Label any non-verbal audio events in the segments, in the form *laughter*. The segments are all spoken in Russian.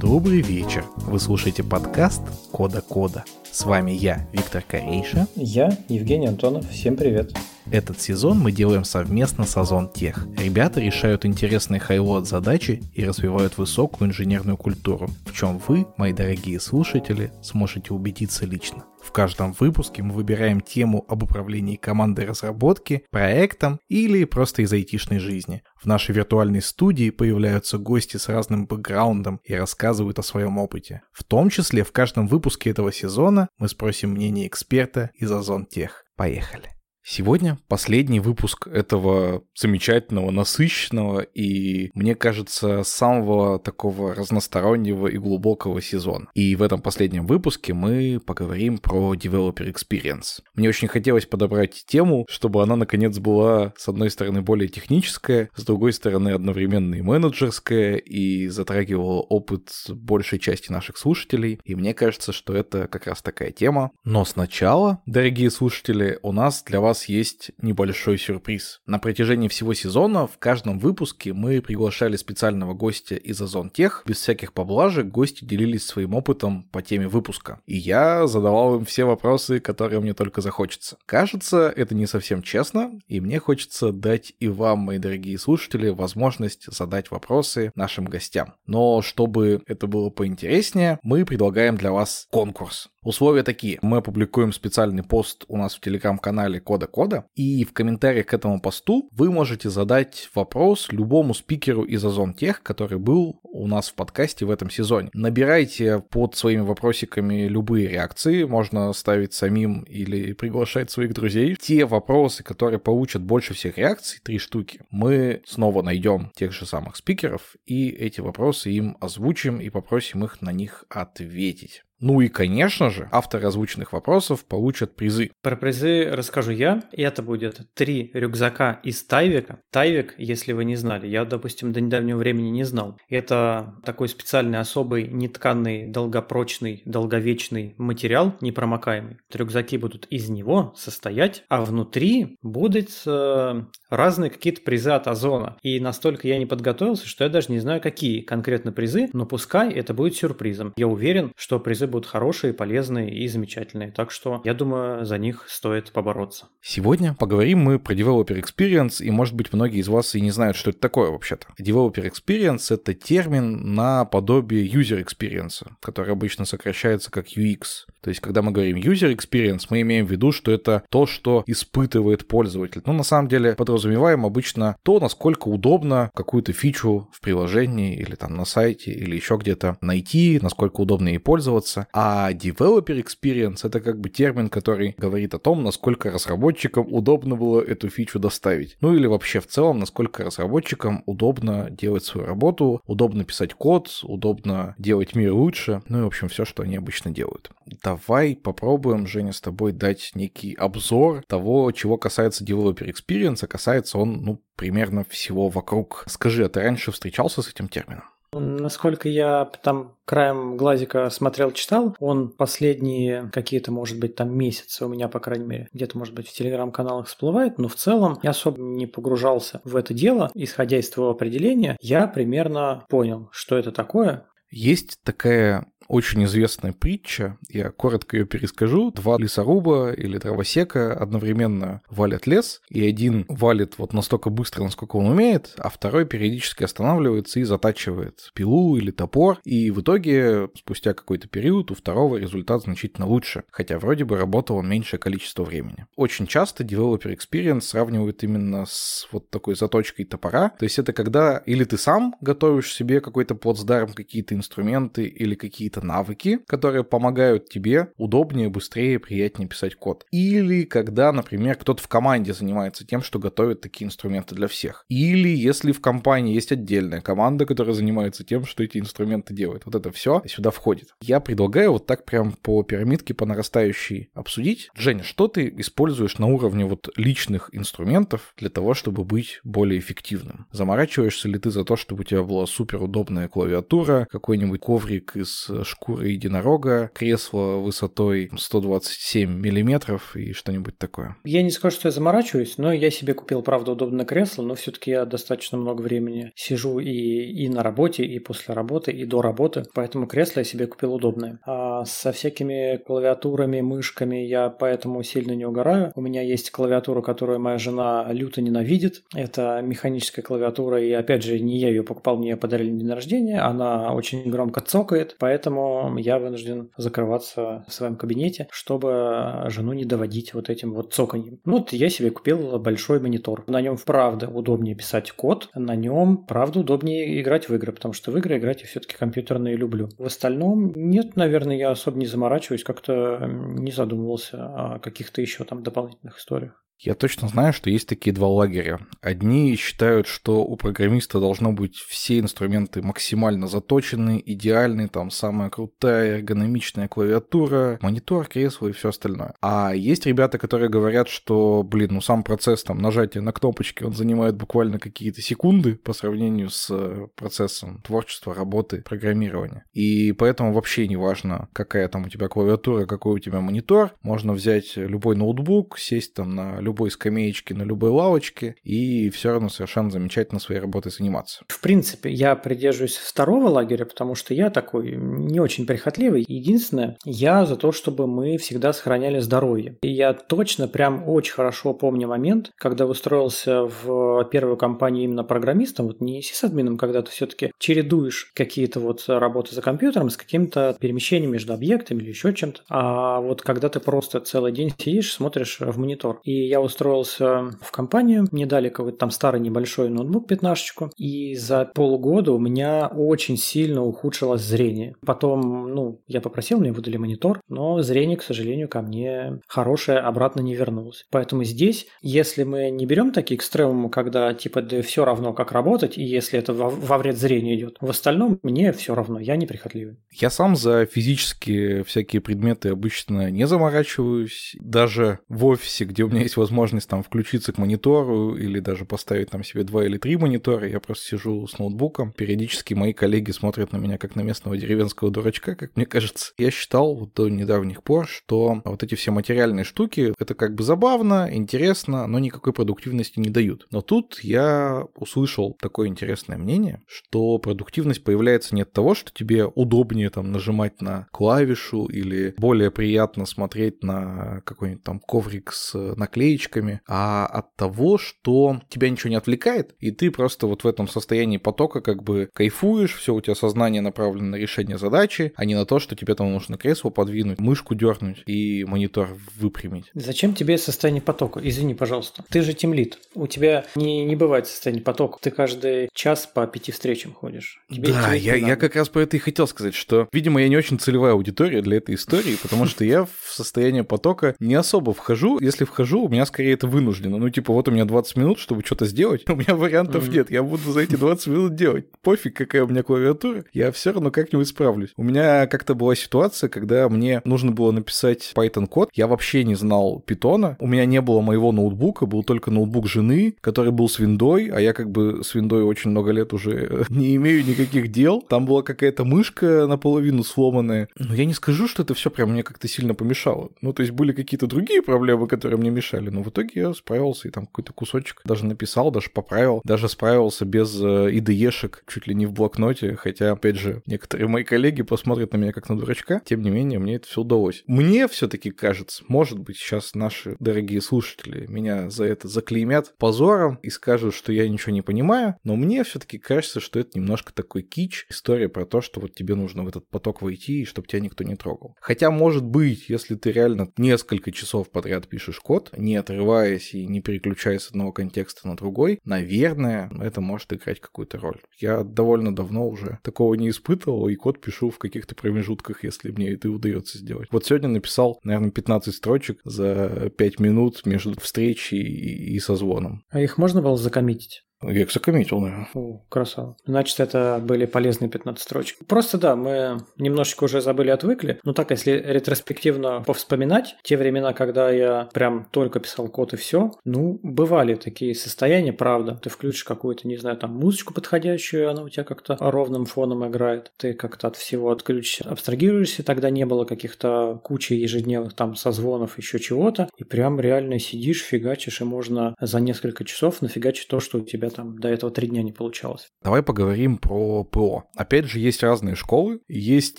Добрый вечер. Вы слушаете подкаст Кода Кода. С вами я, Виктор Корейша. Я, Евгений Антонов. Всем привет. Этот сезон мы делаем совместно с Озон Тех. Ребята решают интересные хайлот задачи и развивают высокую инженерную культуру, в чем вы, мои дорогие слушатели, сможете убедиться лично. В каждом выпуске мы выбираем тему об управлении командой разработки, проектом или просто из айтишной жизни. В нашей виртуальной студии появляются гости с разным бэкграундом и рассказывают о своем опыте. В том числе в каждом выпуске этого сезона мы спросим мнение эксперта из Озон Тех. Поехали! Сегодня последний выпуск этого замечательного, насыщенного и, мне кажется, самого такого разностороннего и глубокого сезона. И в этом последнем выпуске мы поговорим про Developer Experience. Мне очень хотелось подобрать тему, чтобы она, наконец, была, с одной стороны, более техническая, с другой стороны, одновременно и менеджерская, и затрагивала опыт большей части наших слушателей. И мне кажется, что это как раз такая тема. Но сначала, дорогие слушатели, у нас для вас вас есть небольшой сюрприз. На протяжении всего сезона в каждом выпуске мы приглашали специального гостя из Озон Тех. Без всяких поблажек гости делились своим опытом по теме выпуска. И я задавал им все вопросы, которые мне только захочется. Кажется, это не совсем честно, и мне хочется дать и вам, мои дорогие слушатели, возможность задать вопросы нашим гостям. Но чтобы это было поинтереснее, мы предлагаем для вас конкурс. Условия такие. Мы опубликуем специальный пост у нас в телеграм-канале Кода Кода, и в комментариях к этому посту вы можете задать вопрос любому спикеру из Озон Тех, который был у нас в подкасте в этом сезоне. Набирайте под своими вопросиками любые реакции, можно ставить самим или приглашать своих друзей. Те вопросы, которые получат больше всех реакций, три штуки, мы снова найдем тех же самых спикеров и эти вопросы им озвучим и попросим их на них ответить. Ну и, конечно же, авторы озвученных вопросов получат призы. Про призы расскажу я. Это будет три рюкзака из Тайвика. Тайвик, если вы не знали, я, допустим, до недавнего времени не знал. Это такой специальный особый нетканный, долгопрочный, долговечный материал, непромокаемый. Рюкзаки будут из него состоять, а внутри будут э, разные какие-то призы от Озона. И настолько я не подготовился, что я даже не знаю, какие конкретно призы, но пускай это будет сюрпризом. Я уверен, что призы будут хорошие, полезные и замечательные. Так что я думаю, за них стоит побороться. Сегодня поговорим мы про Developer Experience, и может быть многие из вас и не знают, что это такое вообще-то. Developer Experience — это термин на подобие User Experience, который обычно сокращается как UX. То есть, когда мы говорим User Experience, мы имеем в виду, что это то, что испытывает пользователь. Но на самом деле подразумеваем обычно то, насколько удобно какую-то фичу в приложении или там на сайте или еще где-то найти, насколько удобно ей пользоваться, а developer experience — это как бы термин, который говорит о том, насколько разработчикам удобно было эту фичу доставить. Ну или вообще в целом, насколько разработчикам удобно делать свою работу, удобно писать код, удобно делать мир лучше, ну и, в общем, все, что они обычно делают. Давай попробуем, Женя, с тобой дать некий обзор того, чего касается developer experience, а касается он, ну, примерно всего вокруг. Скажи, а ты раньше встречался с этим термином? Насколько я там краем глазика смотрел, читал, он последние какие-то, может быть, там месяцы у меня, по крайней мере, где-то, может быть, в телеграм-каналах всплывает, но в целом я особо не погружался в это дело. Исходя из твоего определения, я примерно понял, что это такое. Есть такая очень известная притча, я коротко ее перескажу. Два лесоруба или дровосека одновременно валят лес, и один валит вот настолько быстро, насколько он умеет, а второй периодически останавливается и затачивает пилу или топор, и в итоге спустя какой-то период у второго результат значительно лучше, хотя вроде бы работал он меньшее количество времени. Очень часто Developer Experience сравнивают именно с вот такой заточкой топора, то есть это когда или ты сам готовишь себе какой-то плацдарм, какие-то инструменты или какие-то какие-то навыки, которые помогают тебе удобнее, быстрее, приятнее писать код. Или когда, например, кто-то в команде занимается тем, что готовит такие инструменты для всех. Или если в компании есть отдельная команда, которая занимается тем, что эти инструменты делает. Вот это все сюда входит. Я предлагаю вот так прям по пирамидке, по нарастающей обсудить. Женя, что ты используешь на уровне вот личных инструментов для того, чтобы быть более эффективным? Заморачиваешься ли ты за то, чтобы у тебя была супер удобная клавиатура, какой-нибудь коврик из шкуры единорога, кресло высотой 127 миллиметров и что-нибудь такое. Я не скажу, что я заморачиваюсь, но я себе купил, правда, удобное кресло, но все-таки я достаточно много времени сижу и, и на работе, и после работы, и до работы, поэтому кресло я себе купил удобное. А со всякими клавиатурами, мышками я поэтому сильно не угораю. У меня есть клавиатура, которую моя жена люто ненавидит. Это механическая клавиатура, и опять же, не я ее покупал, мне ее подарили на день рождения. Она очень громко цокает, поэтому я вынужден закрываться в своем кабинете, чтобы жену не доводить вот этим вот цоканьем. Ну, вот я себе купил большой монитор. На нем, правда, удобнее писать код, на нем, правда, удобнее играть в игры, потому что в игры играть я все-таки компьютерные люблю. В остальном, нет, наверное, я особо не заморачиваюсь, как-то не задумывался о каких-то еще там дополнительных историях. Я точно знаю, что есть такие два лагеря. Одни считают, что у программиста должно быть все инструменты максимально заточены, идеальны, там самая крутая эргономичная клавиатура, монитор, кресло и все остальное. А есть ребята, которые говорят, что, блин, ну сам процесс там нажатия на кнопочки, он занимает буквально какие-то секунды по сравнению с э, процессом творчества, работы, программирования. И поэтому вообще не важно, какая там у тебя клавиатура, какой у тебя монитор. Можно взять любой ноутбук, сесть там на любой скамеечке, на любой лавочке, и все равно совершенно замечательно своей работой заниматься. В принципе, я придерживаюсь второго лагеря, потому что я такой не очень прихотливый. Единственное, я за то, чтобы мы всегда сохраняли здоровье. И я точно прям очень хорошо помню момент, когда устроился в первую компанию именно программистом, вот не сисадмином, когда ты все-таки чередуешь какие-то вот работы за компьютером с каким-то перемещением между объектами или еще чем-то. А вот когда ты просто целый день сидишь, смотришь в монитор. И я устроился в компанию, мне дали какой-то там старый небольшой ноутбук пятнашечку, и за полгода у меня очень сильно ухудшилось зрение. Потом, ну, я попросил, мне выдали монитор, но зрение, к сожалению, ко мне хорошее обратно не вернулось. Поэтому здесь, если мы не берем такие экстремумы, когда типа да все равно как работать, и если это во, во вред зрения идет, в остальном мне все равно, я неприхотливый. Я сам за физические всякие предметы обычно не заморачиваюсь. Даже в офисе, где у меня есть возможность там включиться к монитору или даже поставить там себе два или три монитора. Я просто сижу с ноутбуком. Периодически мои коллеги смотрят на меня как на местного деревенского дурачка, как мне кажется. Я считал вот до недавних пор, что вот эти все материальные штуки, это как бы забавно, интересно, но никакой продуктивности не дают. Но тут я услышал такое интересное мнение, что продуктивность появляется не от того, что тебе удобнее там нажимать на клавишу или более приятно смотреть на какой-нибудь там коврик с наклейкой, наклеечками, а от того, что тебя ничего не отвлекает, и ты просто вот в этом состоянии потока как бы кайфуешь, все у тебя сознание направлено на решение задачи, а не на то, что тебе там нужно кресло подвинуть, мышку дернуть и монитор выпрямить. Зачем тебе состояние потока? Извини, пожалуйста. Ты же темлит. У тебя не, не бывает состояния потока. Ты каждый час по пяти встречам ходишь. Тебе да, я, я как раз по это и хотел сказать, что, видимо, я не очень целевая аудитория для этой истории, потому что я в состояние потока не особо вхожу. Если вхожу, у меня скорее это вынуждено. Ну, типа, вот у меня 20 минут, чтобы что-то сделать. *laughs* У меня вариантов mm-hmm. нет. Я буду за эти 20 минут делать. Пофиг, какая у меня клавиатура. Я все равно как-нибудь справлюсь. У меня как-то была ситуация, когда мне нужно было написать Python-код. Я вообще не знал питона. У меня не было моего ноутбука, был только ноутбук жены, который был с виндой, а я как бы с виндой очень много лет уже *laughs* не имею никаких дел. Там была какая-то мышка наполовину сломанная. Но я не скажу, что это все прям мне как-то сильно помешало. Ну, то есть были какие-то другие проблемы, которые мне мешали, но в итоге я справился и там какой-то кусочек даже написал, даже поправил, даже справился без IDE-шек, э, чуть ли не в блокноте, хотя, опять же, некоторые мои коллеги посмотрят на меня как на дурачка, тем не менее, мне это все удалось. Мне все-таки кажется, может быть, сейчас наши дорогие слушатели меня за это заклеймят позором и скажут, что я ничего не понимаю, но мне все-таки кажется, что это немножко такой кич, история про то, что вот тебе нужно в этот поток войти, и чтобы тебя никто не трогал. Хотя, может быть, если ты реально несколько часов подряд пишешь код, не отрываясь и не переключаясь с одного контекста на другой, наверное, это может играть какую-то роль. Я довольно давно уже такого не испытывал, и код пишу в каких-то промежутках, если мне это удается сделать. Вот сегодня написал, наверное, 15 строчек за 5 минут между встречей и созвоном. А их можно было закоммитить? Их закоммитил, наверное. О, красава. Значит, это были полезные 15 строчек. Просто да, мы немножечко уже забыли, отвыкли. Но так, если ретроспективно повспоминать, те времена, когда я прям только писал код и все, ну, бывали такие состояния, правда. Ты включишь какую-то, не знаю, там музычку подходящую, она у тебя как-то ровным фоном играет. Ты как-то от всего отключишься, абстрагируешься, тогда не было каких-то кучи ежедневных там созвонов, еще чего-то. И прям реально сидишь, фигачишь, и можно за несколько часов нафигачить то, что у тебя там до этого три дня не получалось. Давай поговорим про ПО. Опять же, есть разные школы. Есть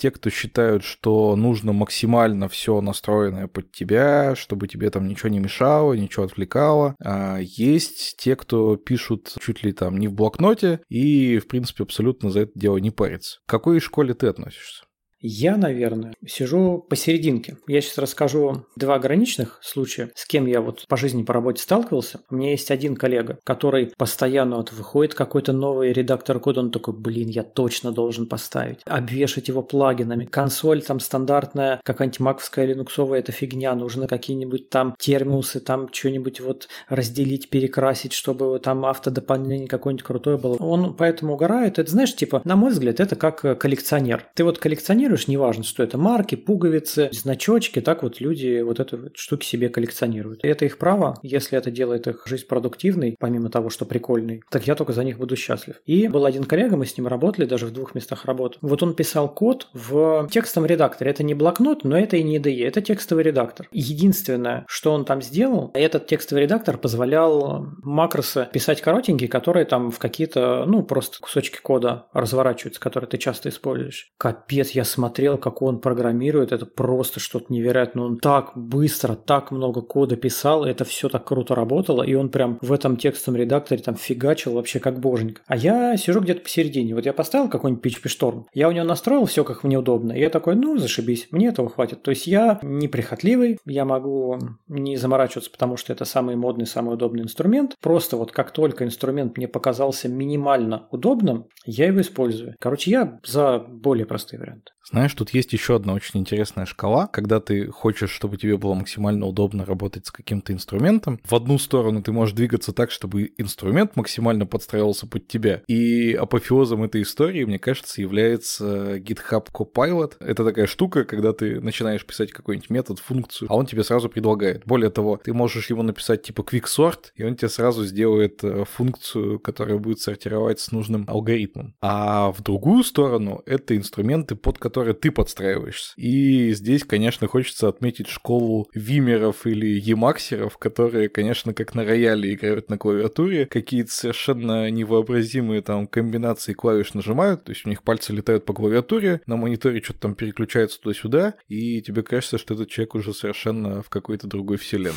те, кто считают, что нужно максимально все настроенное под тебя, чтобы тебе там ничего не мешало, ничего отвлекало. А есть те, кто пишут чуть ли там не в блокноте и, в принципе, абсолютно за это дело не парится. К какой школе ты относишься? Я, наверное, сижу посерединке. Я сейчас расскажу два ограниченных случая, с кем я вот по жизни, по работе сталкивался. У меня есть один коллега, который постоянно вот выходит какой-то новый редактор кода, он такой, блин, я точно должен поставить. Обвешать его плагинами. Консоль там стандартная, какая-нибудь маковская, линуксовая, это фигня. Нужно какие-нибудь там термиусы, там что-нибудь вот разделить, перекрасить, чтобы там автодополнение какое-нибудь крутое было. Он поэтому угорает. Это, знаешь, типа, на мой взгляд, это как коллекционер. Ты вот коллекционер коллекционируешь, неважно, что это марки, пуговицы, значочки, так вот люди вот эту штуки себе коллекционируют. И это их право, если это делает их жизнь продуктивной, помимо того, что прикольный, так я только за них буду счастлив. И был один коллега, мы с ним работали даже в двух местах работы. Вот он писал код в текстовом редакторе. Это не блокнот, но это и не IDE, это текстовый редактор. Единственное, что он там сделал, этот текстовый редактор позволял макросы писать коротенькие, которые там в какие-то, ну, просто кусочки кода разворачиваются, которые ты часто используешь. Капец, я смотрел, как он программирует, это просто что-то невероятное. Он так быстро, так много кода писал, это все так круто работало, и он прям в этом текстовом редакторе там фигачил вообще как боженька. А я сижу где-то посередине. Вот я поставил какой-нибудь PHP Storm, я у него настроил все как мне удобно, и я такой, ну, зашибись, мне этого хватит. То есть я неприхотливый, я могу не заморачиваться, потому что это самый модный, самый удобный инструмент. Просто вот как только инструмент мне показался минимально удобным, я его использую. Короче, я за более простые варианты. Знаешь, тут есть еще одна очень интересная шкала, когда ты хочешь, чтобы тебе было максимально удобно работать с каким-то инструментом. В одну сторону ты можешь двигаться так, чтобы инструмент максимально подстраивался под тебя. И апофеозом этой истории, мне кажется, является GitHub Copilot. Это такая штука, когда ты начинаешь писать какой-нибудь метод, функцию, а он тебе сразу предлагает. Более того, ты можешь ему написать типа quicksort, и он тебе сразу сделает э, функцию, которая будет сортировать с нужным алгоритмом. А в другую сторону это инструменты, под которые которой ты подстраиваешься. И здесь, конечно, хочется отметить школу вимеров или емаксеров, которые, конечно, как на рояле играют на клавиатуре, какие-то совершенно невообразимые там комбинации клавиш нажимают, то есть у них пальцы летают по клавиатуре, на мониторе что-то там переключается туда-сюда, и тебе кажется, что этот человек уже совершенно в какой-то другой вселенной.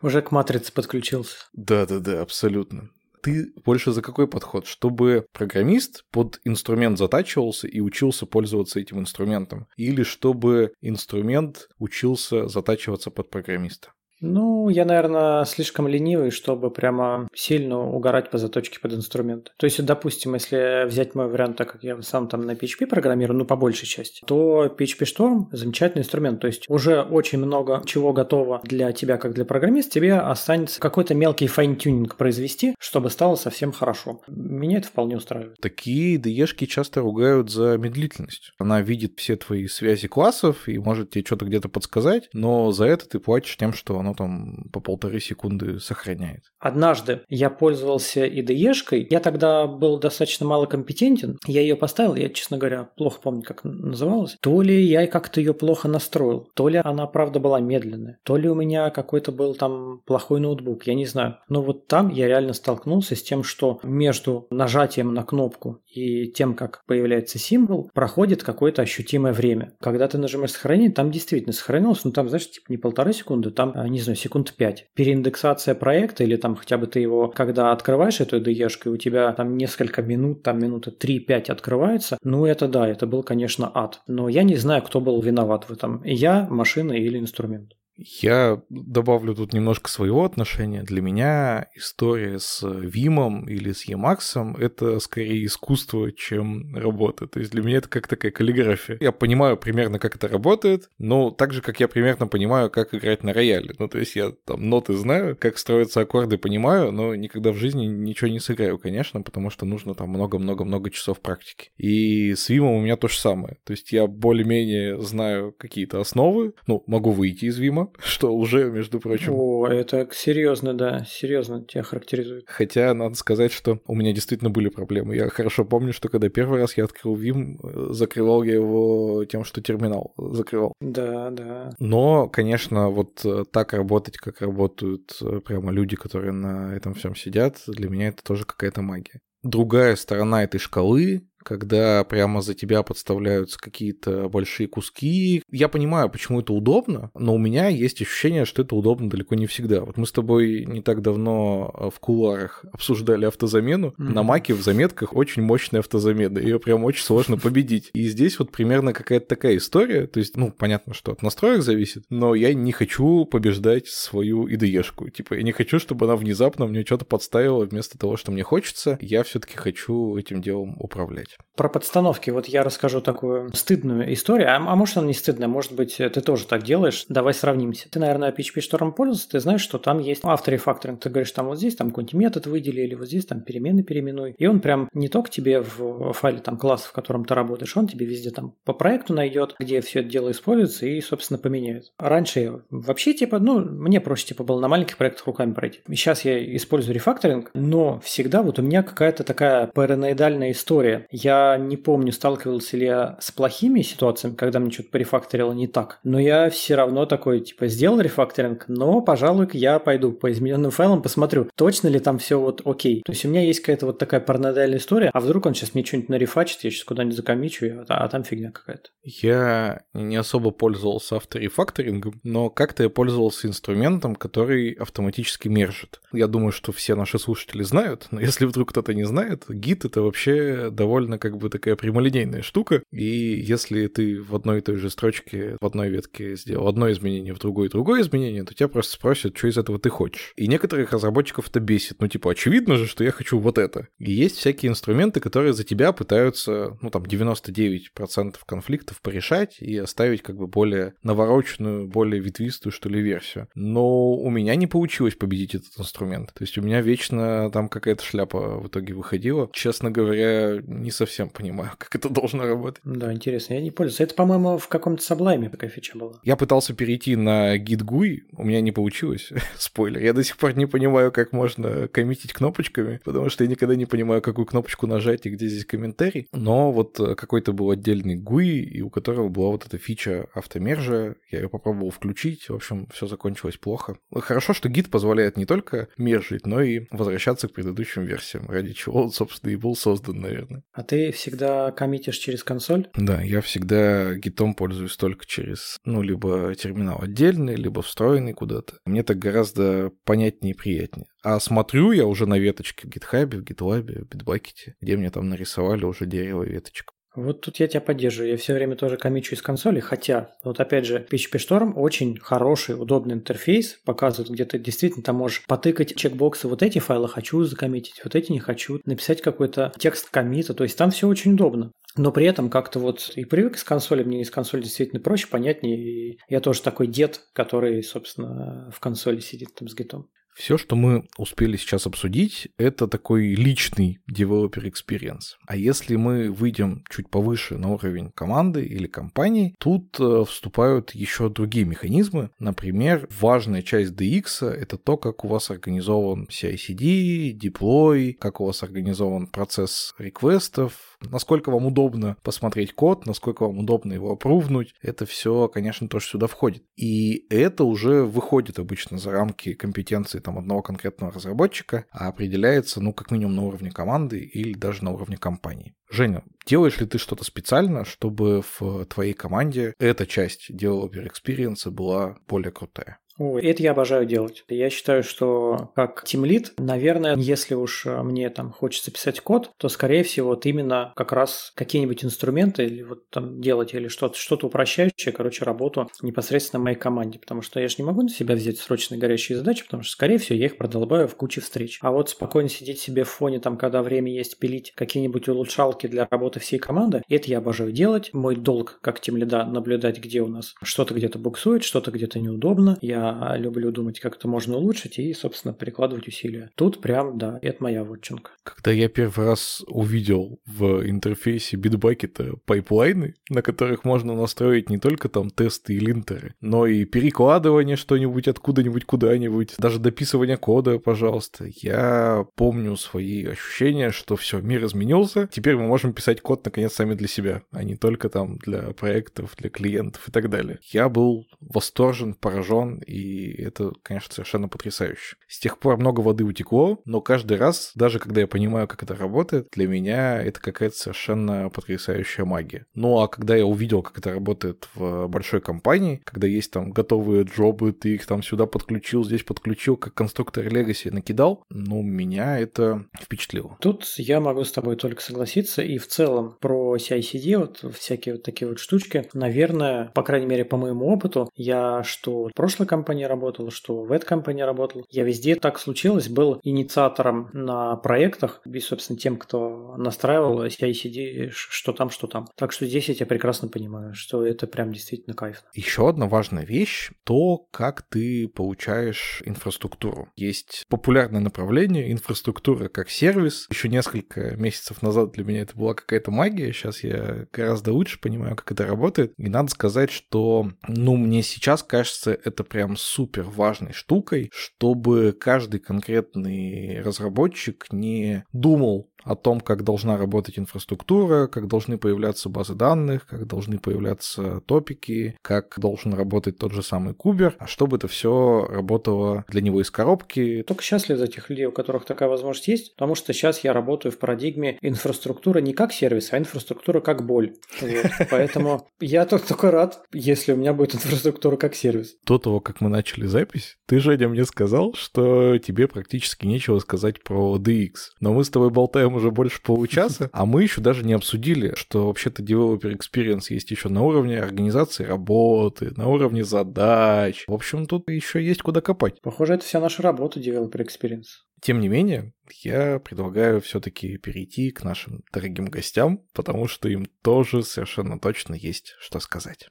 Уже к матрице подключился. Да-да-да, абсолютно. Ты больше за какой подход? Чтобы программист под инструмент затачивался и учился пользоваться этим инструментом? Или чтобы инструмент учился затачиваться под программиста? Ну, я, наверное, слишком ленивый, чтобы прямо сильно угорать по заточке под инструмент. То есть, допустим, если взять мой вариант, так как я сам там на PHP программирую, ну, по большей части, то PHP Storm – замечательный инструмент. То есть, уже очень много чего готово для тебя, как для программиста, тебе останется какой-то мелкий fine-tuning произвести, чтобы стало совсем хорошо. Меня это вполне устраивает. Такие IDE-шки часто ругают за медлительность. Она видит все твои связи классов и может тебе что-то где-то подсказать, но за это ты платишь тем, что оно там по полторы секунды сохраняет. Однажды я пользовался IDE-шкой, я тогда был достаточно мало компетентен, я ее поставил, я, честно говоря, плохо помню, как называлась. То ли я как-то ее плохо настроил, то ли она, правда, была медленная, то ли у меня какой-то был там плохой ноутбук, я не знаю. Но вот там я реально столкнулся с тем, что между нажатием на кнопку и тем, как появляется символ, проходит какое-то ощутимое время. Когда ты нажимаешь сохранить, там действительно сохранилось, но там, знаешь, типа не полторы секунды, там, не не знаю, секунд 5. Переиндексация проекта или там хотя бы ты его, когда открываешь эту IDE, у тебя там несколько минут, там минуты 3-5 открывается, ну это да, это был, конечно, ад. Но я не знаю, кто был виноват в этом. Я, машина или инструмент. Я добавлю тут немножко своего отношения. Для меня история с Вимом или с Emacs — это скорее искусство, чем работа. То есть для меня это как такая каллиграфия. Я понимаю примерно, как это работает, но так же, как я примерно понимаю, как играть на рояле. Ну, то есть я там ноты знаю, как строятся аккорды понимаю, но никогда в жизни ничего не сыграю, конечно, потому что нужно там много-много-много часов практики. И с Вимом у меня то же самое. То есть я более-менее знаю какие-то основы, ну, могу выйти из Вима, *laughs* что уже, между прочим... О, это серьезно, да, серьезно тебя характеризует. Хотя надо сказать, что у меня действительно были проблемы. Я хорошо помню, что когда первый раз я открыл Vim, э, закрывал я его тем, что терминал закрывал. Да, да. Но, конечно, вот э, так работать, как работают э, прямо люди, которые на этом всем сидят, для меня это тоже какая-то магия. Другая сторона этой шкалы когда прямо за тебя подставляются какие-то большие куски. Я понимаю, почему это удобно, но у меня есть ощущение, что это удобно далеко не всегда. Вот мы с тобой не так давно э, в кулуарах обсуждали автозамену. Mm-hmm. На маке в заметках очень мощная автозамена. Ее прям очень сложно победить. И здесь вот примерно какая-то такая история. То есть, ну, понятно, что от настроек зависит, но я не хочу побеждать свою IDE-шку. Типа, я не хочу, чтобы она внезапно мне что-то подставила вместо того, что мне хочется. Я все-таки хочу этим делом управлять. Про подстановки. Вот я расскажу такую стыдную историю. А, а может, она не стыдная, может быть, ты тоже так делаешь. Давай сравнимся. Ты, наверное, PHP Storm пользовался, ты знаешь, что там есть авторефакторинг. Ты говоришь, там вот здесь там какой-нибудь метод выдели, или вот здесь там перемены переименуй. И он прям не только тебе в файле там класс, в котором ты работаешь, он тебе везде там по проекту найдет, где все это дело используется и, собственно, поменяет. Раньше вообще, типа, ну, мне проще, типа, было на маленьких проектах руками пройти. Сейчас я использую рефакторинг, но всегда вот у меня какая-то такая параноидальная история. Я не помню, сталкивался ли я с плохими ситуациями, когда мне что-то порефакторило не так, но я все равно такой, типа, сделал рефакторинг, но, пожалуй, я пойду по измененным файлам, посмотрю, точно ли там все вот окей. То есть у меня есть какая-то вот такая паранойдальная история, а вдруг он сейчас мне что-нибудь нарефачит, я сейчас куда-нибудь закомичу, а, а там фигня какая-то. Я не особо пользовался авторефакторингом, но как-то я пользовался инструментом, который автоматически мержит. Я думаю, что все наши слушатели знают, но если вдруг кто-то не знает, гид это вообще довольно как бы такая прямолинейная штука, и если ты в одной и той же строчке, в одной ветке сделал одно изменение, в другой другое изменение, то тебя просто спросят, что из этого ты хочешь. И некоторых разработчиков это бесит. Ну, типа, очевидно же, что я хочу вот это. И есть всякие инструменты, которые за тебя пытаются, ну, там, 99% конфликтов порешать и оставить как бы более навороченную, более ветвистую, что ли, версию. Но у меня не получилось победить этот инструмент. То есть у меня вечно там какая-то шляпа в итоге выходила. Честно говоря, не совсем понимаю, как это должно работать. Да, интересно, я не пользуюсь. Это, по-моему, в каком-то саблайме такая фича была. Я пытался перейти на гид GUI, у меня не получилось. *laughs* Спойлер. Я до сих пор не понимаю, как можно коммитить кнопочками, потому что я никогда не понимаю, какую кнопочку нажать и где здесь комментарий. Но вот э, какой-то был отдельный GUI, и у которого была вот эта фича автомержа. Я ее попробовал включить. В общем, все закончилось плохо. Хорошо, что гид позволяет не только мержить, но и возвращаться к предыдущим версиям, ради чего он, собственно, и был создан, наверное. А ты всегда коммитишь через консоль? Да, я всегда гитом пользуюсь только через, ну, либо терминал отдельный, либо встроенный куда-то. Мне так гораздо понятнее и приятнее. А смотрю я уже на веточке в гитхабе, в гитлабе, в битбакете, где мне там нарисовали уже дерево веточку. Вот тут я тебя поддерживаю. Я все время тоже комичу из консоли, хотя, вот опять же, PHP Storm очень хороший, удобный интерфейс, показывает, где ты действительно там можешь потыкать чекбоксы, вот эти файлы хочу закоммитить, вот эти не хочу, написать какой-то текст комита, то есть там все очень удобно. Но при этом как-то вот и привык с консоли, мне из консоли действительно проще, понятнее. И я тоже такой дед, который, собственно, в консоли сидит там с гитом. Все, что мы успели сейчас обсудить, это такой личный developer experience. А если мы выйдем чуть повыше на уровень команды или компании, тут э, вступают еще другие механизмы. Например, важная часть DX — это то, как у вас организован CI-CD, deploy, как у вас организован процесс реквестов, насколько вам удобно посмотреть код, насколько вам удобно его опрувнуть. Это все, конечно, тоже сюда входит. И это уже выходит обычно за рамки компетенции там, одного конкретного разработчика, а определяется, ну, как минимум на уровне команды или даже на уровне компании. Женя, делаешь ли ты что-то специально, чтобы в твоей команде эта часть developer experience была более крутая? Ой, это я обожаю делать. Я считаю, что как тимлит, наверное, если уж мне там хочется писать код, то, скорее всего, вот именно как раз какие-нибудь инструменты или вот там делать или что-то, что-то упрощающее, короче, работу непосредственно моей команде. Потому что я же не могу на себя взять срочные горящие задачи, потому что, скорее всего, я их продолбаю в куче встреч. А вот спокойно сидеть себе в фоне, там, когда время есть, пилить какие-нибудь улучшалки для работы всей команды, это я обожаю делать. Мой долг как тимлида наблюдать, где у нас что-то где-то буксует, что-то где-то неудобно. Я люблю думать, как это можно улучшить и, собственно, прикладывать усилия. Тут прям, да, это моя вотчинка. Когда я первый раз увидел в интерфейсе Bitbucket а пайплайны, на которых можно настроить не только там тесты и линтеры, но и перекладывание что-нибудь откуда-нибудь куда-нибудь, даже дописывание кода, пожалуйста. Я помню свои ощущения, что все, мир изменился, теперь мы можем писать код наконец сами для себя, а не только там для проектов, для клиентов и так далее. Я был восторжен, поражен, и это, конечно, совершенно потрясающе. С тех пор много воды утекло, но каждый раз, даже когда я понимаю, как это работает, для меня это какая-то совершенно потрясающая магия. Ну а когда я увидел, как это работает в большой компании, когда есть там готовые джобы, ты их там сюда подключил, здесь подключил, как конструктор Legacy накидал, ну, меня это впечатлило. Тут я могу с тобой только согласиться, и в целом про CI-CD, вот всякие вот такие вот штучки, наверное, по крайней мере, по моему опыту, я что в прошлой компании работал, что в этой компании работал, я везде так случилось, был инициатором на проектах и, собственно, тем, кто настраивал CI-CD, что там, что там. Так что здесь я тебя прекрасно понимаю, что это прям действительно кайф. Еще одна важная вещь — то, как ты получаешь инфраструктуру. Есть популярное направление инфраструктура как сервис. Еще несколько месяцев назад для меня это была какая-то магия, сейчас я гораздо лучше понимаю, как это работает. И надо сказать, что, ну, мне сейчас кажется, это прям супер важной штукой, чтобы каждый конкретный разработчик не думал о том, как должна работать инфраструктура, как должны появляться базы данных, как должны появляться топики, как должен работать тот же самый кубер, а чтобы это все работало для него из коробки. Только счастлив за тех людей, у которых такая возможность есть, потому что сейчас я работаю в парадигме инфраструктура не как сервис, а инфраструктура как боль. Вот. Поэтому я только рад, если у меня будет инфраструктура как сервис. До того, как мы начали запись, ты, Женя, мне сказал, что тебе практически нечего сказать про DX. Но мы с тобой болтаем уже больше получаса, а мы еще даже не обсудили, что вообще-то developer experience есть еще на уровне организации работы, на уровне задач. В общем, тут еще есть куда копать. Похоже, это вся наша работа developer experience. Тем не менее, я предлагаю все-таки перейти к нашим дорогим гостям, потому что им тоже совершенно точно есть что сказать.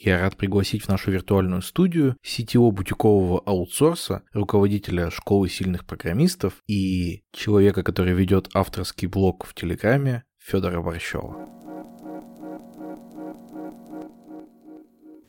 Я рад пригласить в нашу виртуальную студию CTO бутикового аутсорса, руководителя школы сильных программистов и человека, который ведет авторский блог в Телеграме Федора Борщева.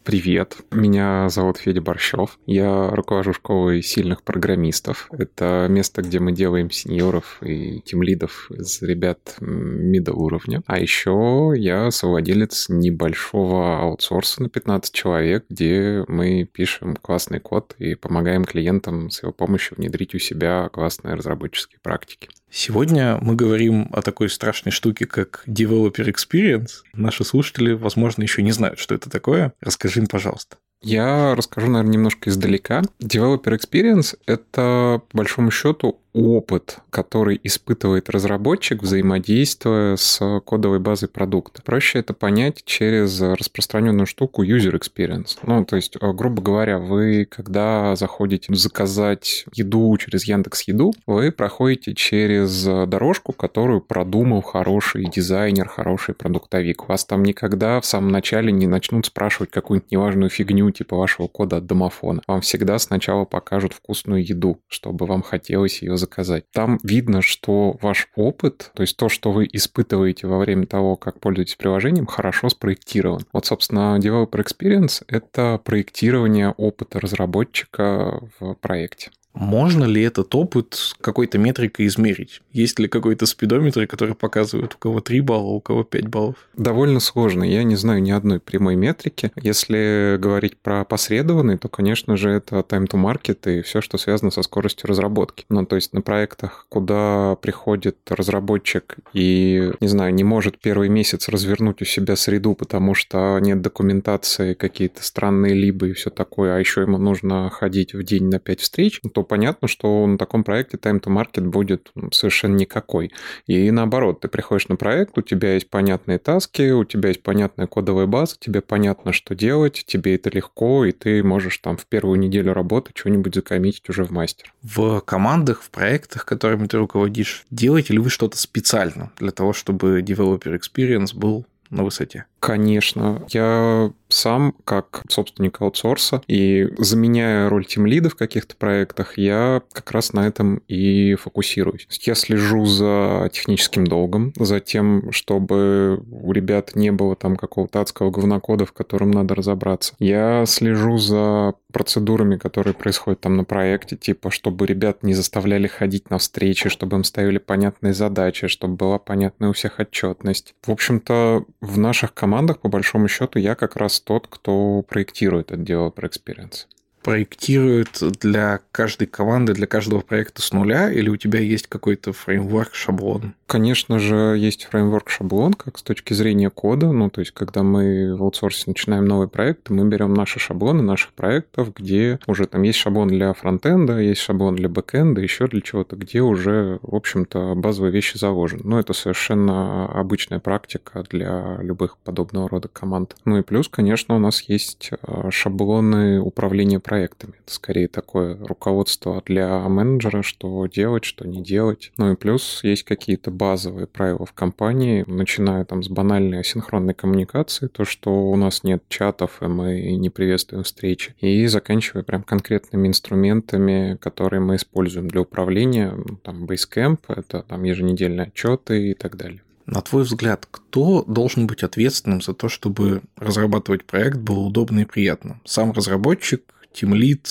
Привет, меня зовут Федя Борщев. Я руковожу школой сильных программистов. Это место, где мы делаем сеньоров и тимлидов из ребят мида уровня. А еще я совладелец небольшого аутсорса на 15 человек, где мы пишем классный код и помогаем клиентам с его помощью внедрить у себя классные разработческие практики. Сегодня мы говорим о такой страшной штуке, как Developer Experience. Наши слушатели, возможно, еще не знают, что это такое. Расскажи им, пожалуйста. Я расскажу, наверное, немножко издалека. Developer Experience — это, по большому счету, опыт, который испытывает разработчик, взаимодействуя с кодовой базой продукта. Проще это понять через распространенную штуку user experience. Ну, то есть, э, грубо говоря, вы, когда заходите заказать еду через Яндекс Еду, вы проходите через дорожку, которую продумал хороший дизайнер, хороший продуктовик. Вас там никогда в самом начале не начнут спрашивать какую-нибудь неважную фигню типа вашего кода от домофона. Вам всегда сначала покажут вкусную еду, чтобы вам хотелось ее заказать. Там видно, что ваш опыт, то есть то, что вы испытываете во время того, как пользуетесь приложением, хорошо спроектирован. Вот, собственно, Developer Experience — это проектирование опыта разработчика в проекте. Можно ли этот опыт какой-то метрикой измерить? Есть ли какой-то спидометр, который показывает, у кого 3 балла, у кого 5 баллов? Довольно сложно. Я не знаю ни одной прямой метрики. Если говорить про посредованный, то, конечно же, это time to market и все, что связано со скоростью разработки. Ну, то есть на проектах, куда приходит разработчик и, не знаю, не может первый месяц развернуть у себя среду, потому что нет документации, какие-то странные либо и все такое, а еще ему нужно ходить в день на 5 встреч, то понятно, что на таком проекте time to market будет совершенно никакой. И наоборот, ты приходишь на проект, у тебя есть понятные таски, у тебя есть понятная кодовая база, тебе понятно, что делать, тебе это легко, и ты можешь там в первую неделю работы что-нибудь закоммитить уже в мастер. В командах, в проектах, которыми ты руководишь, делаете ли вы что-то специально для того, чтобы developer experience был на высоте? Конечно. Я сам, как собственник аутсорса, и заменяя роль тимлида в каких-то проектах, я как раз на этом и фокусируюсь. Я слежу за техническим долгом, за тем, чтобы у ребят не было там какого-то адского говнокода, в котором надо разобраться. Я слежу за процедурами, которые происходят там на проекте, типа, чтобы ребят не заставляли ходить на встречи, чтобы им ставили понятные задачи, чтобы была понятная у всех отчетность. В общем-то, в наших командах, по большому счету, я как раз тот, кто проектирует это дело про experience проектирует для каждой команды, для каждого проекта с нуля, или у тебя есть какой-то фреймворк, шаблон? Конечно же, есть фреймворк шаблон, как с точки зрения кода. Ну, то есть, когда мы в аутсорсе начинаем новый проект, мы берем наши шаблоны наших проектов, где уже там есть шаблон для фронтенда, есть шаблон для бэкенда, еще для чего-то, где уже, в общем-то, базовые вещи заложены. Но это совершенно обычная практика для любых подобного рода команд. Ну и плюс, конечно, у нас есть э, шаблоны управления проектами. Это скорее такое руководство для менеджера, что делать, что не делать. Ну и плюс есть какие-то базовые правила в компании, начиная там с банальной асинхронной коммуникации, то, что у нас нет чатов, и мы не приветствуем встречи, и заканчивая прям конкретными инструментами, которые мы используем для управления, ну, там Basecamp, это там еженедельные отчеты и так далее. На твой взгляд, кто должен быть ответственным за то, чтобы разрабатывать проект было удобно и приятно? Сам разработчик, тимлид,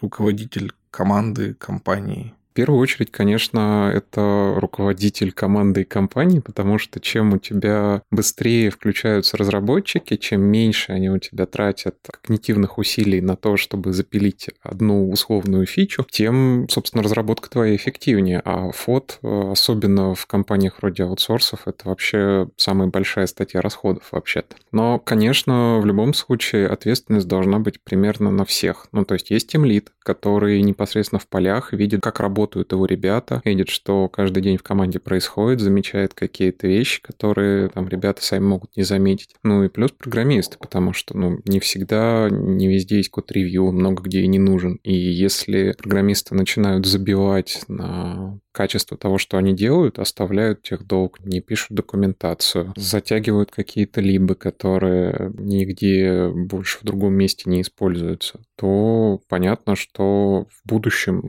руководитель команды, компании? Первую очередь, конечно, это руководитель команды и компании, потому что чем у тебя быстрее включаются разработчики, чем меньше они у тебя тратят когнитивных усилий на то, чтобы запилить одну условную фичу, тем, собственно, разработка твоя эффективнее. А фот, особенно в компаниях вроде аутсорсов, это вообще самая большая статья расходов вообще-то. Но, конечно, в любом случае ответственность должна быть примерно на всех. Ну, то есть есть тимлид, который непосредственно в полях видит, как работает работают его ребята, видит, что каждый день в команде происходит, замечает какие-то вещи, которые там ребята сами могут не заметить. Ну и плюс программисты, потому что ну, не всегда, не везде есть код-ревью, много где и не нужен. И если программисты начинают забивать на качество того, что они делают, оставляют тех долг, не пишут документацию, затягивают какие-то либы, которые нигде больше в другом месте не используются, то понятно, что в будущем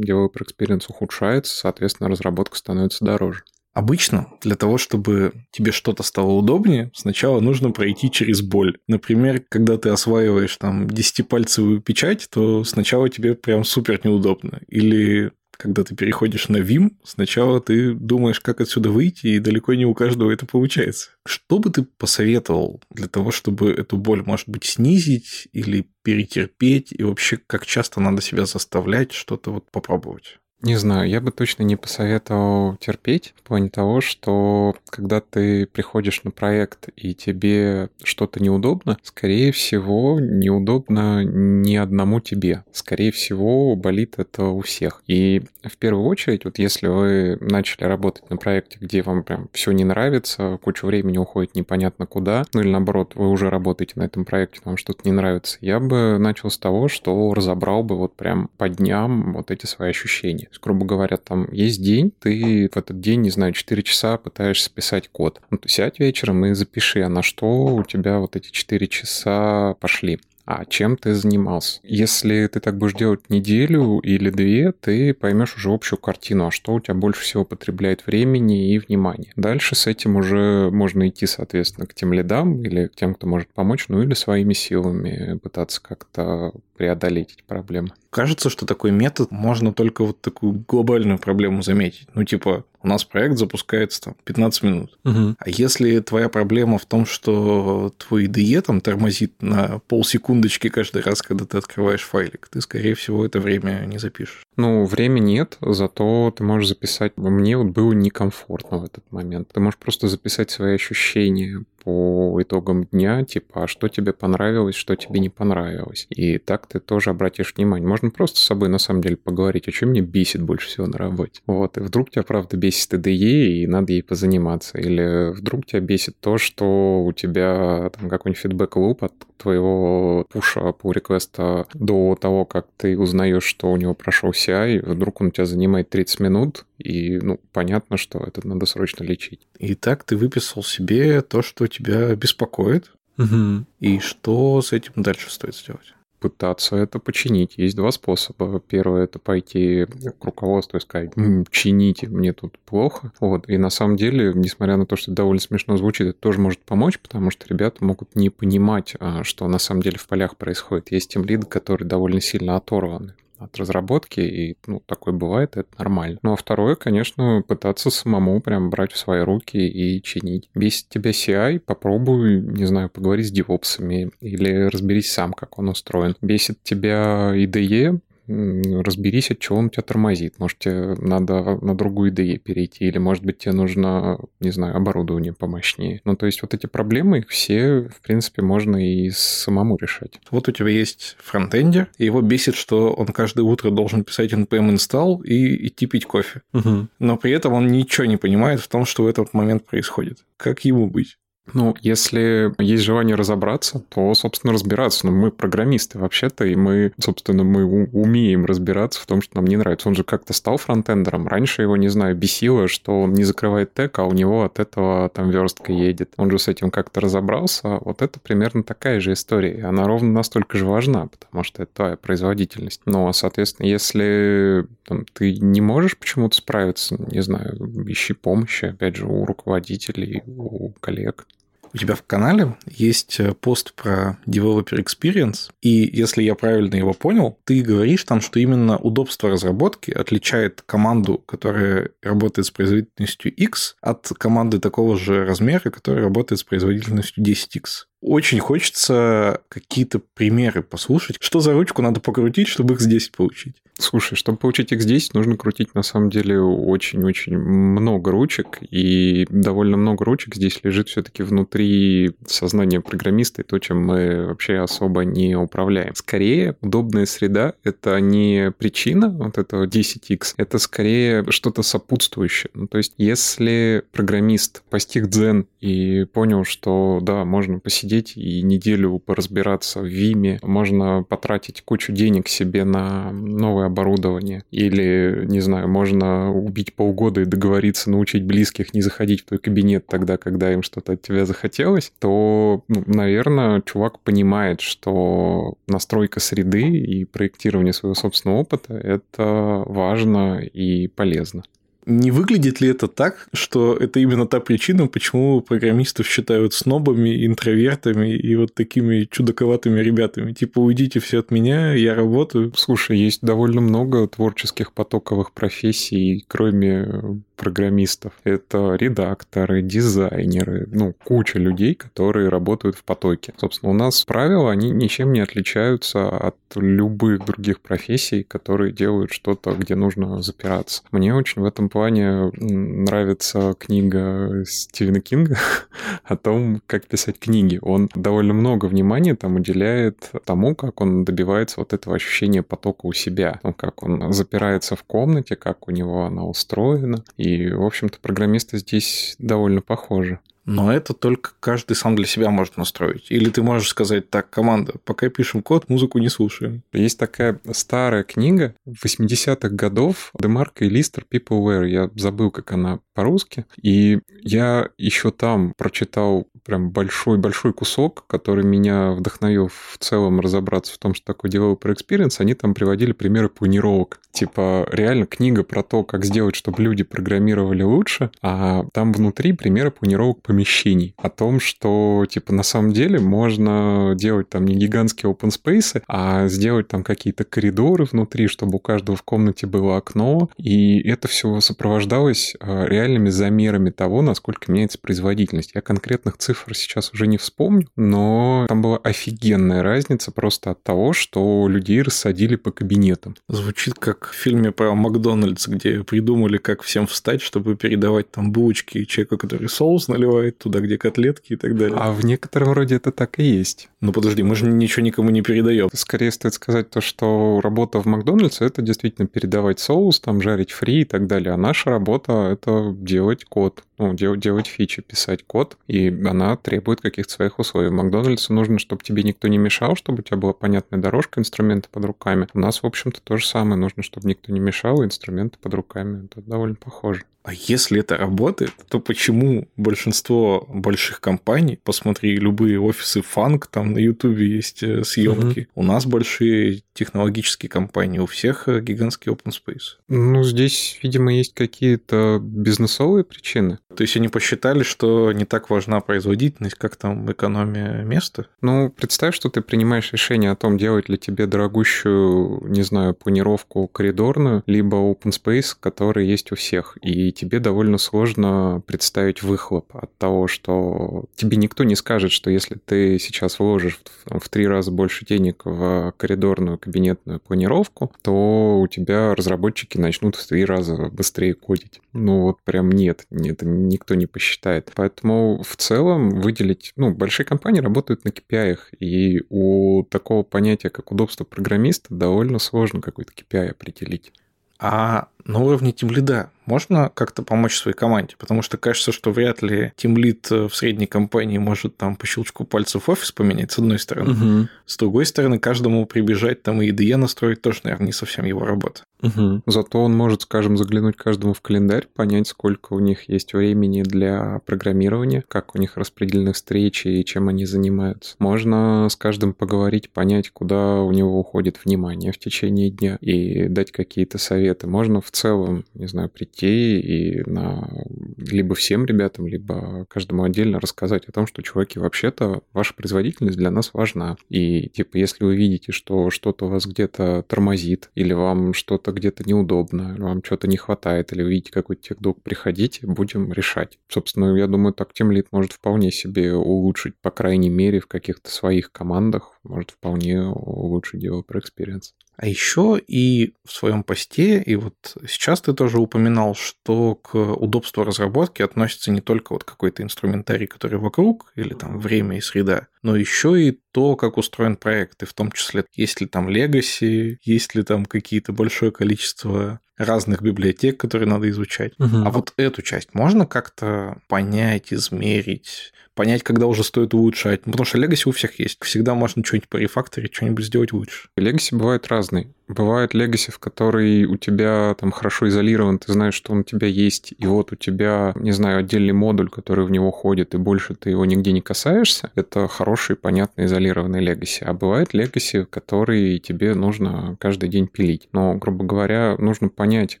developer experience ухудшается, соответственно, разработка становится дороже. Обычно для того, чтобы тебе что-то стало удобнее, сначала нужно пройти через боль. Например, когда ты осваиваешь там десятипальцевую печать, то сначала тебе прям супер неудобно. Или когда ты переходишь на Vim, сначала ты думаешь, как отсюда выйти, и далеко не у каждого это получается. Что бы ты посоветовал для того, чтобы эту боль, может быть, снизить или перетерпеть, и вообще как часто надо себя заставлять что-то вот попробовать? Не знаю, я бы точно не посоветовал терпеть в плане того, что когда ты приходишь на проект и тебе что-то неудобно, скорее всего, неудобно ни одному тебе. Скорее всего, болит это у всех. И в первую очередь, вот если вы начали работать на проекте, где вам прям все не нравится, куча времени уходит непонятно куда, ну или наоборот, вы уже работаете на этом проекте, вам что-то не нравится, я бы начал с того, что разобрал бы вот прям по дням вот эти свои ощущения есть, грубо говоря, там есть день, ты в этот день, не знаю, 4 часа пытаешься писать код. Ну, то сядь вечером и запиши, а на что у тебя вот эти 4 часа пошли. а чем ты занимался. Если ты так будешь делать неделю или две, ты поймешь уже общую картину, а что у тебя больше всего потребляет времени и внимания. Дальше с этим уже можно идти, соответственно, к тем лидам или к тем, кто может помочь, ну или своими силами пытаться как-то преодолеть эти проблемы. Кажется, что такой метод можно только вот такую глобальную проблему заметить. Ну, типа, у нас проект запускается там 15 минут. Угу. А если твоя проблема в том, что твой IDE там тормозит на полсекундочки каждый раз, когда ты открываешь файлик, ты, скорее всего, это время не запишешь. Ну, времени нет, зато ты можешь записать... Мне вот было некомфортно в этот момент. Ты можешь просто записать свои ощущения по итогам дня, типа, а что тебе понравилось, что тебе не понравилось. И так ты тоже обратишь внимание. Можно просто с собой, на самом деле, поговорить, о чем мне бесит больше всего на работе. Вот, и вдруг тебя, правда, бесит IDE, и надо ей позаниматься. Или вдруг тебя бесит то, что у тебя там какой-нибудь фидбэк-луп от твоего пуша по реквеста до того, как ты узнаешь, что у него прошел CI, вдруг он у тебя занимает 30 минут, и, ну, понятно, что это надо срочно лечить. Итак, ты выписал себе то, что тебя беспокоит, угу. и что с этим дальше стоит сделать? Пытаться это починить. Есть два способа. Первое – это пойти к руководству и сказать, М, чините, мне тут плохо. Вот. И на самом деле, несмотря на то, что это довольно смешно звучит, это тоже может помочь, потому что ребята могут не понимать, а, что на самом деле в полях происходит. Есть тем лиды, которые довольно сильно оторваны от разработки, и ну, такое бывает, это нормально. Ну а второе, конечно, пытаться самому прям брать в свои руки и чинить. Бесит тебя CI, попробуй, не знаю, поговорить с девопсами или разберись сам, как он устроен. Бесит тебя IDE, разберись, от чего он тебя тормозит. Может, тебе надо на другую IDE перейти, или, может быть, тебе нужно, не знаю, оборудование помощнее. Ну, то есть вот эти проблемы, их все, в принципе, можно и самому решать. Вот у тебя есть фронтендер, и его бесит, что он каждое утро должен писать npm install и идти пить кофе. Угу. Но при этом он ничего не понимает в том, что в этот момент происходит. Как ему быть? Ну, если есть желание разобраться, то, собственно, разбираться. Но мы программисты вообще-то, и мы, собственно, мы умеем разбираться в том, что нам не нравится. Он же как-то стал фронтендером. Раньше его, не знаю, бесило, что он не закрывает тег, а у него от этого там верстка едет. Он же с этим как-то разобрался. Вот это примерно такая же история. Она ровно настолько же важна, потому что это твоя производительность. Но, соответственно, если там, ты не можешь почему-то справиться, не знаю, ищи помощи, опять же, у руководителей, у коллег. У тебя в канале есть э, пост про Developer Experience, и если я правильно его понял, ты говоришь там, что именно удобство разработки отличает команду, которая работает с производительностью X, от команды такого же размера, которая работает с производительностью 10X. Очень хочется какие-то примеры послушать. Что за ручку надо покрутить, чтобы X10 получить? Слушай, чтобы получить X10, нужно крутить на самом деле очень-очень много ручек, и довольно много ручек здесь лежит все-таки внутри сознания программиста, и то, чем мы вообще особо не управляем. Скорее, удобная среда — это не причина вот этого 10X, это скорее что-то сопутствующее. Ну, то есть, если программист постиг дзен и понял, что да, можно посидеть и неделю поразбираться в Виме, можно потратить кучу денег себе на новое оборудование, или, не знаю, можно убить полгода и договориться научить близких не заходить в твой кабинет тогда, когда им что-то от тебя захотелось, то, ну, наверное, чувак понимает, что настройка среды и проектирование своего собственного опыта — это важно и полезно. Не выглядит ли это так, что это именно та причина, почему программистов считают снобами, интровертами и вот такими чудаковатыми ребятами? Типа, уйдите все от меня, я работаю. Слушай, есть довольно много творческих потоковых профессий, кроме программистов. Это редакторы, дизайнеры, ну, куча людей, которые работают в потоке. Собственно, у нас правила, они ничем не отличаются от любых других профессий, которые делают что-то, где нужно запираться. Мне очень в этом плане нравится книга Стивена Кинга *laughs* о том, как писать книги. Он довольно много внимания там уделяет тому, как он добивается вот этого ощущения потока у себя, как он запирается в комнате, как у него она устроена, и и, в общем-то, программисты здесь довольно похожи. Но это только каждый сам для себя может настроить. Или ты можешь сказать, так, команда, пока пишем код, музыку не слушаем. Есть такая старая книга 80-х годов Демарка и Листер People Wear. Я забыл, как она по-русски. И я еще там прочитал прям большой-большой кусок, который меня вдохновил в целом разобраться в том, что такое developer experience, они там приводили примеры планировок. Типа, реально книга про то, как сделать, чтобы люди программировали лучше, а там внутри примеры планировок помещений. О том, что, типа, на самом деле можно делать там не гигантские open space, а сделать там какие-то коридоры внутри, чтобы у каждого в комнате было окно, и это все сопровождалось а, реальными замерами того, насколько меняется производительность. Я конкретных цифр сейчас уже не вспомню, но там была офигенная разница просто от того, что людей рассадили по кабинетам. Звучит как в фильме про Макдональдс, где придумали, как всем встать, чтобы передавать там булочки человеку, который соус наливает туда, где котлетки и так далее. А в некотором роде это так и есть. Ну подожди, мы же ничего никому не передаем. Скорее стоит сказать то, что работа в Макдональдсе это действительно передавать соус, там жарить фри и так далее. А наша работа это делать код, ну, делать, делать фичи, писать код, и она требует каких-то своих условий. В Макдональдсу нужно, чтобы тебе никто не мешал, чтобы у тебя была понятная дорожка, инструменты под руками. У нас, в общем-то, то же самое. Нужно, чтобы никто не мешал, инструменты под руками. Это довольно похоже. А если это работает, то почему большинство больших компаний, посмотри, любые офисы Фанк, там на Ютубе есть э, съемки, угу. у нас большие технологические компании, у всех э, гигантский open space. Ну, здесь, видимо, есть какие-то бизнесовые причины. То есть они посчитали, что не так важна производительность, как там экономия места? Ну, представь, что ты принимаешь решение о том, делать ли тебе дорогущую, не знаю, планировку коридорную, либо open space, который есть у всех. И тебе довольно сложно представить выхлоп от того, что тебе никто не скажет, что если ты сейчас вложишь в три раза больше денег в коридорную кабинетную планировку, то у тебя разработчики начнут в три раза быстрее кодить. Ну вот прям нет, это никто не посчитает. Поэтому в целом выделить, ну, большие компании работают на KPI, и у такого понятия, как удобство программиста, довольно сложно какой-то KPI определить. А на уровне тимлида можно как-то помочь своей команде? Потому что кажется, что вряд ли тимлид э, в средней компании может там по щелчку пальцев офис поменять, с одной стороны. Угу. С другой стороны, каждому прибежать там и IDE настроить тоже, наверное, не совсем его работа. Угу. Зато он может, скажем, заглянуть каждому в календарь, понять, сколько у них есть времени для программирования, как у них распределены встречи и чем они занимаются. Можно с каждым поговорить, понять, куда у него уходит внимание в течение дня и дать какие-то советы. Можно в целом, не знаю, прийти и на либо всем ребятам, либо каждому отдельно рассказать о том, что, чуваки, вообще-то ваша производительность для нас важна. И, типа, если вы видите, что что-то у вас где-то тормозит, или вам что-то где-то неудобно, вам что-то не хватает, или вы видите какой-то техдок, приходите, будем решать. Собственно, я думаю, так тем лид может вполне себе улучшить, по крайней мере, в каких-то своих командах, может вполне улучшить developer experience. А еще и в своем посте, и вот сейчас ты тоже упоминал, что к удобству разработки относится не только вот какой-то инструментарий, который вокруг, или там время и среда, но еще и то, как устроен проект, и в том числе, есть ли там legacy, есть ли там какие-то большое количество разных библиотек, которые надо изучать. Угу. А вот эту часть можно как-то понять, измерить, понять, когда уже стоит улучшать. Потому что Legacy у всех есть. Всегда можно что-нибудь порефакторить, что-нибудь сделать лучше. Legacy бывает разный. Бывает Legacy, в который у тебя там хорошо изолирован, ты знаешь, что он у тебя есть, и вот у тебя, не знаю, отдельный модуль, который в него ходит, и больше ты его нигде не касаешься. Это хороший, понятный, изолированный Legacy. А бывает Legacy, который тебе нужно каждый день пилить. Но, грубо говоря, нужно понять,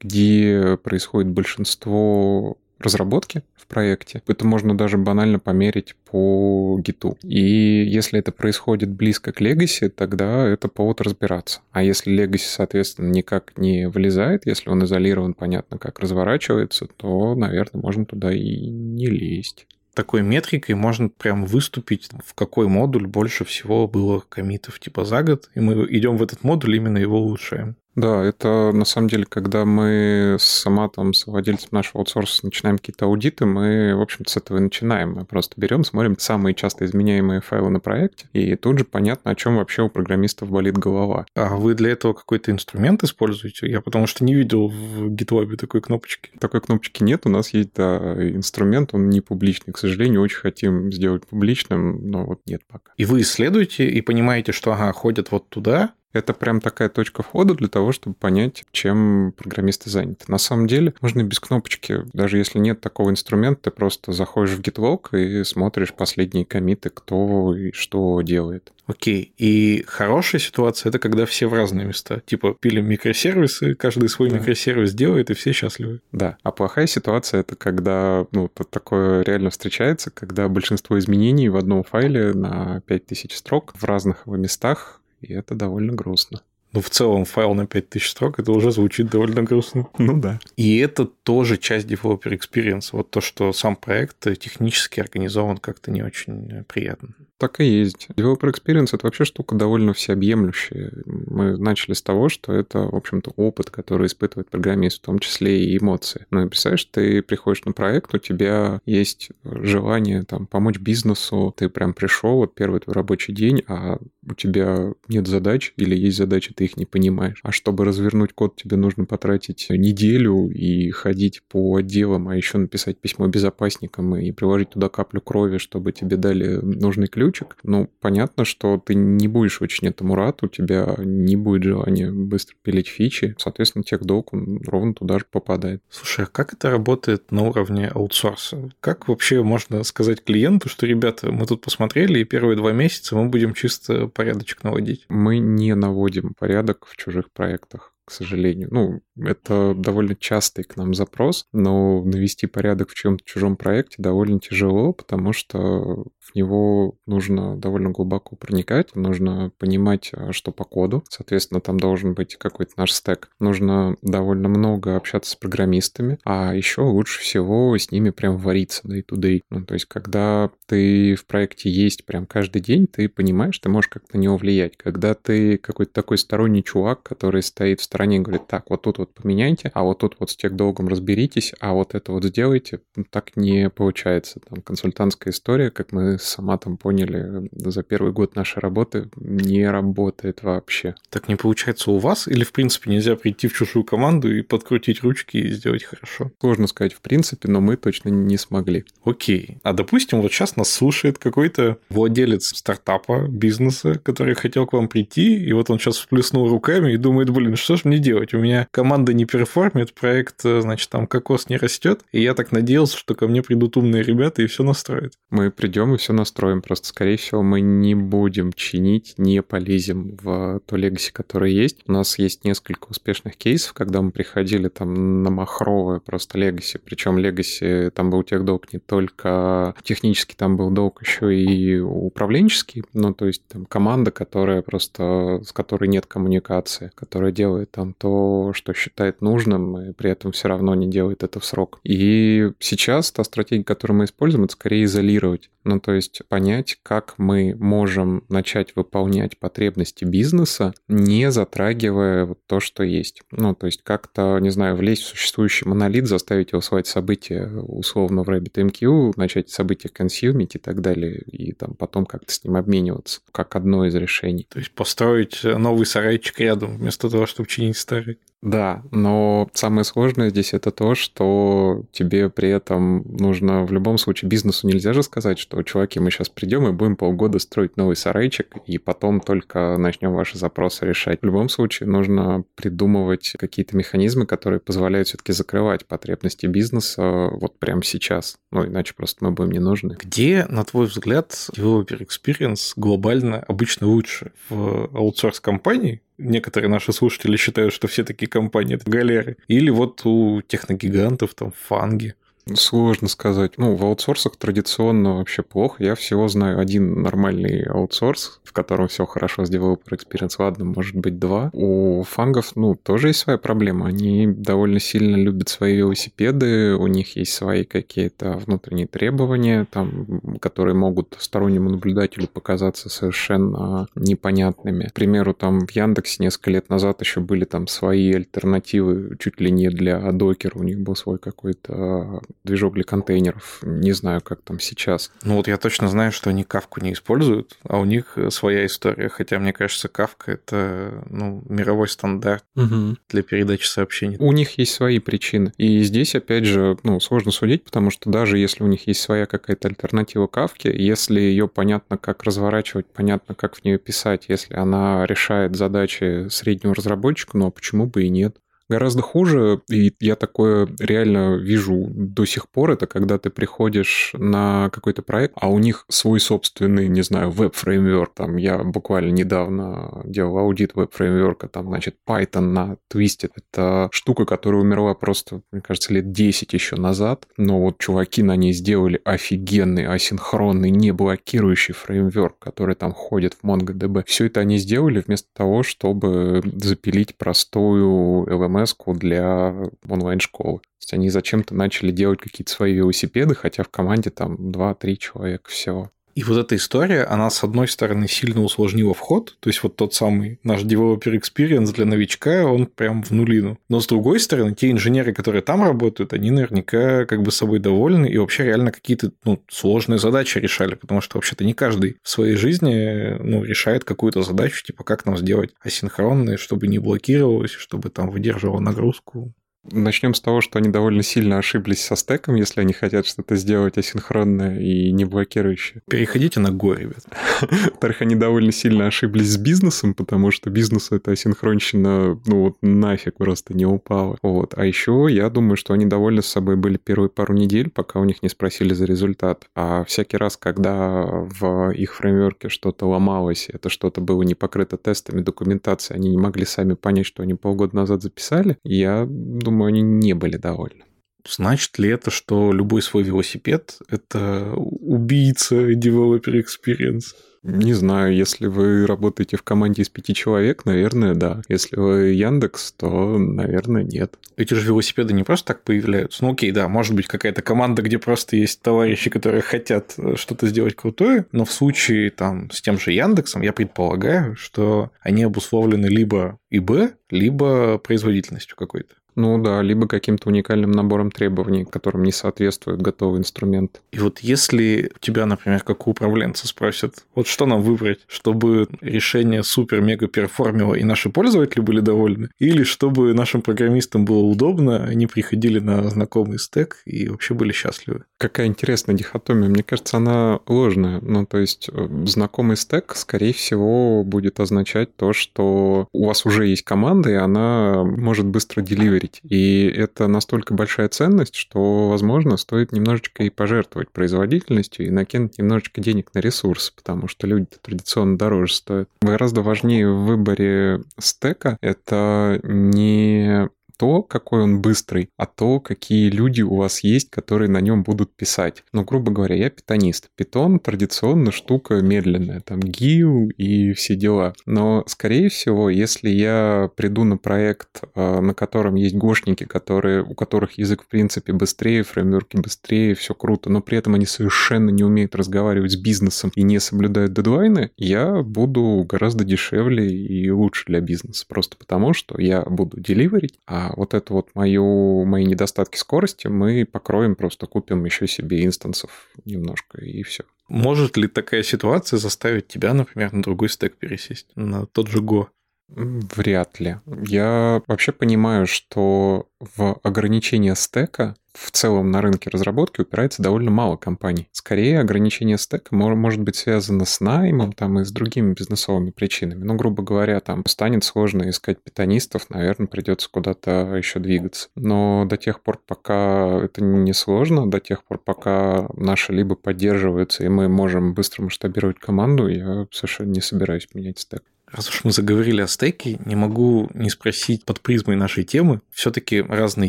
где происходит большинство разработки в проекте. Это можно даже банально померить по гиту. И если это происходит близко к Legacy, тогда это повод разбираться. А если Legacy, соответственно, никак не вылезает, если он изолирован, понятно, как разворачивается, то, наверное, можно туда и не лезть такой метрикой можно прям выступить, в какой модуль больше всего было комитов типа за год, и мы идем в этот модуль, именно его улучшаем. Да, это на самом деле, когда мы с Аматом, с владельцем нашего аутсорса, начинаем какие-то аудиты, мы, в общем-то, с этого и начинаем. Мы просто берем, смотрим самые часто изменяемые файлы на проекте, и тут же понятно, о чем вообще у программистов болит голова. А вы для этого какой-то инструмент используете? Я потому что не видел в GitLab такой кнопочки. Такой кнопочки нет, у нас есть да, инструмент, он не публичный. К сожалению, очень хотим сделать публичным, но вот нет пока. И вы исследуете и понимаете, что ага, ходят вот туда, Это прям такая точка входа для того, чтобы понять, чем программисты заняты. На самом деле, можно без кнопочки. Даже если нет такого инструмента, ты просто заходишь в GitLog и смотришь последние комиты, кто и что делает. Окей. И хорошая ситуация это когда все в разные места. Типа пилим микросервисы, каждый свой да. микросервис делает, и все счастливы. Да. А плохая ситуация это когда ну, такое реально встречается, когда большинство изменений в одном файле на 5000 строк в разных его местах, и это довольно грустно. Ну, в целом, файл на 5000 строк, это уже звучит довольно грустно. *laughs* Ну да. И это тоже часть developer experience. Вот то, что сам проект технически организован как-то не очень приятно. Так и есть. Developer Experience — это вообще штука довольно всеобъемлющая. Мы начали с того, что это, в общем-то, опыт, который испытывает программист, в том числе и эмоции. Ну, и представляешь, ты приходишь на проект, у тебя есть желание там, помочь бизнесу, ты прям пришел, вот первый твой рабочий день, а у тебя нет задач или есть задачи, ты их не понимаешь. А чтобы развернуть код, тебе нужно потратить неделю и ходить по отделам, а еще написать письмо безопасникам и приложить туда каплю крови, чтобы тебе дали нужный ключ, ключик. Ну, понятно, что ты не будешь очень этому рад, у тебя не будет желания быстро пилить фичи. Соответственно, техдолг, он ровно туда же попадает. Слушай, а как это работает на уровне аутсорса? Как вообще можно сказать клиенту, что, ребята, мы тут посмотрели, и первые два месяца мы будем чисто порядочек наводить? Мы не наводим порядок в чужих проектах к сожалению. Ну, это довольно частый к нам запрос, но навести порядок в чем-то чужом проекте довольно тяжело, потому что в него нужно довольно глубоко проникать, нужно понимать, а, что по коду. Соответственно, там должен быть какой-то наш стек. Нужно довольно много общаться с программистами, а еще лучше всего с ними прям вариться day to day. Ну, то есть, когда ты в проекте есть прям каждый день, ты понимаешь, ты можешь как-то на него влиять. Когда ты какой-то такой сторонний чувак, который стоит в стороне и говорит, так, вот тут вот поменяйте, а вот тут вот с тех долгом разберитесь, а вот это вот сделайте, так не получается. Там консультантская история, как мы сами там поняли, за первый год нашей работы не работает вообще. Так не получается у вас? Или, в принципе, нельзя прийти в чужую команду и подкрутить ручки и сделать хорошо? Сложно сказать в принципе, но мы точно не смогли. Окей. А допустим, вот сейчас нас слушает какой-то владелец стартапа, бизнеса, который хотел к вам прийти, и вот он сейчас всплеснул руками и думает, блин, что же мне делать? У меня команда не перформит, проект, значит, там кокос не растет, и я так надеялся, что ко мне придут умные ребята и все настроят. Мы придем и все настроим. Просто, скорее всего, мы не будем чинить, не полезем в то легаси, которое есть. У нас есть несколько успешных кейсов, когда мы приходили там на махровое просто легаси. Причем легаси там был техдолг не только технический, там был долг еще и управленческий. Ну, то есть там команда, которая просто, с которой нет коммуникации, которая делает там то, что считает нужным, и при этом все равно не делает это в срок. И сейчас та стратегия, которую мы используем, это скорее изолировать. Ну, то есть понять, как мы можем начать выполнять потребности бизнеса, не затрагивая вот то, что есть. Ну, то есть как-то, не знаю, влезть в существующий монолит, заставить его сводить события условно в RabbitMQ, начать события консюмить и так далее, и там потом как-то с ним обмениваться, как одно из решений. То есть построить новый сарайчик рядом, вместо того, чтобы чинить старый. Да, но самое сложное здесь это то, что тебе при этом нужно в любом случае бизнесу нельзя же сказать, что чуваки, мы сейчас придем и будем полгода строить новый сарайчик, и потом только начнем ваши запросы решать. В любом случае нужно придумывать какие-то механизмы, которые позволяют все-таки закрывать потребности бизнеса вот прямо сейчас. Ну, иначе просто мы будем не нужны. Где, на твой взгляд, developer experience глобально обычно лучше? В аутсорс-компании, некоторые наши слушатели считают, что все такие компании это галеры. Или вот у техногигантов, там, фанги. Сложно сказать. Ну, в аутсорсах традиционно вообще плохо. Я всего знаю один нормальный аутсорс, в котором все хорошо с Developer Experience. Ладно, может быть, два. У фангов, ну, тоже есть своя проблема. Они довольно сильно любят свои велосипеды, у них есть свои какие-то внутренние требования, там, которые могут стороннему наблюдателю показаться совершенно непонятными. К примеру, там в Яндексе несколько лет назад еще были там свои альтернативы чуть ли не для докера. У них был свой какой-то движок для контейнеров. Не знаю, как там сейчас. Ну вот я точно знаю, что они кавку не используют, а у них своя история. Хотя, мне кажется, кавка — это ну, мировой стандарт угу. для передачи сообщений. У них есть свои причины. И здесь, опять же, ну, сложно судить, потому что даже если у них есть своя какая-то альтернатива кавке, если ее понятно, как разворачивать, понятно, как в нее писать, если она решает задачи среднего разработчика, ну а почему бы и нет? Гораздо хуже, и я такое реально вижу до сих пор, это когда ты приходишь на какой-то проект, а у них свой собственный, не знаю, веб-фреймворк. Там я буквально недавно делал аудит веб-фреймворка, там, значит, Python на Twisted. Это штука, которая умерла просто, мне кажется, лет 10 еще назад. Но вот чуваки на ней сделали офигенный, асинхронный, не блокирующий фреймворк, который там ходит в MongoDB. Все это они сделали вместо того, чтобы запилить простую LMS смс для онлайн-школы. То есть они зачем-то начали делать какие-то свои велосипеды, хотя в команде там 2-3 человека всего. И вот эта история, она, с одной стороны, сильно усложнила вход, то есть вот тот самый наш developer experience для новичка, он прям в нулину. Но, с другой стороны, те инженеры, которые там работают, они наверняка как бы собой довольны и вообще реально какие-то ну, сложные задачи решали, потому что вообще-то не каждый в своей жизни ну, решает какую-то задачу, типа как нам сделать асинхронные, чтобы не блокировалось, чтобы там выдерживало нагрузку. Начнем с того, что они довольно сильно ошиблись со стеком, если они хотят что-то сделать асинхронное и не блокирующее. Переходите на Go, ребят. *laughs* Во-вторых, они довольно сильно ошиблись с бизнесом, потому что бизнесу эта асинхронщина, ну вот нафиг просто не упала. Вот. А еще я думаю, что они довольны с собой были первые пару недель, пока у них не спросили за результат. А всякий раз, когда в их фреймворке что-то ломалось, это что-то было не покрыто тестами, документацией, они не могли сами понять, что они полгода назад записали, я думаю, они не были довольны. Значит ли это, что любой свой велосипед – это убийца developer experience? Не знаю, если вы работаете в команде из пяти человек, наверное, да. Если вы Яндекс, то, наверное, нет. Эти же велосипеды не просто так появляются. Ну окей, да, может быть какая-то команда, где просто есть товарищи, которые хотят э, что-то сделать крутое, но в случае там с тем же Яндексом я предполагаю, что они обусловлены либо ИБ, либо производительностью какой-то. Ну да, либо каким-то уникальным набором требований, которым не соответствует готовый инструмент. И вот если тебя, например, как у управленца спросят, вот что нам выбрать, чтобы решение супер-мега перформило и наши пользователи были довольны, или чтобы нашим программистам было удобно, они приходили на знакомый стек и вообще были счастливы. Какая интересная дихотомия. Мне кажется, она ложная. Ну, то есть э, знакомый стек, скорее всего, будет означать то, что у вас уже есть команда, и она может быстро деливерить выиграть. И это настолько большая ценность, что, возможно, стоит немножечко и пожертвовать производительностью и накинуть немножечко денег на ресурсы, потому что люди традиционно дороже стоят. Гораздо важнее в выборе стека это не то, какой он быстрый, а то, какие люди у вас есть, которые на нем будут писать. Ну, грубо говоря, я питонист. Питон традиционно штука медленная, там гиу и все дела. Но, скорее всего, если я приду на проект, э, на котором есть гошники, которые, у которых язык, в принципе, быстрее, фреймворки быстрее, все круто, но при этом они совершенно не умеют разговаривать с бизнесом и не соблюдают дедлайны, я буду гораздо дешевле и лучше для бизнеса. Просто потому, что я буду деливерить, а вот это вот мою, мои недостатки скорости мы покроем, просто купим еще себе инстансов немножко и все. Может ли такая ситуация заставить тебя, например, на другой стек пересесть, на тот же Go? Вряд ли. Я вообще понимаю, что в ограничение стека в целом на рынке разработки упирается довольно мало компаний. Скорее, ограничение стека может быть связано с наймом там, и с другими бизнесовыми причинами. Ну, грубо говоря, там станет сложно искать питанистов, наверное, придется куда-то еще двигаться. Но до тех пор, пока это не сложно, до тех пор, пока наши либо поддерживаются, и мы можем быстро масштабировать команду, я совершенно не собираюсь менять стек. Раз уж мы заговорили о стеке, не могу не спросить под призмой нашей темы. Все-таки разные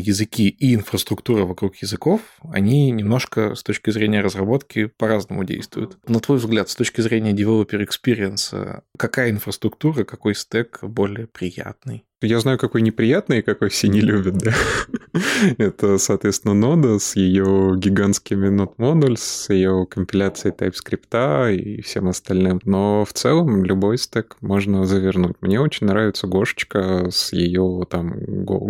языки и инфраструктура вокруг языков, они немножко с точки зрения разработки по-разному действуют. На твой взгляд, с точки зрения developer experience, какая инфраструктура, какой стек более приятный? Я знаю, какой неприятный и какой все не любят, да. *laughs* Это, соответственно, нода с ее гигантскими нод модуль, с ее компиляцией TypeScript и всем остальным. Но в целом любой стек можно завернуть. Мне очень нравится Гошечка с ее там Go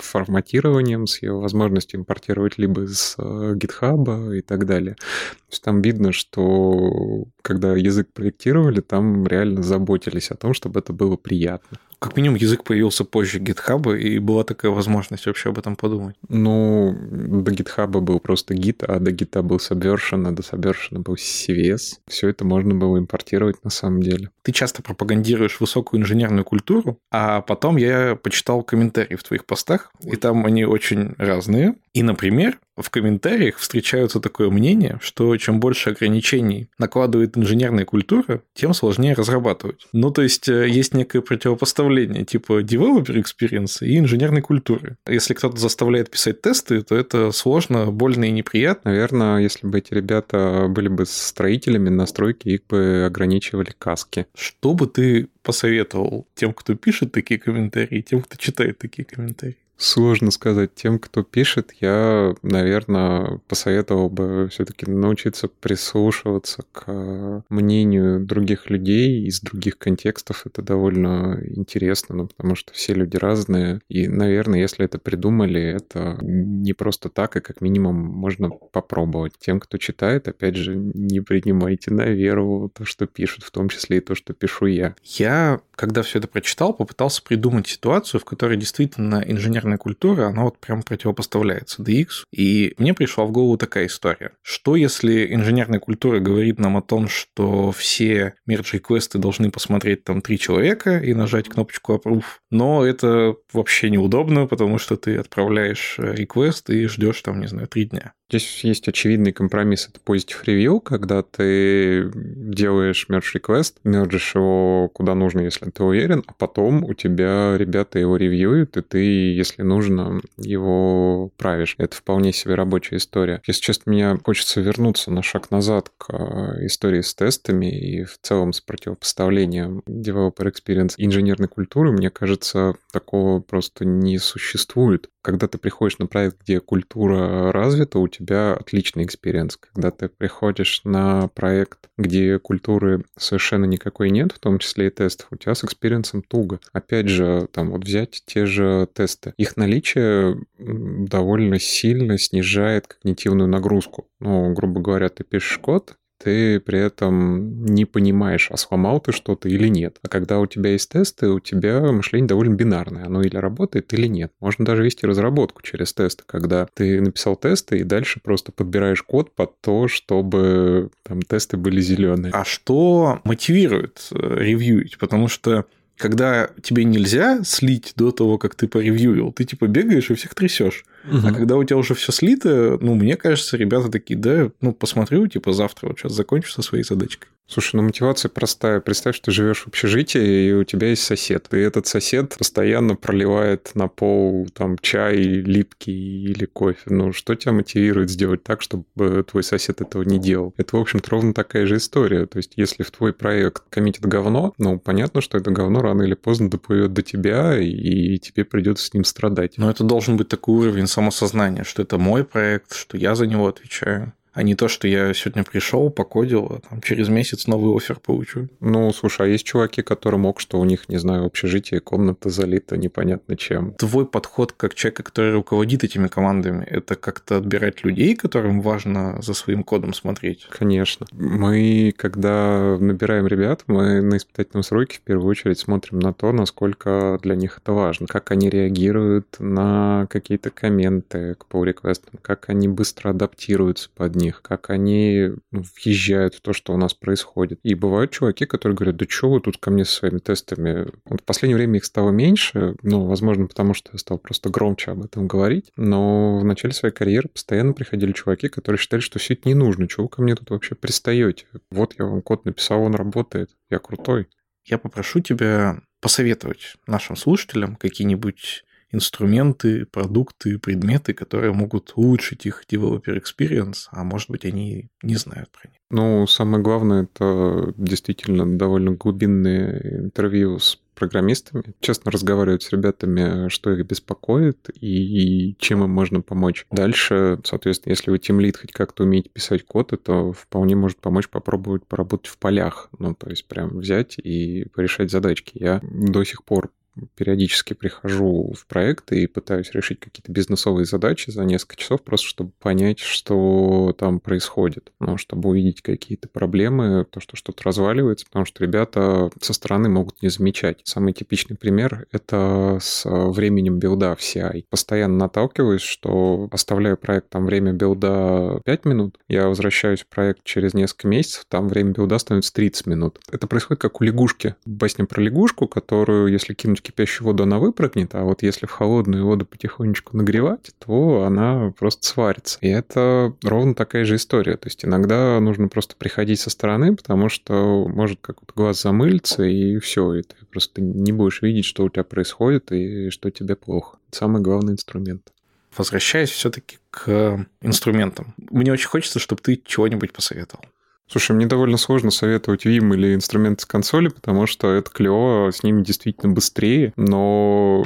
форматированием, с ее возможностью импортировать либо из GitHub э, и так далее. То есть там видно, что когда язык проектировали, там реально заботились о том, чтобы это было приятно. Как минимум, язык появился позже GitHub, и была такая возможность вообще об этом подумать. Ну, до GitHub был просто Git, а до Git был Subversion, а до Subversion был CVS. Все это можно было импортировать на самом деле. Ты часто пропагандируешь высокую инженерную культуру, а потом я почитал комментарии в твоих постах, и там они очень разные. И, например, в комментариях встречаются такое мнение, что чем больше ограничений накладывает инженерная культура, тем сложнее разрабатывать. Ну, то есть, э, есть некое противопоставление типа developer experience и инженерной культуры. Если кто-то заставляет писать тесты, то это сложно, больно и неприятно. Наверное, если бы эти ребята были бы строителями настройки, их бы ограничивали каски. Что бы ты посоветовал тем, кто пишет такие комментарии, тем, кто читает такие комментарии? Сложно сказать. Тем, кто пишет, я, наверное, посоветовал бы все-таки научиться прислушиваться к мнению других людей из других контекстов. Это довольно интересно, ну, потому что все люди разные. И, наверное, если это придумали, это не просто так, и как минимум можно попробовать. Тем, кто читает, опять же, не принимайте на веру то, что пишут, в том числе и то, что пишу я. Я, когда все это прочитал, попытался придумать ситуацию, в которой действительно инженер инженерная культура, она вот прям противопоставляется DX. И мне пришла в голову такая история. Что если инженерная культура говорит нам о том, что все merge реквесты должны посмотреть там три человека и нажать кнопочку approve, но это вообще неудобно, потому что ты отправляешь реквест и ждешь там, не знаю, три дня. Здесь есть очевидный компромисс. Это positive review, когда ты делаешь merge request, мержишь его куда нужно, если ты уверен, а потом у тебя ребята его ревьюют, и ты, если нужно, его правишь. Это вполне себе рабочая история. Если честно, мне хочется вернуться на шаг назад к э, истории с тестами и в целом с противопоставлением developer experience инженерной культуры. Мне кажется, такого просто не существует. Когда ты приходишь на проект, где культура развита, у тебя отличный experience. Когда ты приходишь на проект, где культуры совершенно никакой нет, в том числе и тестов, у тебя с experience ом туго. Опять же, там вот взять те же тесты. Их наличие довольно сильно снижает когнитивную нагрузку. Ну, грубо говоря, ты пишешь код, ты при этом не понимаешь, а сломал ты что-то или нет. А когда у тебя есть тесты, у тебя мышление довольно бинарное. Оно или работает, или нет. Можно даже вести разработку через тесты, когда ты написал тесты и дальше просто подбираешь код под то, чтобы там тесты были зеленые. А что мотивирует э, ревьюить? Потому что когда тебе нельзя слить до того, как ты поревьюил, ты типа бегаешь и всех трясешь. Угу. А когда у тебя уже все слито, ну, мне кажется, ребята такие, да, ну, посмотрю, типа, завтра вот сейчас закончу со своей задачкой. Слушай, ну мотивация простая. Представь, что ты живешь в общежитии, и у тебя есть сосед. И этот сосед постоянно проливает на пол там чай липкий или кофе. Ну, что тебя мотивирует сделать так, чтобы твой сосед этого не делал? Это, в общем-то, ровно такая же история. То есть, если в твой проект коммитит говно, ну, понятно, что это говно рано или поздно доплывет до тебя, и тебе придется с ним страдать. Но это должен быть такой уровень самосознания, что это мой проект, что я за него отвечаю а не то, что я сегодня пришел, покодил, а там через месяц новый офер получу. Ну, слушай, а есть чуваки, которые мог, что у них, не знаю, общежитие, комната залита непонятно чем. Твой подход как человека, который руководит этими командами, это как-то отбирать людей, которым важно за своим кодом смотреть? Конечно. Мы, когда набираем ребят, мы на испытательном сроке в первую очередь смотрим на то, насколько для них это важно, как они реагируют на какие-то комменты к pull реквестам как они быстро адаптируются под них них, как они ну, въезжают в то, что у нас происходит. И бывают чуваки, которые говорят, да что вы тут ко мне со своими тестами? Вот в последнее время их стало меньше, ну, возможно, потому что я стал просто громче об этом говорить, но в начале своей карьеры постоянно приходили чуваки, которые считали, что все это не нужно, чего вы ко мне тут вообще пристаете? Вот я вам код написал, он работает, я крутой. Я попрошу тебя посоветовать нашим слушателям какие-нибудь инструменты, продукты, предметы, которые могут улучшить их developer experience, а может быть, они не знают про них. Ну, самое главное, это действительно довольно глубинные интервью с программистами, честно разговаривать с ребятами, что их беспокоит и чем им можно помочь. Дальше, соответственно, если вы тем лид хоть как-то умеете писать код, это вполне может помочь попробовать поработать в полях. Ну, то есть прям взять и порешать задачки. Я до сих пор периодически прихожу в проекты и пытаюсь решить какие-то бизнесовые задачи за несколько часов, просто чтобы понять, что там происходит, ну, чтобы увидеть какие-то проблемы, то, что что-то разваливается, потому что ребята со стороны могут не замечать. Самый типичный пример — это с временем билда в CI. Постоянно наталкиваюсь, что оставляю проект, там время билда 5 минут, я возвращаюсь в проект через несколько месяцев, там время билда становится 30 минут. Это происходит как у лягушки. В басне про лягушку, которую, если кинуть кипящую воду она выпрыгнет, а вот если в холодную воду потихонечку нагревать, то она просто сварится. И это ровно такая же история. То есть иногда нужно просто приходить со стороны, потому что может как-то глаз замылиться, и все, и ты просто не будешь видеть, что у тебя происходит и что тебе плохо. Это самый главный инструмент. Возвращаясь все-таки к инструментам. Мне очень хочется, чтобы ты чего-нибудь посоветовал. Слушай, мне довольно сложно советовать Vim или инструменты с консоли, потому что это клево, с ними действительно быстрее, но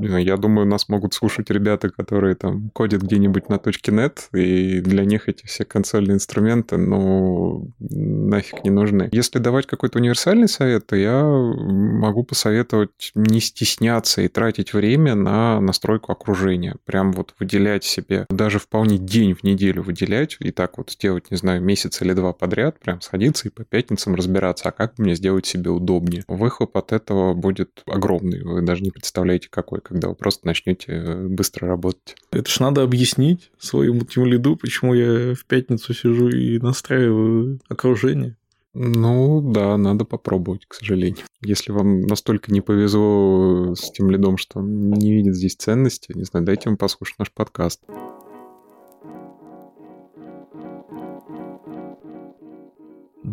я думаю, нас могут слушать ребята, которые там кодят где-нибудь на точке .NET, и для них эти все консольные инструменты, ну, нафиг не нужны. Если давать какой-то универсальный совет, то я могу посоветовать не стесняться и тратить время на настройку окружения. Прям вот выделять себе, даже вполне день в неделю выделять, и так вот сделать, не знаю, месяц или два подряд, подряд, прям садиться и по пятницам разбираться, а как мне сделать себе удобнее. Выхлоп от этого будет огромный. Вы даже не представляете, какой, когда вы просто начнете э, быстро работать. Это ж надо объяснить своему тем лиду, почему я в пятницу сижу и настраиваю окружение. Ну да, надо попробовать, к сожалению. Если вам настолько не повезло с тем лидом, что он не видит здесь ценности, не знаю, дайте ему послушать наш подкаст.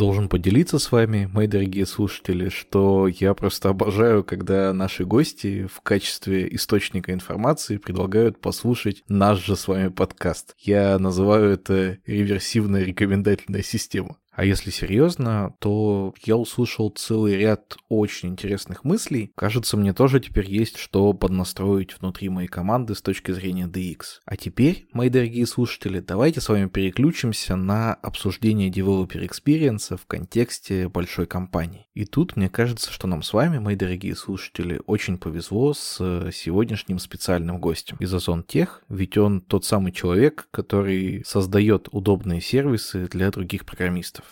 Должен поделиться с вами, мои дорогие слушатели, что я просто обожаю, когда наши гости в качестве источника информации предлагают послушать наш же с вами подкаст. Я называю это реверсивная рекомендательная система. А если серьезно, то я услышал целый ряд очень интересных мыслей. Кажется, мне тоже теперь есть что поднастроить внутри моей команды с точки зрения DX. А теперь, мои дорогие слушатели, давайте с вами переключимся на обсуждение Developer Experience в контексте большой компании. И тут мне кажется, что нам с вами, мои дорогие слушатели, очень повезло с сегодняшним специальным гостем из Озон Тех, ведь он тот самый человек, который создает удобные сервисы для других программистов.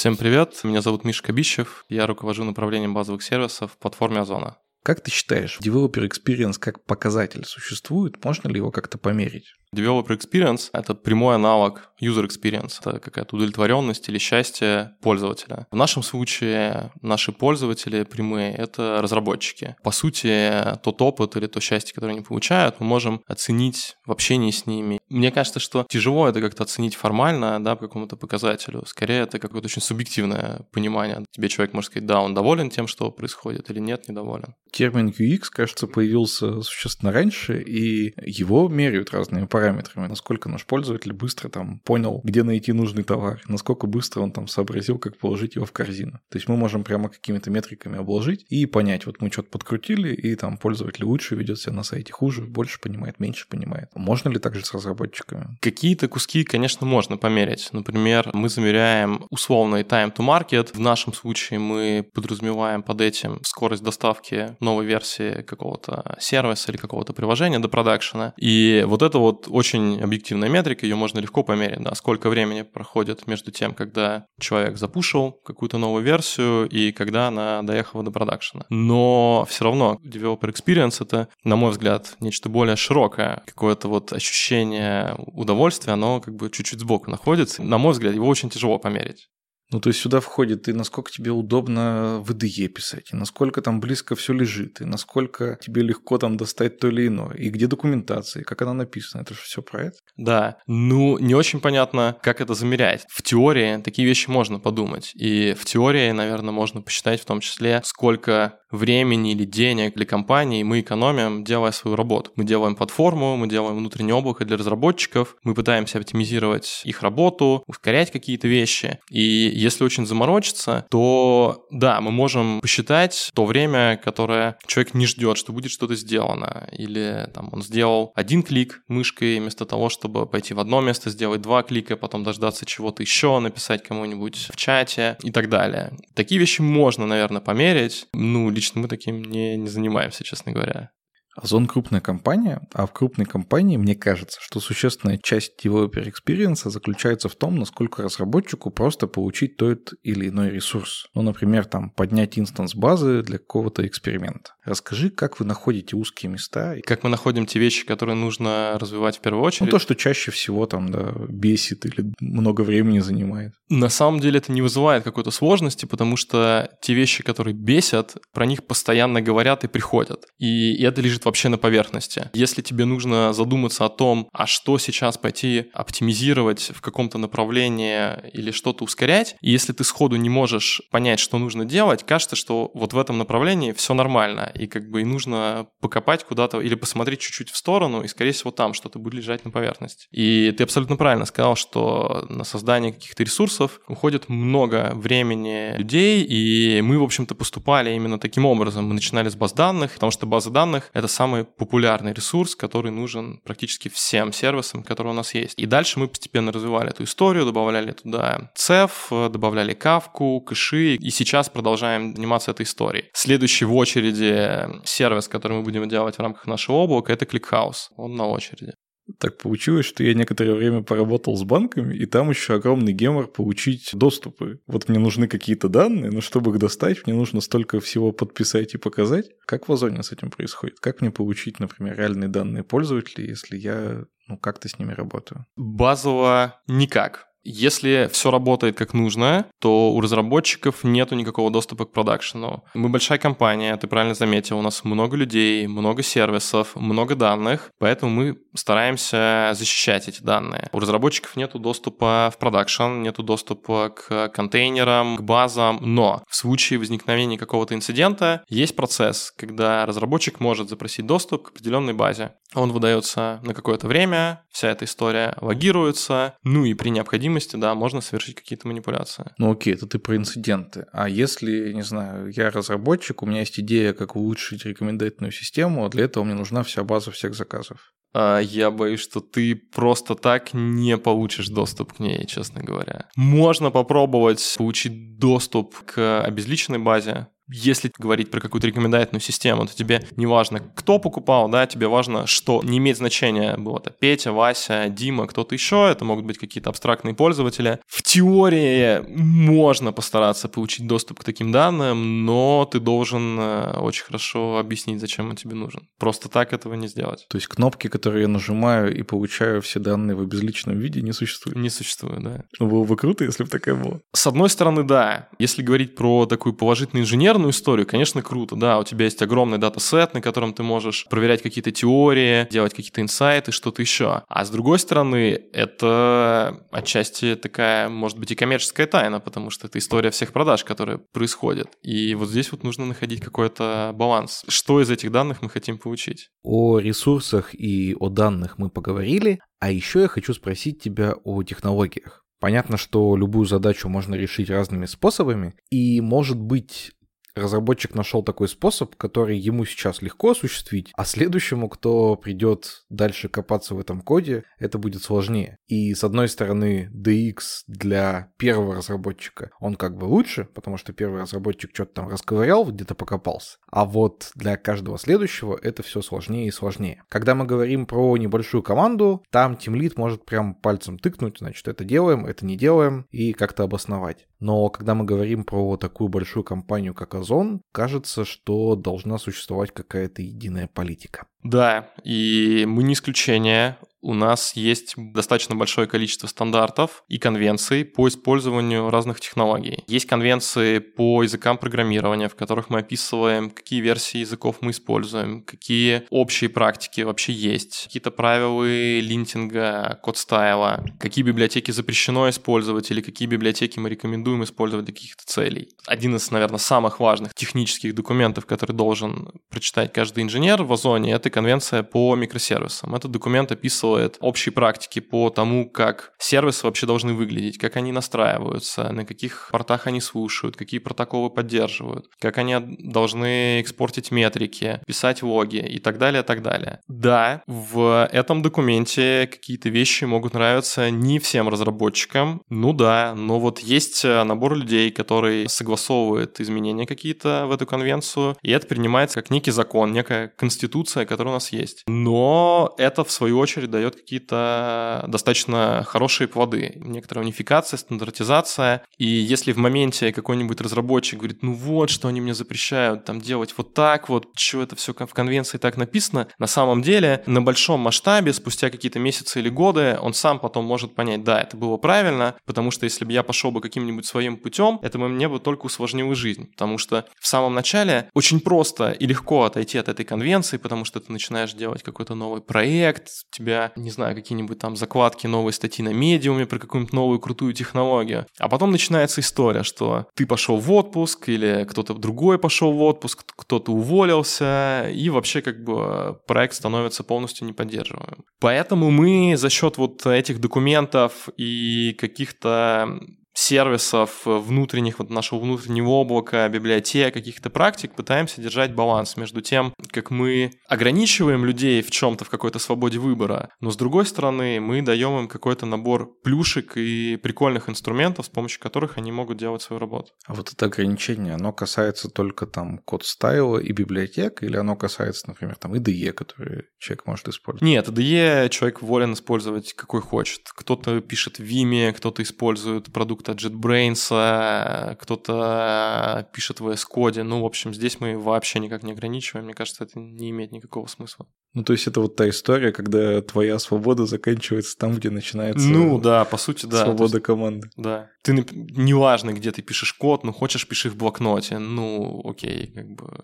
Всем привет, меня зовут Миша Кабищев, я руковожу направлением базовых сервисов в платформе Озона. Как ты считаешь, Developer Experience как показатель существует? Можно ли его как-то померить? Developer Experience — это прямой аналог User Experience. Это какая-то удовлетворенность или счастье пользователя. В нашем случае наши пользователи прямые — это разработчики. По сути, тот опыт или то счастье, которое они получают, мы можем оценить в общении с ними. Мне кажется, что тяжело это как-то оценить формально, да, по какому-то показателю. Скорее, это какое-то очень субъективное понимание. Тебе человек может сказать, да, он доволен тем, что происходит, или нет, недоволен. Термин UX, кажется, появился существенно раньше, и его меряют разные параметры параметрами, насколько наш пользователь быстро там понял, где найти нужный товар, насколько быстро он там сообразил, как положить его в корзину. То есть мы можем прямо какими-то метриками обложить и понять, вот мы что-то подкрутили, и там пользователь лучше ведет себя на сайте, хуже, больше понимает, меньше понимает. Можно ли также с разработчиками? Какие-то куски, конечно, можно померить. Например, мы замеряем условный time to market. В нашем случае мы подразумеваем под этим скорость доставки новой версии какого-то сервиса или какого-то приложения до продакшена. И вот это вот очень объективная метрика, ее можно легко померить, да, сколько времени проходит между тем, когда человек запушил какую-то новую версию и когда она доехала до продакшена. Но все равно developer experience это, на мой взгляд, нечто более широкое. Какое-то вот ощущение удовольствия, оно как бы чуть-чуть сбоку находится. На мой взгляд, его очень тяжело померить. Ну, то есть сюда входит и насколько тебе удобно в IDE писать, и насколько там близко все лежит, и насколько тебе легко там достать то или иное, и где документация, и как она написана. Это же все про это. Да, ну, не очень понятно, как это замерять. В теории такие вещи можно подумать, и в теории, наверное, можно посчитать в том числе, сколько времени или денег для компании мы экономим, делая свою работу. Мы делаем платформу, мы делаем внутреннее облако для разработчиков, мы пытаемся оптимизировать их работу, ускорять какие-то вещи. И если очень заморочиться, то да, мы можем посчитать то время, которое человек не ждет, что будет что-то сделано. Или там он сделал один клик мышкой вместо того, чтобы пойти в одно место, сделать два клика, потом дождаться чего-то еще, написать кому-нибудь в чате и так далее. Такие вещи можно, наверное, померить. Ну, лично мы таким не, не занимаемся, честно говоря. Озон крупная компания, а в крупной компании мне кажется, что существенная часть developer experience заключается в том, насколько разработчику просто получить тот или иной ресурс. Ну, например, там поднять инстанс базы для какого-то эксперимента. Расскажи, как вы находите узкие места. Как мы находим те вещи, которые нужно развивать в первую очередь. Ну, то, что чаще всего там, да, бесит или много времени занимает. На самом деле это не вызывает какой-то сложности, потому что те вещи, которые бесят, про них постоянно говорят и приходят. И это лежит вообще на поверхности. Если тебе нужно задуматься о том, а что сейчас пойти оптимизировать в каком-то направлении или что-то ускорять, и если ты сходу не можешь понять, что нужно делать, кажется, что вот в этом направлении все нормально, и как бы и нужно покопать куда-то или посмотреть чуть-чуть в сторону, и, скорее всего, там что-то будет лежать на поверхности. И ты абсолютно правильно сказал, что на создание каких-то ресурсов уходит много времени людей, и мы, в общем-то, поступали именно таким образом. Мы начинали с баз данных, потому что база данных — это самый популярный ресурс, который нужен практически всем сервисам, которые у нас есть. И дальше мы постепенно развивали эту историю, добавляли туда цеф, добавляли кавку, кэши, и сейчас продолжаем заниматься этой историей. Следующий в очереди сервис, который мы будем делать в рамках нашего облака, это ClickHouse. Он на очереди. Так получилось, что я некоторое время поработал с банками, и там еще огромный гемор получить доступы. Вот мне нужны какие-то данные, но чтобы их достать, мне нужно столько всего подписать и показать. Как в Озоне с этим происходит? Как мне получить, например, реальные данные пользователей, если я ну, как-то с ними работаю? Базово никак. Если все работает как нужно, то у разработчиков нету никакого доступа к продакшену. Мы большая компания, ты правильно заметил, у нас много людей, много сервисов, много данных, поэтому мы стараемся защищать эти данные. У разработчиков нету доступа в продакшн, нету доступа к контейнерам, к базам, но в случае возникновения какого-то инцидента есть процесс, когда разработчик может запросить доступ к определенной базе. Он выдается на какое-то время, вся эта история логируется, ну и при необходимости необходимости, да, можно совершить какие-то манипуляции. Ну окей, это ты про инциденты. А если, не знаю, я разработчик, у меня есть идея, как улучшить рекомендательную систему, а для этого мне нужна вся база всех заказов. А я боюсь, что ты просто так не получишь доступ к ней, честно говоря. Можно попробовать получить доступ к обезличенной базе, если говорить про какую-то рекомендательную систему, то тебе не важно, кто покупал, да, тебе важно, что не имеет значения, было это Петя, Вася, Дима, кто-то еще, это могут быть какие-то абстрактные пользователи. В теории можно постараться получить доступ к таким данным, но ты должен э, очень хорошо объяснить, зачем он тебе нужен. Просто так этого не сделать. То есть кнопки, которые я нажимаю и получаю все данные в безличном виде, не существует? Не существует, да. Ну, было бы круто, если бы такая была. С одной стороны, да. Если говорить про такую положительную инженерную инженерную историю, конечно, круто, да, у тебя есть огромный датасет, на котором ты можешь проверять какие-то теории, делать какие-то инсайты, что-то еще. А с другой стороны, это отчасти такая, может быть, и коммерческая тайна, потому что это история всех продаж, которые происходят. И вот здесь вот нужно находить какой-то баланс. Что из этих данных мы хотим получить? О ресурсах и о данных мы поговорили, а еще я хочу спросить тебя о технологиях. Понятно, что любую задачу можно решить разными способами, и, может быть, разработчик нашел такой способ, который ему сейчас легко осуществить, а следующему, кто придет дальше копаться в этом коде, это будет сложнее. И с одной стороны, DX для первого разработчика, он как бы лучше, потому что первый разработчик что-то там расковырял, где-то покопался. А вот для каждого следующего это все сложнее и сложнее. Когда мы говорим про небольшую команду, там тимлит может прям пальцем тыкнуть, значит, это делаем, это не делаем, и как-то обосновать. Но когда мы говорим про такую большую компанию, как Озон, кажется, что должна существовать какая-то единая политика. Да, и мы не исключение. У нас есть достаточно большое количество стандартов и конвенций по использованию разных технологий. Есть конвенции по языкам программирования, в которых мы описываем, какие версии языков мы используем, какие общие практики вообще есть, какие-то правила линтинга, код стайла, какие библиотеки запрещено использовать или какие библиотеки мы рекомендуем использовать для каких-то целей. Один из, наверное, самых важных технических документов, который должен прочитать каждый инженер в Озоне, это конвенция по микросервисам. Этот документ описывает общие практики по тому, как сервисы вообще должны выглядеть, как они настраиваются, на каких портах они слушают, какие протоколы поддерживают, как они должны экспортить метрики, писать логи и так далее, так далее. Да, в этом документе какие-то вещи могут нравиться не всем разработчикам, ну да, но вот есть набор людей, который согласовывает изменения какие-то в эту конвенцию, и это принимается как некий закон, некая конституция, которая у нас есть. Но это, в свою очередь, какие-то достаточно хорошие плоды. Некоторая унификация, стандартизация. И если в моменте какой-нибудь разработчик говорит, ну вот, что они мне запрещают там делать вот так вот, что это все в конвенции так написано, на самом деле на большом масштабе, спустя какие-то месяцы или годы, он сам потом может понять, да, это было правильно, потому что если бы я пошел бы каким-нибудь своим путем, это бы мне бы только усложнило жизнь, потому что в самом начале очень просто и легко отойти от этой конвенции, потому что ты начинаешь делать какой-то новый проект, у не знаю, какие-нибудь там закладки, новые статьи на медиуме про какую-нибудь новую крутую технологию. А потом начинается история, что ты пошел в отпуск или кто-то другой пошел в отпуск, кто-то уволился, и вообще как бы проект становится полностью неподдерживаемым. Поэтому мы за счет вот этих документов и каких-то сервисов внутренних, вот нашего внутреннего облака, библиотек, каких-то практик, пытаемся держать баланс между тем, как мы ограничиваем людей в чем-то, в какой-то свободе выбора, но с другой стороны мы даем им какой-то набор плюшек и прикольных инструментов, с помощью которых они могут делать свою работу. А вот это ограничение, оно касается только там код стайла и библиотек, или оно касается, например, там IDE, который человек может использовать? Нет, IDE человек волен использовать какой хочет. Кто-то пишет в Vime, кто-то использует продукт от JetBrains, кто-то пишет в VS Code. Ну, в общем, здесь мы вообще никак не ограничиваем. Мне кажется, это не имеет никакого смысла. Ну, то есть это вот та история, когда твоя свобода заканчивается там, где начинается Ну, да, по сути, да. свобода есть, команды. Да. Ты, неважно, где ты пишешь код, ну, хочешь, пиши в блокноте. Ну, окей, как бы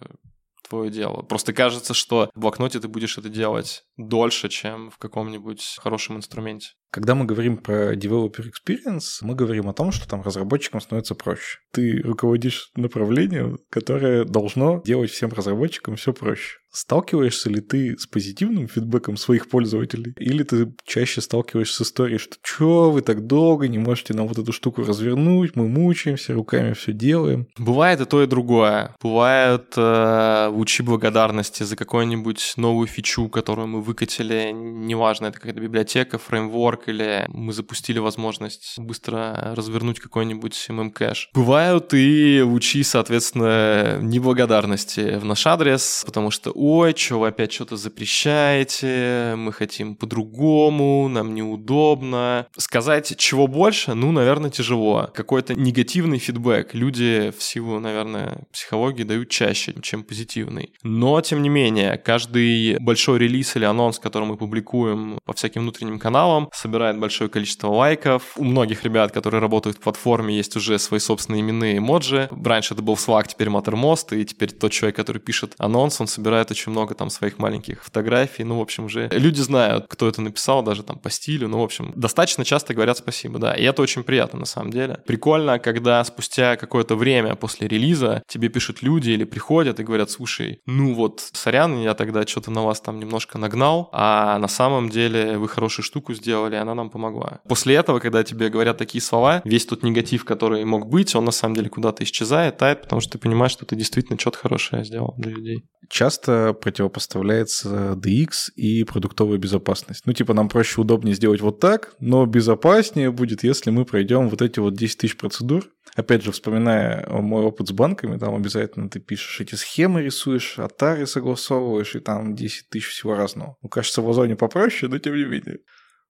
твое дело. Просто кажется, что в блокноте ты будешь это делать дольше, чем в каком-нибудь хорошем инструменте. Когда мы говорим про developer experience, мы говорим о том, что там разработчикам становится проще. Ты руководишь направлением, которое должно делать всем разработчикам все проще. Сталкиваешься ли ты с позитивным фидбэком своих пользователей? Или ты чаще сталкиваешься с историей, что чё вы так долго не можете нам вот эту штуку развернуть, мы мучаемся, руками все делаем? Бывает и то, и другое. Бывает э, учи благодарности за какую-нибудь новую фичу, которую мы выкатили, неважно, это какая-то библиотека, фреймворк, или мы запустили возможность быстро развернуть какой-нибудь MM-кэш. Бывают и учи, соответственно, неблагодарности в наш адрес, потому что ой, что вы опять что-то запрещаете, мы хотим по-другому, нам неудобно. Сказать, чего больше, ну, наверное, тяжело. Какой-то негативный фидбэк люди в силу, наверное, психологии дают чаще, чем позитивный. Но, тем не менее, каждый большой релиз или анонс, который мы публикуем по всяким внутренним каналам, собирает большое количество лайков. У многих ребят, которые работают в платформе, есть уже свои собственные именные эмоджи. Раньше это был Slack, теперь Mattermost, и теперь тот человек, который пишет анонс, он собирает очень много там своих маленьких фотографий. Ну, в общем, уже люди знают, кто это написал, даже там по стилю. Ну, в общем, достаточно часто говорят спасибо, да. И это очень приятно, на самом деле. Прикольно, когда спустя какое-то время после релиза тебе пишут люди или приходят и говорят, слушай, ну вот, сорян, я тогда что-то на вас там немножко нагнал, а на самом деле вы хорошую штуку сделали, и она нам помогла. После этого, когда тебе говорят такие слова, весь тот негатив, который мог быть, он на самом деле куда-то исчезает, тает, потому что ты понимаешь, что ты действительно что-то хорошее сделал для людей. Часто противопоставляется DX и продуктовая безопасность. Ну, типа, нам проще, удобнее сделать вот так, но безопаснее будет, если мы пройдем вот эти вот 10 тысяч процедур. Опять же, вспоминая мой опыт с банками, там обязательно ты пишешь эти схемы, рисуешь, атары согласовываешь, и там 10 тысяч всего разного. Ну, кажется, в Озоне попроще, но тем не менее.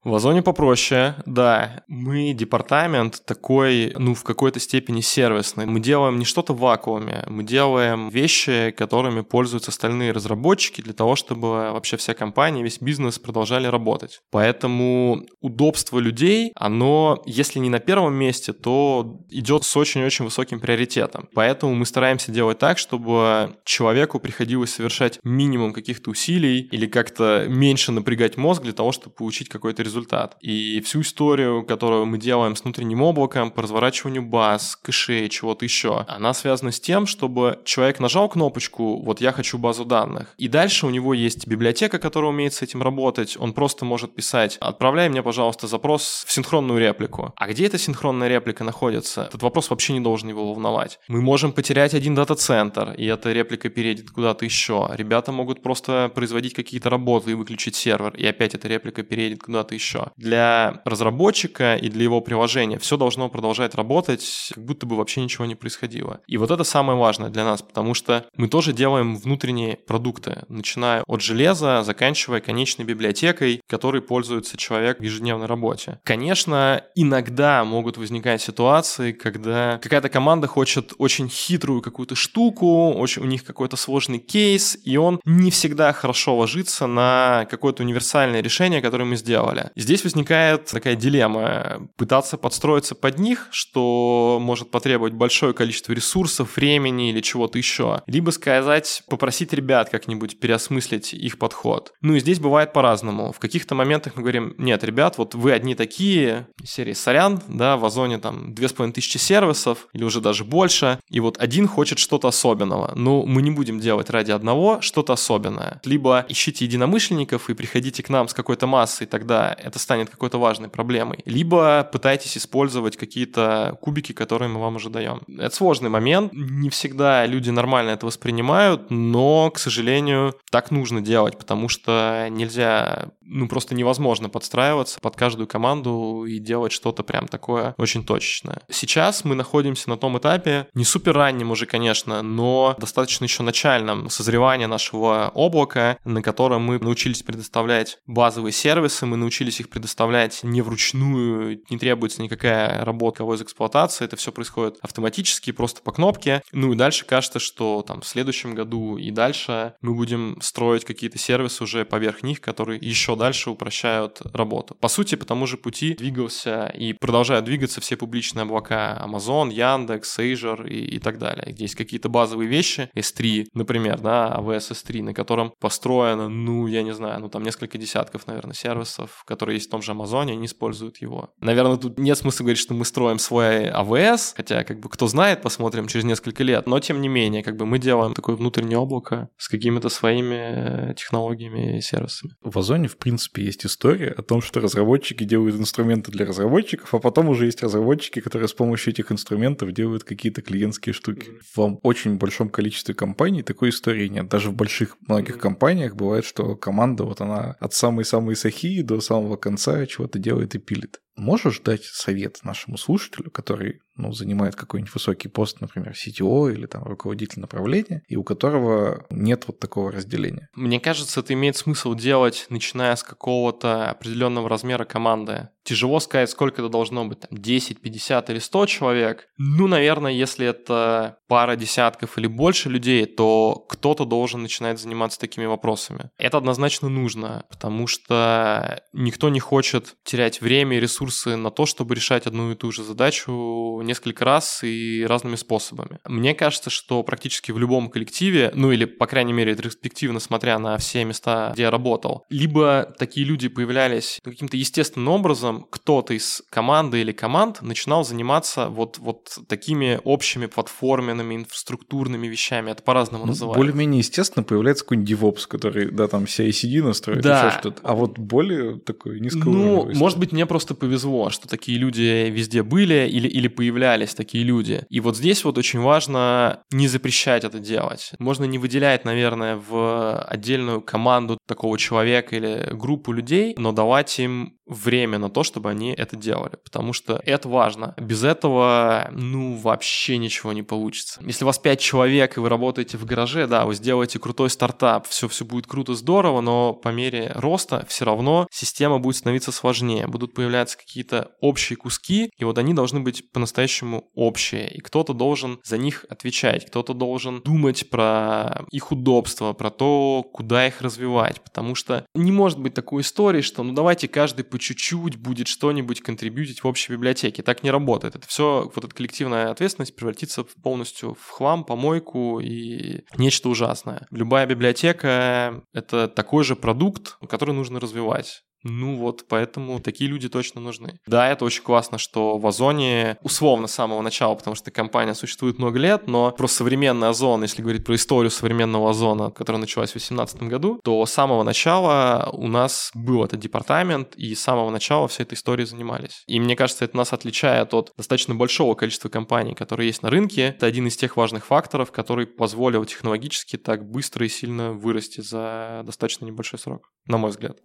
В Озоне попроще, да. Мы департамент такой, ну, в какой-то степени сервисный. Мы делаем не что-то в вакууме, мы делаем вещи, которыми пользуются остальные разработчики для того, чтобы вообще вся компания, весь бизнес продолжали работать. Поэтому удобство людей, оно, если не на первом месте, то идет с очень-очень высоким приоритетом. Поэтому мы стараемся делать так, чтобы человеку приходилось совершать минимум каких-то усилий или как-то меньше напрягать мозг для того, чтобы получить какой-то результат. И всю историю, которую мы делаем с внутренним облаком, по разворачиванию баз, кэшей, чего-то еще, она связана с тем, чтобы человек нажал кнопочку «Вот я хочу базу данных», и дальше у него есть библиотека, которая умеет с этим работать, он просто может писать «Отправляй мне, пожалуйста, запрос в синхронную реплику». А где эта синхронная реплика находится? Этот вопрос вообще не должен его волновать. Мы можем потерять один дата-центр, и эта реплика переедет куда-то еще. Ребята могут просто производить какие-то работы и выключить сервер, и опять эта реплика переедет куда-то еще. Для разработчика и для его приложения все должно продолжать работать, как будто бы вообще ничего не происходило. И вот это самое важное для нас, потому что мы тоже делаем внутренние продукты, начиная от железа, заканчивая конечной библиотекой, которой пользуется человек в ежедневной работе. Конечно, иногда могут возникать ситуации, когда какая-то команда хочет очень хитрую какую-то штуку, очень, у них какой-то сложный кейс, и он не всегда хорошо ложится на какое-то универсальное решение, которое мы сделали. Здесь возникает такая дилемма. Пытаться подстроиться под них, что может потребовать большое количество ресурсов, времени или чего-то еще. Либо сказать, попросить ребят как-нибудь переосмыслить их подход. Ну и здесь бывает по-разному. В каких-то моментах мы говорим, нет, ребят, вот вы одни такие, серии сорян, да, в Озоне там две с половиной тысячи сервисов, или уже даже больше, и вот один хочет что-то особенного. Ну, мы не будем делать ради одного что-то особенное. Либо ищите единомышленников и приходите к нам с какой-то массой, тогда это станет какой-то важной проблемой. Либо пытайтесь использовать какие-то кубики, которые мы вам уже даем. Это сложный момент, не всегда люди нормально это воспринимают, но, к сожалению, так нужно делать, потому что нельзя, ну просто невозможно подстраиваться под каждую команду и делать что-то прям такое очень точечное. Сейчас мы находимся на том этапе, не супер раннем уже, конечно, но достаточно еще начальном созревания нашего облака, на котором мы научились предоставлять базовые сервисы, мы научились их предоставлять не вручную, не требуется никакая работа кого из эксплуатации, это все происходит автоматически, просто по кнопке. Ну и дальше кажется, что там в следующем году и дальше мы будем строить какие-то сервисы уже поверх них, которые еще дальше упрощают работу. По сути, по тому же пути двигался и продолжают двигаться все публичные облака Amazon, Яндекс, Azure и, и так далее, где есть какие-то базовые вещи, S3, например, да, AWS S3, на котором построено, ну, я не знаю, ну, там несколько десятков, наверное, сервисов, которые есть в том же Амазоне, они используют его. Наверное, тут нет смысла говорить, что мы строим свой AWS, хотя, как бы, кто знает, посмотрим через несколько лет, но, тем не менее, как бы мы делаем такое внутреннее облако с какими-то своими технологиями и сервисами. В Озоне, в принципе, есть история о том, что разработчики делают инструменты для разработчиков, а потом уже есть разработчики, которые с помощью этих инструментов делают какие-то клиентские штуки. В очень большом количестве компаний такой истории нет. Даже в больших многих компаниях бывает, что команда вот она от самой-самой сахи до самого конца чего-то делает и пилит. Можешь дать совет нашему слушателю, который ну, занимает какой-нибудь высокий пост, например, CTO или там руководитель направления, и у которого нет вот такого разделения? Мне кажется, это имеет смысл делать, начиная с какого-то определенного размера команды. Тяжело сказать, сколько это должно быть, там, 10, 50 или 100 человек. Ну, наверное, если это пара десятков или больше людей, то кто-то должен начинать заниматься такими вопросами. Это однозначно нужно, потому что никто не хочет терять время и ресурсы на то, чтобы решать одну и ту же задачу несколько раз и разными способами. Мне кажется, что практически в любом коллективе, ну или, по крайней мере, ретроспективно смотря на все места, где я работал, либо такие люди появлялись каким-то естественным образом, кто-то из команды или команд начинал заниматься вот, вот такими общими платформенными, инфраструктурными вещами. Это по-разному ну, называют. Более-менее естественно появляется какой-нибудь DevOps, который, да, там CI-CD настроит, да. еще что-то. А вот более такой низкоуровневый. Ну, может быть, мне просто повезло, что такие люди везде были или, или появлялись такие люди. И вот здесь вот очень важно не запрещать это делать. Можно не выделять, наверное, в отдельную команду такого человека или группу людей, но давать им время на то, чтобы они это делали, потому что это важно. Без этого, ну, вообще ничего не получится. Если у вас 5 человек, и вы работаете в гараже, да, вы сделаете крутой стартап, все, все будет круто, здорово, но по мере роста все равно система будет становиться сложнее, будут появляться какие-то общие куски, и вот они должны быть по-настоящему общие, и кто-то должен за них отвечать, кто-то должен думать про их удобство, про то, куда их развивать, потому что не может быть такой истории, что ну давайте каждый по чуть-чуть будет что-нибудь контрибьютить в общей библиотеке. Так не работает. Это все, вот эта коллективная ответственность превратится полностью в хлам, помойку и нечто ужасное. Любая библиотека — это такой же продукт, который нужно развивать. Ну вот, поэтому такие люди точно нужны. Да, это очень классно, что в Озоне условно с самого начала, потому что компания существует много лет, но про современный Озон, если говорить про историю современного Озона, которая началась в 2018 году, то с самого начала у нас был этот департамент, и с самого начала всей этой историей занимались. И мне кажется, это нас отличает от достаточно большого количества компаний, которые есть на рынке. Это один из тех важных факторов, который позволил технологически так быстро и сильно вырасти за достаточно небольшой срок, на мой взгляд.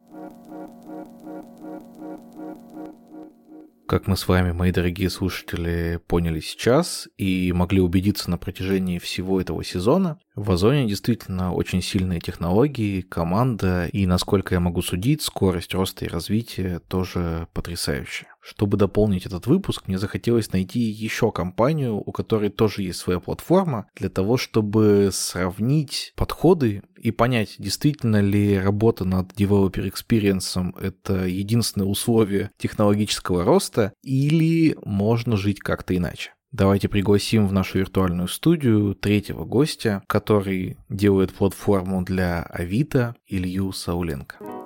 Как мы с вами, мои дорогие слушатели, поняли сейчас и могли убедиться на протяжении всего этого сезона, в Озоне действительно очень сильные технологии, команда, и, насколько я могу судить, скорость роста и развития тоже потрясающая. Чтобы дополнить этот выпуск, мне захотелось найти еще компанию, у которой тоже есть своя платформа, для того, чтобы сравнить подходы и понять, действительно ли работа над Developer Experience это единственное условие технологического роста, или можно жить как-то иначе. Давайте пригласим в нашу виртуальную студию третьего гостя, который делает платформу для Авито, Илью Сауленко.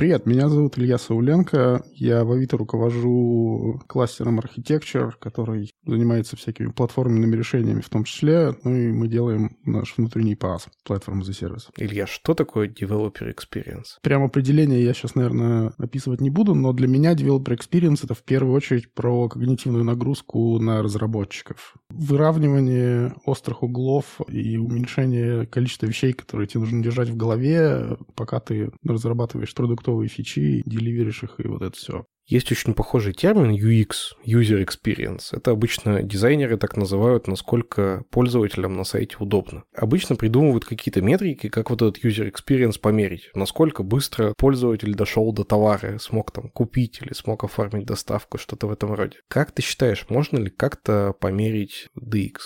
Привет, меня зовут Илья Сауленко. Я в Авито руковожу кластером Architecture, который занимается всякими платформенными решениями в том числе. Ну и мы делаем наш внутренний PaaS, платформу за сервис. Илья, что такое Developer Experience? Прям определение я сейчас, наверное, описывать не буду, но для меня Developer Experience — это в первую очередь про когнитивную нагрузку на разработчиков. Выравнивание острых углов и уменьшение количества вещей, которые тебе нужно держать в голове, пока ты разрабатываешь продукт готовые фичи, деливеришь их и вот это все. Есть очень похожий термин UX, User Experience. Это обычно дизайнеры так называют, насколько пользователям на сайте удобно. Обычно придумывают какие-то метрики, как вот этот User Experience померить. Насколько быстро пользователь дошел до товара, смог там купить или смог оформить доставку, что-то в этом роде. Как ты считаешь, можно ли как-то померить DX?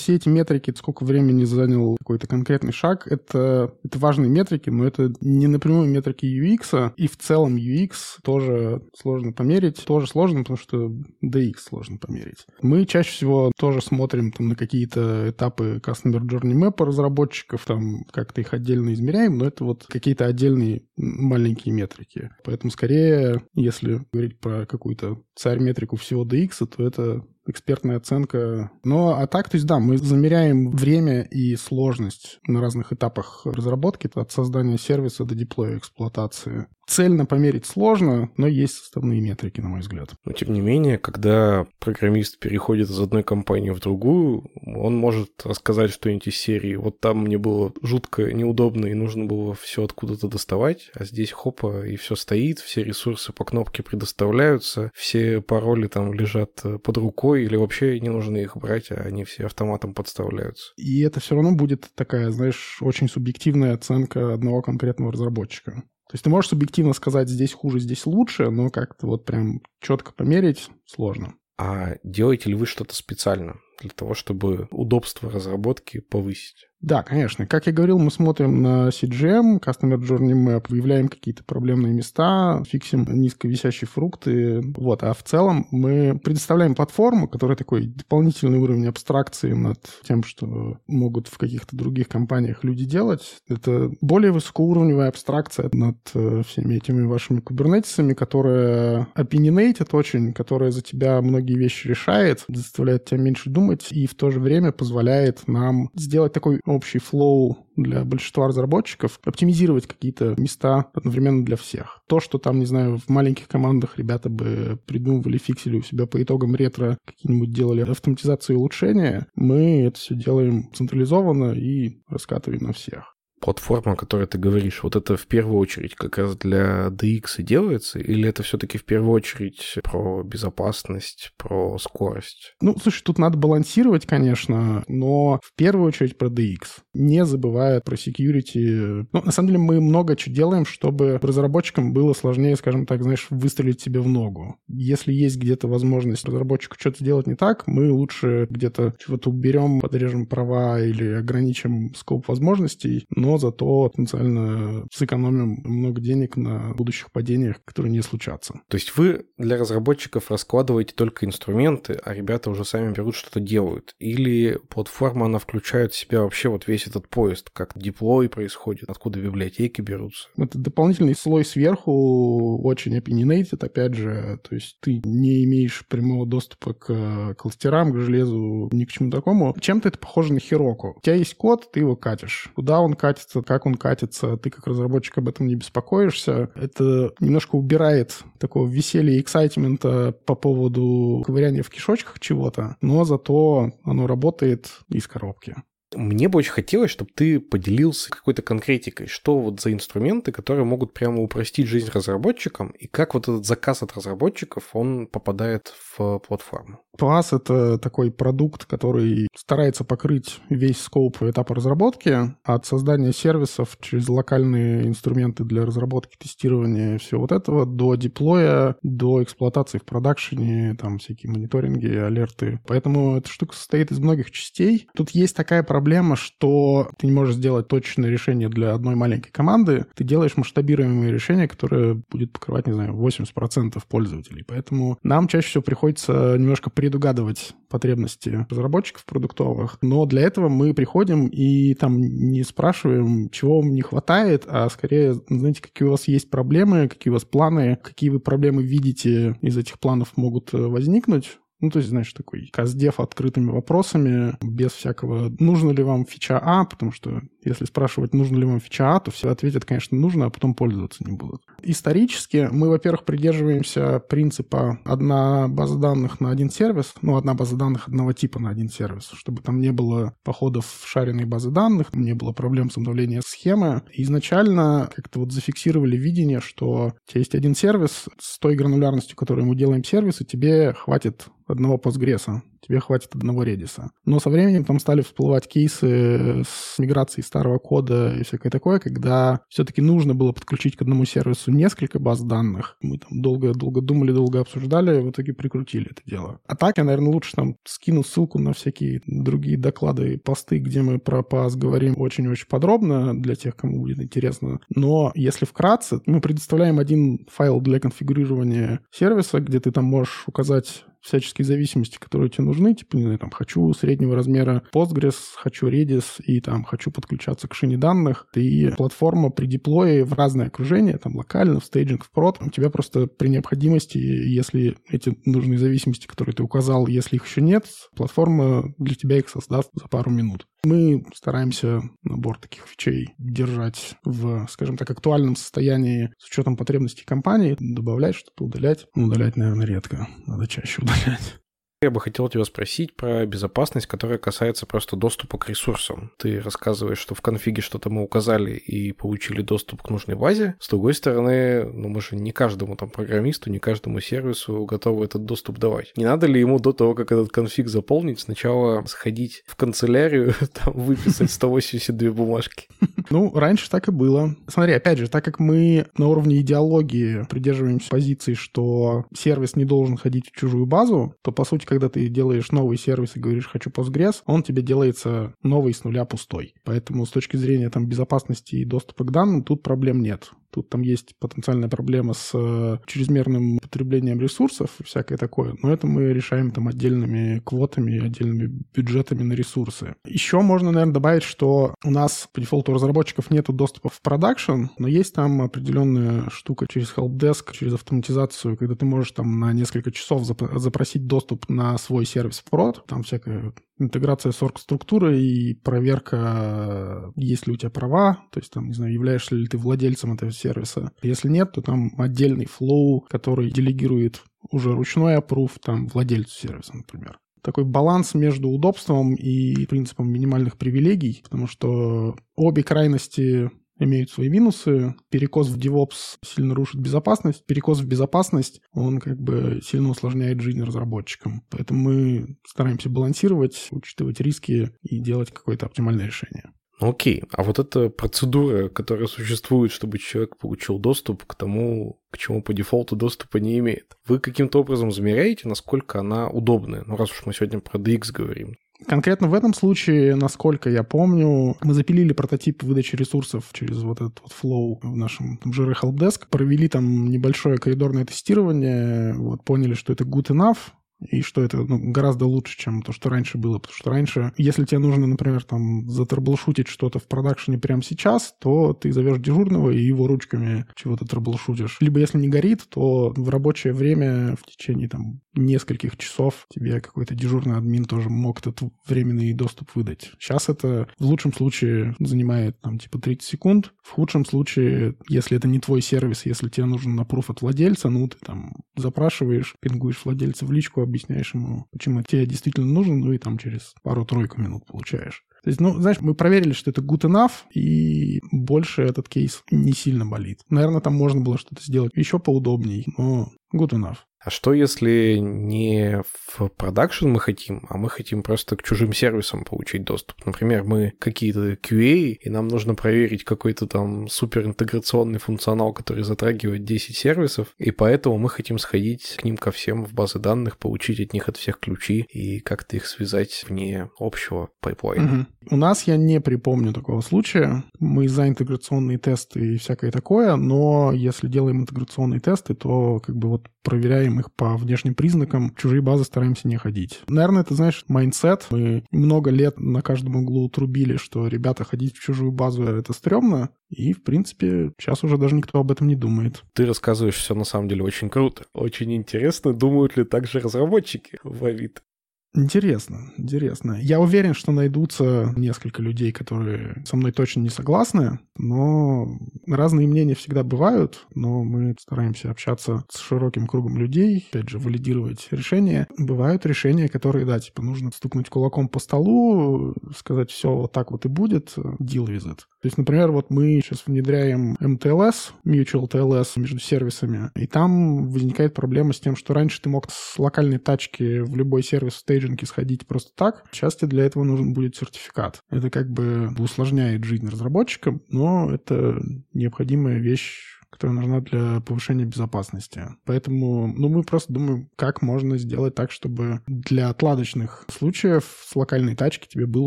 Все эти метрики, сколько времени занял какой-то конкретный шаг, это, это важные метрики, но это не напрямую метрики UX, и в целом UX тоже сложно померить. Тоже сложно, потому что DX сложно померить. Мы чаще всего тоже смотрим там, на какие-то этапы Customer Journey Map разработчиков, там как-то их отдельно измеряем, но это вот какие-то отдельные маленькие метрики. Поэтому скорее, если говорить про какую-то царь-метрику всего DX, то это экспертная оценка. Но а так, то есть да, мы замеряем время и сложность на разных этапах разработки, от создания сервиса до деплоя эксплуатации цельно померить сложно, но есть составные метрики, на мой взгляд. Но тем не менее, когда программист переходит из одной компании в другую, он может рассказать что-нибудь из серии. Вот там мне было жутко неудобно и нужно было все откуда-то доставать, а здесь хопа, и все стоит, все ресурсы по кнопке предоставляются, все пароли там лежат под рукой или вообще не нужно их брать, а они все автоматом подставляются. И это все равно будет такая, знаешь, очень субъективная оценка одного конкретного разработчика. То есть ты можешь субъективно сказать, здесь хуже, здесь лучше, но как-то вот прям четко померить сложно. А делаете ли вы что-то специально для того, чтобы удобство разработки повысить? Да, конечно. Как я говорил, мы смотрим на CGM, Customer Journey Map, выявляем какие-то проблемные места, фиксим низковисящие фрукты. Вот. А в целом мы предоставляем платформу, которая такой дополнительный уровень абстракции над тем, что могут в каких-то других компаниях люди делать. Это более высокоуровневая абстракция над э, всеми этими вашими кубернетисами, которая opinionated очень, которая за тебя многие вещи решает, заставляет тебя меньше думать и в то же время позволяет нам сделать такой общий флоу для большинства разработчиков, оптимизировать какие-то места одновременно для всех. То, что там, не знаю, в маленьких командах ребята бы придумывали, фиксили у себя по итогам ретро, какие-нибудь делали автоматизацию и улучшения, мы это все делаем централизованно и раскатываем на всех. Платформа, о которой ты говоришь, вот это в первую очередь как раз для DX и делается, или это все-таки в первую очередь про безопасность, про скорость? Ну, слушай, тут надо балансировать, конечно, но в первую очередь про DX. Не забывая про security. Ну, на самом деле мы много чего делаем, чтобы разработчикам было сложнее, скажем так, знаешь, выстрелить себе в ногу. Если есть где-то возможность разработчику что-то сделать не так, мы лучше где-то чего-то уберем, подрежем права или ограничим скоп возможностей, но зато потенциально сэкономим много денег на будущих падениях, которые не случатся. То есть вы для разработчиков раскладываете только инструменты, а ребята уже сами берут что-то делают? Или платформа, она включает в себя вообще вот весь этот поезд, как деплой происходит, откуда библиотеки берутся? Это дополнительный слой сверху, очень opinionated, опять же, то есть ты не имеешь прямого доступа к кластерам, к железу, ни к чему такому. Чем-то это похоже на Хироку. У тебя есть код, ты его катишь. Куда он катится, как он катится, ты как разработчик об этом не беспокоишься. Это немножко убирает такого веселья и эксайтмента по поводу ковыряния в кишочках чего-то, но зато оно работает из коробки. Мне бы очень хотелось, чтобы ты поделился какой-то конкретикой, что вот за инструменты, которые могут прямо упростить жизнь разработчикам, и как вот этот заказ от разработчиков, он попадает в платформу. PaaS — это такой продукт, который старается покрыть весь скоп этапа разработки, от создания сервисов через локальные инструменты для разработки, тестирования всего вот этого, до деплоя, до эксплуатации в продакшене, там всякие мониторинги, алерты. Поэтому эта штука состоит из многих частей. Тут есть такая проблема, проблема, что ты не можешь сделать точное решение для одной маленькой команды. Ты делаешь масштабируемое решение, которое будет покрывать, не знаю, 80% пользователей. Поэтому нам чаще всего приходится немножко предугадывать потребности разработчиков продуктовых. Но для этого мы приходим и там не спрашиваем, чего вам не хватает, а скорее, знаете, какие у вас есть проблемы, какие у вас планы, какие вы проблемы видите из этих планов могут возникнуть. Ну, то есть, знаешь, такой каздев открытыми вопросами, без всякого «нужно ли вам фича А?», потому что если спрашивать, нужно ли вам фича А, то все ответят, конечно, нужно, а потом пользоваться не будут. Исторически мы, во-первых, придерживаемся принципа одна база данных на один сервис, ну, одна база данных одного типа на один сервис, чтобы там не было походов в шаренные базы данных, не было проблем с обновлением схемы. изначально как-то вот зафиксировали видение, что у тебя есть один сервис с той гранулярностью, которую мы делаем сервисы, тебе хватит одного постгресса тебе хватит одного редиса. Но со временем там стали всплывать кейсы с миграцией старого кода и всякое такое, когда все-таки нужно было подключить к одному сервису несколько баз данных. Мы там долго-долго думали, долго обсуждали, в итоге прикрутили это дело. А так я, наверное, лучше там скину ссылку на всякие другие доклады и посты, где мы про PaaS говорим очень-очень подробно для тех, кому будет интересно. Но если вкратце, мы предоставляем один файл для конфигурирования сервиса, где ты там можешь указать всяческие зависимости, которые тебе нужны, типа, не знаю, там, хочу среднего размера Postgres, хочу Redis и там хочу подключаться к шине данных, и платформа при деплое в разное окружение, там, локально, в стейджинг, в прод, у тебя просто при необходимости, если эти нужные зависимости, которые ты указал, если их еще нет, платформа для тебя их создаст за пару минут. Мы стараемся набор таких фичей держать в, скажем так, актуальном состоянии с учетом потребностей компании, добавлять что-то, удалять. Ну, удалять, наверное, редко. Надо чаще удалять. Я бы хотел тебя спросить про безопасность, которая касается просто доступа к ресурсам. Ты рассказываешь, что в конфиге что-то мы указали и получили доступ к нужной базе. С другой стороны, ну мы же не каждому там программисту, не каждому сервису готовы этот доступ давать. Не надо ли ему до того, как этот конфиг заполнить, сначала сходить в канцелярию, *laughs* там выписать 182 бумажки? *laughs* Ну, раньше так и было. Смотри, опять же, так как мы на уровне идеологии придерживаемся позиции, что сервис не должен ходить в чужую базу, то, по сути, когда ты делаешь новый сервис и говоришь «хочу Postgres», он тебе делается новый с нуля пустой. Поэтому с точки зрения там, безопасности и доступа к данным тут проблем нет. Тут там есть потенциальная проблема с э, чрезмерным потреблением ресурсов и всякое такое, но это мы решаем там отдельными квотами, отдельными бюджетами на ресурсы. Еще можно, наверное, добавить, что у нас по дефолту разработчиков нет доступа в продакшн, но есть там определенная штука через helpdesk, через автоматизацию, когда ты можешь там на несколько часов запросить доступ на свой сервис в прод, там всякая интеграция с орг-структурой и проверка, есть ли у тебя права, то есть там, не знаю, являешься ли ты владельцем этого сервиса. Если нет, то там отдельный flow, который делегирует уже ручной опруф там владельцу сервиса, например. такой баланс между удобством и принципом минимальных привилегий, потому что обе крайности имеют свои минусы. Перекос в DevOps сильно рушит безопасность. Перекос в безопасность, он как бы сильно усложняет жизнь разработчикам. Поэтому мы стараемся балансировать, учитывать риски и делать какое-то оптимальное решение. Окей, а вот эта процедура, которая существует, чтобы человек получил доступ к тому, к чему по дефолту доступа не имеет, вы каким-то образом замеряете, насколько она удобная? Ну раз уж мы сегодня про DX говорим. Конкретно в этом случае, насколько я помню, мы запилили прототип выдачи ресурсов через вот этот вот flow в нашем Jira Helpdesk, провели там небольшое коридорное тестирование, вот, поняли, что это good enough, и что это ну, гораздо лучше, чем то, что раньше было. Потому что раньше, если тебе нужно, например, там затраблшутить что-то в продакшене прямо сейчас, то ты зовешь дежурного и его ручками чего-то траблшутишь. Либо если не горит, то в рабочее время в течение там нескольких часов тебе какой-то дежурный админ тоже мог этот временный доступ выдать. Сейчас это в лучшем случае занимает там типа 30 секунд. В худшем случае, если это не твой сервис, если тебе нужен напруф от владельца, ну ты там запрашиваешь, пингуешь владельца в личку, объясняешь ему, почему тебе действительно нужен, ну и там через пару-тройку минут получаешь. То есть, ну, знаешь, мы проверили, что это good enough, и больше этот кейс не сильно болит. Наверное, там можно было что-то сделать еще поудобней, но good enough. А что если не в продакшн мы хотим, а мы хотим просто к чужим сервисам получить доступ? Например, мы какие-то QA, и нам нужно проверить какой-то там супер интеграционный функционал, который затрагивает 10 сервисов, и поэтому мы хотим сходить к ним ко всем в базы данных, получить от них от всех ключи и как-то их связать вне общего пайплайна. Угу. У нас я не припомню такого случая. Мы за интеграционные тесты и всякое такое, но если делаем интеграционные тесты, то как бы вот проверяем их по внешним признакам, чужие базы стараемся не ходить. Наверное, это, знаешь, mindset. Мы много лет на каждом углу трубили, что ребята ходить в чужую базу — это стрёмно, и, в принципе, сейчас уже даже никто об этом не думает. Ты рассказываешь все на самом деле очень круто. Очень интересно, думают ли также разработчики в Авито. Интересно, интересно. Я уверен, что найдутся несколько людей, которые со мной точно не согласны, но разные мнения всегда бывают, но мы стараемся общаться с широким кругом людей, опять же, валидировать решения. Бывают решения, которые, да, типа нужно стукнуть кулаком по столу, сказать, все вот так вот и будет, deal with it. То есть, например, вот мы сейчас внедряем MTLS, Mutual TLS между сервисами, и там возникает проблема с тем, что раньше ты мог с локальной тачки в любой сервис в стейджинге сходить просто так. Тебе для этого нужен будет сертификат. Это как бы усложняет жизнь разработчикам, но это необходимая вещь которая нужна для повышения безопасности. Поэтому, ну, мы просто думаем, как можно сделать так, чтобы для отладочных случаев с локальной тачки тебе было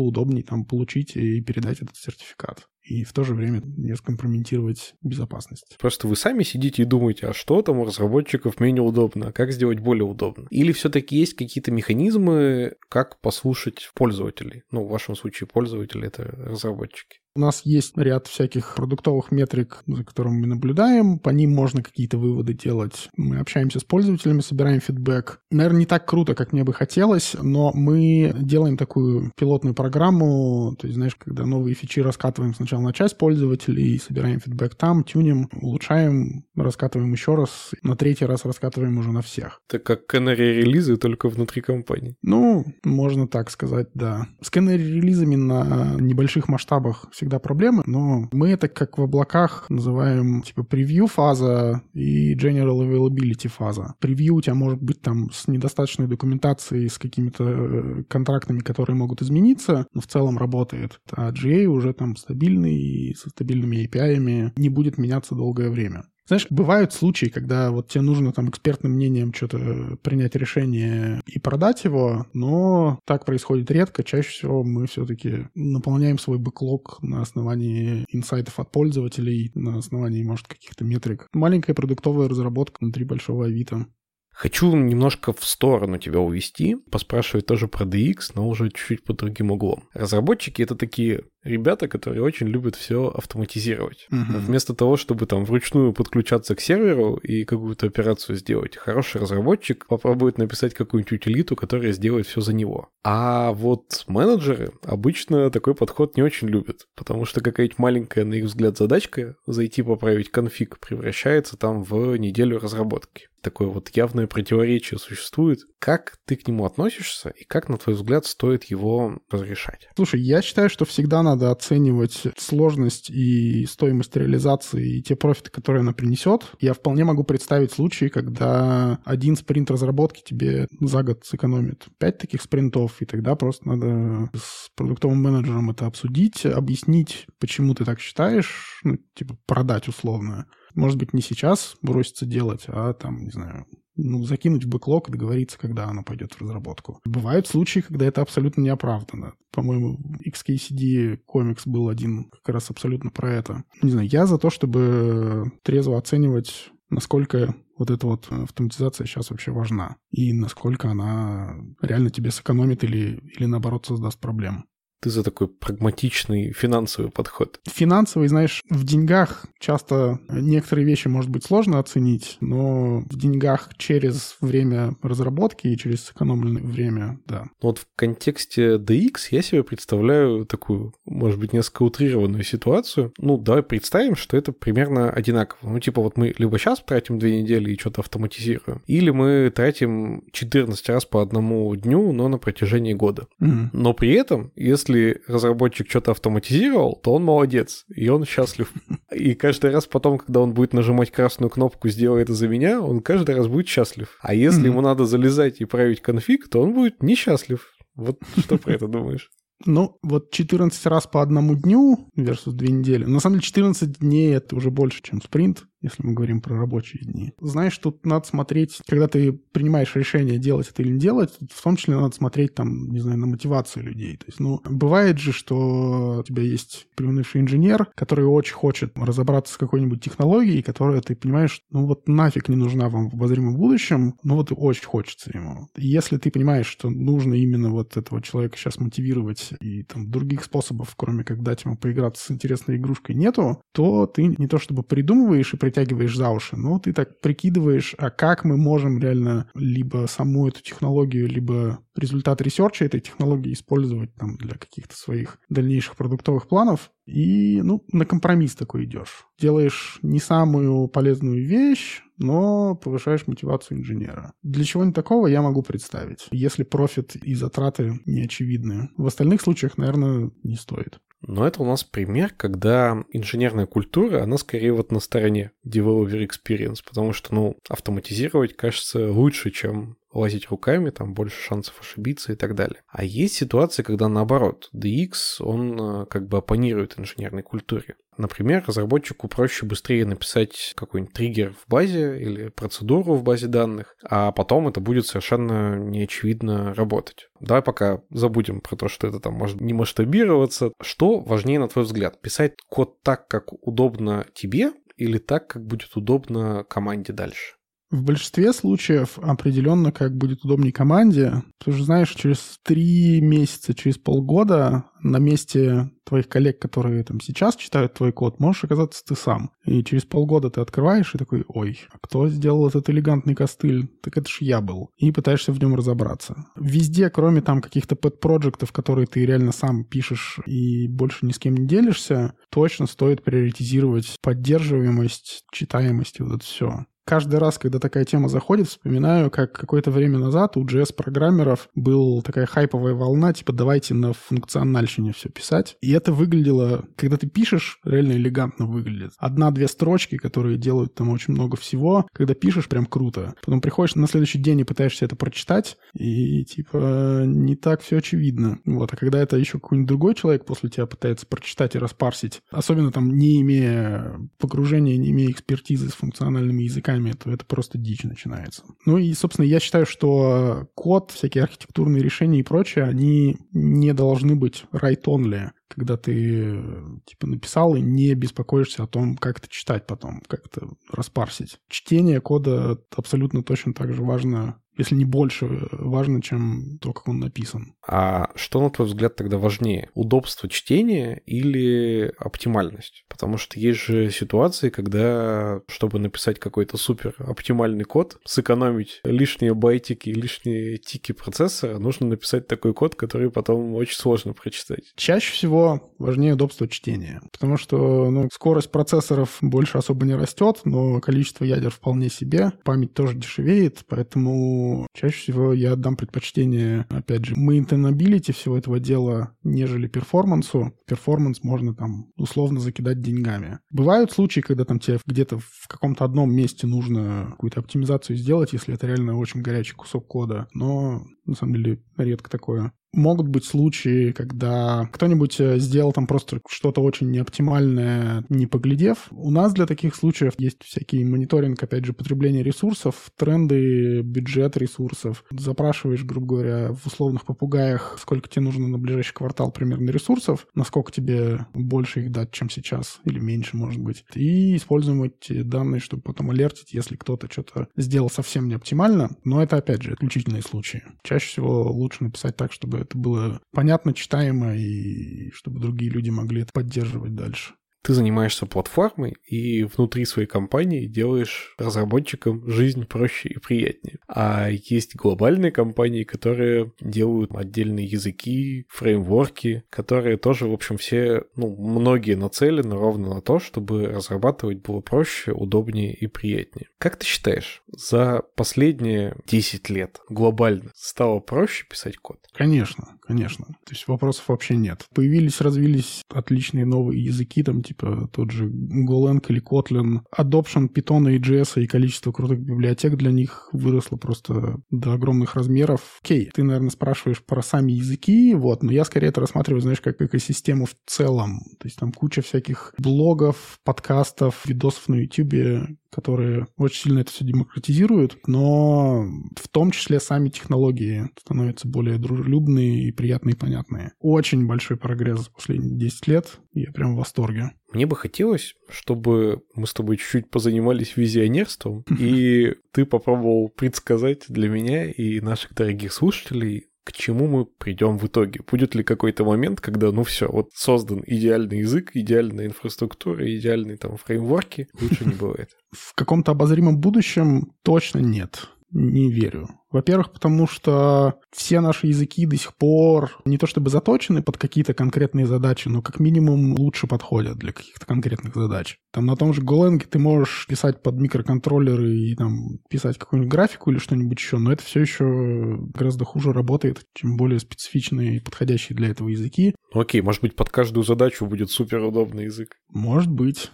удобнее там получить и передать этот сертификат и в то же время не скомпрометировать безопасность. Просто вы сами сидите и думаете, а что там у разработчиков менее удобно, а как сделать более удобно? Или все-таки есть какие-то механизмы, как послушать пользователей? Ну, в вашем случае пользователи — это разработчики. У нас есть ряд всяких продуктовых метрик, за которыми мы наблюдаем. По ним можно какие-то выводы делать. Мы общаемся с пользователями, собираем фидбэк. Наверное, не так круто, как мне бы хотелось, но мы делаем такую пилотную программу. То есть, знаешь, когда новые фичи раскатываем сначала на часть пользователей, собираем фидбэк там, тюним, улучшаем, раскатываем еще раз. На третий раз раскатываем уже на всех. Это как канари-релизы, только внутри компании. Ну, можно так сказать, да. С канари-релизами на небольших масштабах всегда проблемы, но мы это как в облаках называем типа превью фаза и general availability фаза. Превью у тебя может быть там с недостаточной документацией, с какими-то э, контрактами, которые могут измениться, но в целом работает. А GA уже там и со стабильными API не будет меняться долгое время. Знаешь, бывают случаи, когда вот тебе нужно там экспертным мнением что-то принять решение и продать его, но так происходит редко. Чаще всего мы все-таки наполняем свой бэклог на основании инсайтов от пользователей, на основании, может, каких-то метрик. Маленькая продуктовая разработка внутри большого Авито. Хочу немножко в сторону тебя увести, поспрашивать тоже про DX, но уже чуть-чуть под другим углом. Разработчики — это такие ребята, которые очень любят все автоматизировать. Uh-huh. Вместо того, чтобы там вручную подключаться к серверу и какую-то операцию сделать, хороший разработчик попробует написать какую-нибудь утилиту, которая сделает все за него. А вот менеджеры обычно такой подход не очень любят, потому что какая-нибудь маленькая, на их взгляд, задачка зайти поправить конфиг превращается там в неделю разработки. Такое вот явное противоречие существует. Как ты к нему относишься и как, на твой взгляд, стоит его разрешать? Слушай, я считаю, что всегда надо оценивать сложность и стоимость реализации и те профиты, которые она принесет. Я вполне могу представить случаи, когда один спринт разработки тебе за год сэкономит пять таких спринтов, и тогда просто надо с продуктовым менеджером это обсудить, объяснить, почему ты так считаешь, ну, типа продать условно. Может быть, не сейчас броситься делать, а там, не знаю, ну, закинуть в бэклог и договориться, когда оно пойдет в разработку. Бывают случаи, когда это абсолютно неоправданно. По-моему, XKCD комикс был один как раз абсолютно про это. Не знаю, я за то, чтобы трезво оценивать, насколько вот эта вот автоматизация сейчас вообще важна и насколько она реально тебе сэкономит или, или наоборот создаст проблем ты за такой прагматичный финансовый подход? Финансовый, знаешь, в деньгах часто некоторые вещи может быть сложно оценить, но в деньгах через время разработки и через сэкономленное время, да. Вот в контексте DX я себе представляю такую, может быть, несколько утрированную ситуацию. Ну, давай представим, что это примерно одинаково. Ну, типа вот мы либо сейчас тратим две недели и что-то автоматизируем, или мы тратим 14 раз по одному дню, но на протяжении года. Mm-hmm. Но при этом, если если разработчик что-то автоматизировал, то он молодец, и он счастлив. И каждый раз потом, когда он будет нажимать красную кнопку «Сделай это за меня», он каждый раз будет счастлив. А если mm-hmm. ему надо залезать и править конфиг, то он будет несчастлив. Вот что про это думаешь? Ну, вот 14 раз по одному дню versus 2 недели. На самом деле 14 дней это уже больше, чем спринт если мы говорим про рабочие дни. Знаешь, тут надо смотреть, когда ты принимаешь решение, делать это или не делать, в том числе надо смотреть там, не знаю, на мотивацию людей. То есть, ну, бывает же, что у тебя есть применивший инженер, который очень хочет разобраться с какой-нибудь технологией, которая, ты понимаешь, ну вот нафиг не нужна вам в обозримом будущем, но вот очень хочется ему. И если ты понимаешь, что нужно именно вот этого человека сейчас мотивировать, и там других способов, кроме как дать ему поиграться с интересной игрушкой, нету, то ты не то чтобы придумываешь и притягиваешь за уши, но ты так прикидываешь, а как мы можем реально либо саму эту технологию, либо результат research а этой технологии использовать там для каких-то своих дальнейших продуктовых планов. И, ну, на компромисс такой идешь. Делаешь не самую полезную вещь, но повышаешь мотивацию инженера. Для чего-нибудь такого я могу представить, если профит и затраты не очевидны. В остальных случаях, наверное, не стоит. Но это у нас пример, когда инженерная культура, она скорее вот на стороне developer experience, потому что, ну, автоматизировать кажется лучше, чем лазить руками, там больше шансов ошибиться и так далее. А есть ситуации, когда наоборот, DX, он э, как бы оппонирует инженерной культуре. Например, разработчику проще быстрее написать какой-нибудь триггер в базе или процедуру в базе данных, а потом это будет совершенно неочевидно работать. Давай пока забудем про то, что это там может не масштабироваться. Что важнее, на твой взгляд? Писать код так, как удобно тебе, или так, как будет удобно команде дальше? В большинстве случаев определенно как будет удобнее команде. Ты же знаешь, через три месяца, через полгода на месте твоих коллег, которые там сейчас читают твой код, можешь оказаться ты сам. И через полгода ты открываешь и такой, ой, а кто сделал этот элегантный костыль? Так это ж я был. И пытаешься в нем разобраться. Везде, кроме там каких-то пэт-проектов, которые ты реально сам пишешь и больше ни с кем не делишься, точно стоит приоритизировать поддерживаемость, читаемость и вот это все каждый раз, когда такая тема заходит, вспоминаю, как какое-то время назад у JS-программеров была такая хайповая волна, типа давайте на функциональщине все писать. И это выглядело, когда ты пишешь, реально элегантно выглядит. Одна-две строчки, которые делают там очень много всего, когда пишешь, прям круто. Потом приходишь на следующий день и пытаешься это прочитать, и типа не так все очевидно. Вот, а когда это еще какой-нибудь другой человек после тебя пытается прочитать и распарсить, особенно там не имея погружения, не имея экспертизы с функциональными языками, языками, то это просто дичь начинается. Ну и, собственно, я считаю, что код, всякие архитектурные решения и прочее, они не должны быть right-only когда ты типа написал и не беспокоишься о том, как это читать потом, как это распарсить. Чтение кода абсолютно точно так же важно если не больше важно, чем то, как он написан. А что, на твой взгляд, тогда важнее? Удобство чтения или оптимальность? Потому что есть же ситуации, когда, чтобы написать какой-то супер оптимальный код, сэкономить лишние байтики, лишние тики процессора, нужно написать такой код, который потом очень сложно прочитать. Чаще всего важнее удобство чтения, потому что ну, скорость процессоров больше особо не растет, но количество ядер вполне себе, память тоже дешевеет, поэтому чаще всего я отдам предпочтение, опять же, maintainability всего этого дела, нежели перформансу. Перформанс можно там условно закидать деньгами. Бывают случаи, когда там тебе где-то в каком-то одном месте нужно какую-то оптимизацию сделать, если это реально очень горячий кусок кода, но на самом деле редко такое могут быть случаи, когда кто-нибудь э, сделал там просто что-то очень неоптимальное, не поглядев. У нас для таких случаев есть всякий мониторинг, опять же, потребления ресурсов, тренды, бюджет ресурсов. Запрашиваешь, грубо говоря, в условных попугаях, сколько тебе нужно на ближайший квартал примерно ресурсов, насколько тебе больше их дать, чем сейчас, или меньше, может быть. И используем эти данные, чтобы потом алертить, если кто-то что-то сделал совсем не оптимально. Но это, опять же, исключительные случаи. Чаще всего лучше написать так, чтобы это было понятно, читаемо, и чтобы другие люди могли это поддерживать дальше ты занимаешься платформой и внутри своей компании делаешь разработчикам жизнь проще и приятнее. А есть глобальные компании, которые делают отдельные языки, фреймворки, которые тоже, в общем, все, ну, многие нацелены ровно на то, чтобы разрабатывать было проще, удобнее и приятнее. Как ты считаешь, за последние 10 лет глобально стало проще писать код? Конечно, конечно. То есть вопросов вообще нет. Появились, развились отличные новые языки, там типа тот же Golang или Kotlin, adoption Python и JS и количество крутых библиотек для них выросло просто до огромных размеров. Окей, ты, наверное, спрашиваешь про сами языки, вот, но я скорее это рассматриваю, знаешь, как экосистему в целом. То есть там куча всяких блогов, подкастов, видосов на YouTube, которые очень сильно это все демократизируют, но в том числе сами технологии становятся более дружелюбные и приятные и понятные. Очень большой прогресс за последние 10 лет, я прям в восторге. Мне бы хотелось, чтобы мы с тобой чуть-чуть позанимались визионерством, *laughs* и ты попробовал предсказать для меня и наших дорогих слушателей, к чему мы придем в итоге. Будет ли какой-то момент, когда, ну все, вот создан идеальный язык, идеальная инфраструктура, идеальные там фреймворки, лучше не бывает. *laughs* В каком-то обозримом будущем точно нет не верю. Во-первых, потому что все наши языки до сих пор не то чтобы заточены под какие-то конкретные задачи, но как минимум лучше подходят для каких-то конкретных задач. Там на том же Golang ты можешь писать под микроконтроллеры и там писать какую-нибудь графику или что-нибудь еще, но это все еще гораздо хуже работает, чем более специфичные и подходящие для этого языки. Окей, может быть, под каждую задачу будет супер удобный язык. Может быть.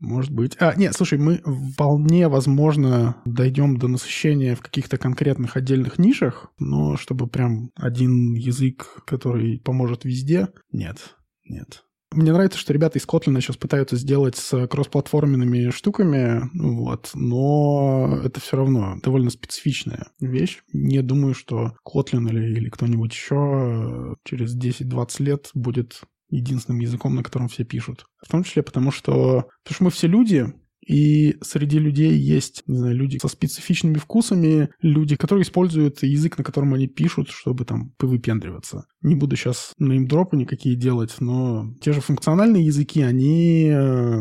Может быть. А, нет, слушай, мы вполне возможно дойдем до насыщения в каких-то конкретных отдельных нишах, но чтобы прям один язык, который поможет везде, нет, нет. Мне нравится, что ребята из Kotlin сейчас пытаются сделать с кроссплатформенными штуками, вот, но это все равно довольно специфичная вещь. Не думаю, что Kotlin или, или кто-нибудь еще через 10-20 лет будет единственным языком, на котором все пишут. В том числе потому, что, потому что мы все люди, и среди людей есть, не знаю, люди со специфичными вкусами, люди, которые используют язык, на котором они пишут, чтобы там повыпендриваться. Не буду сейчас неймдропы никакие делать, но те же функциональные языки, они э,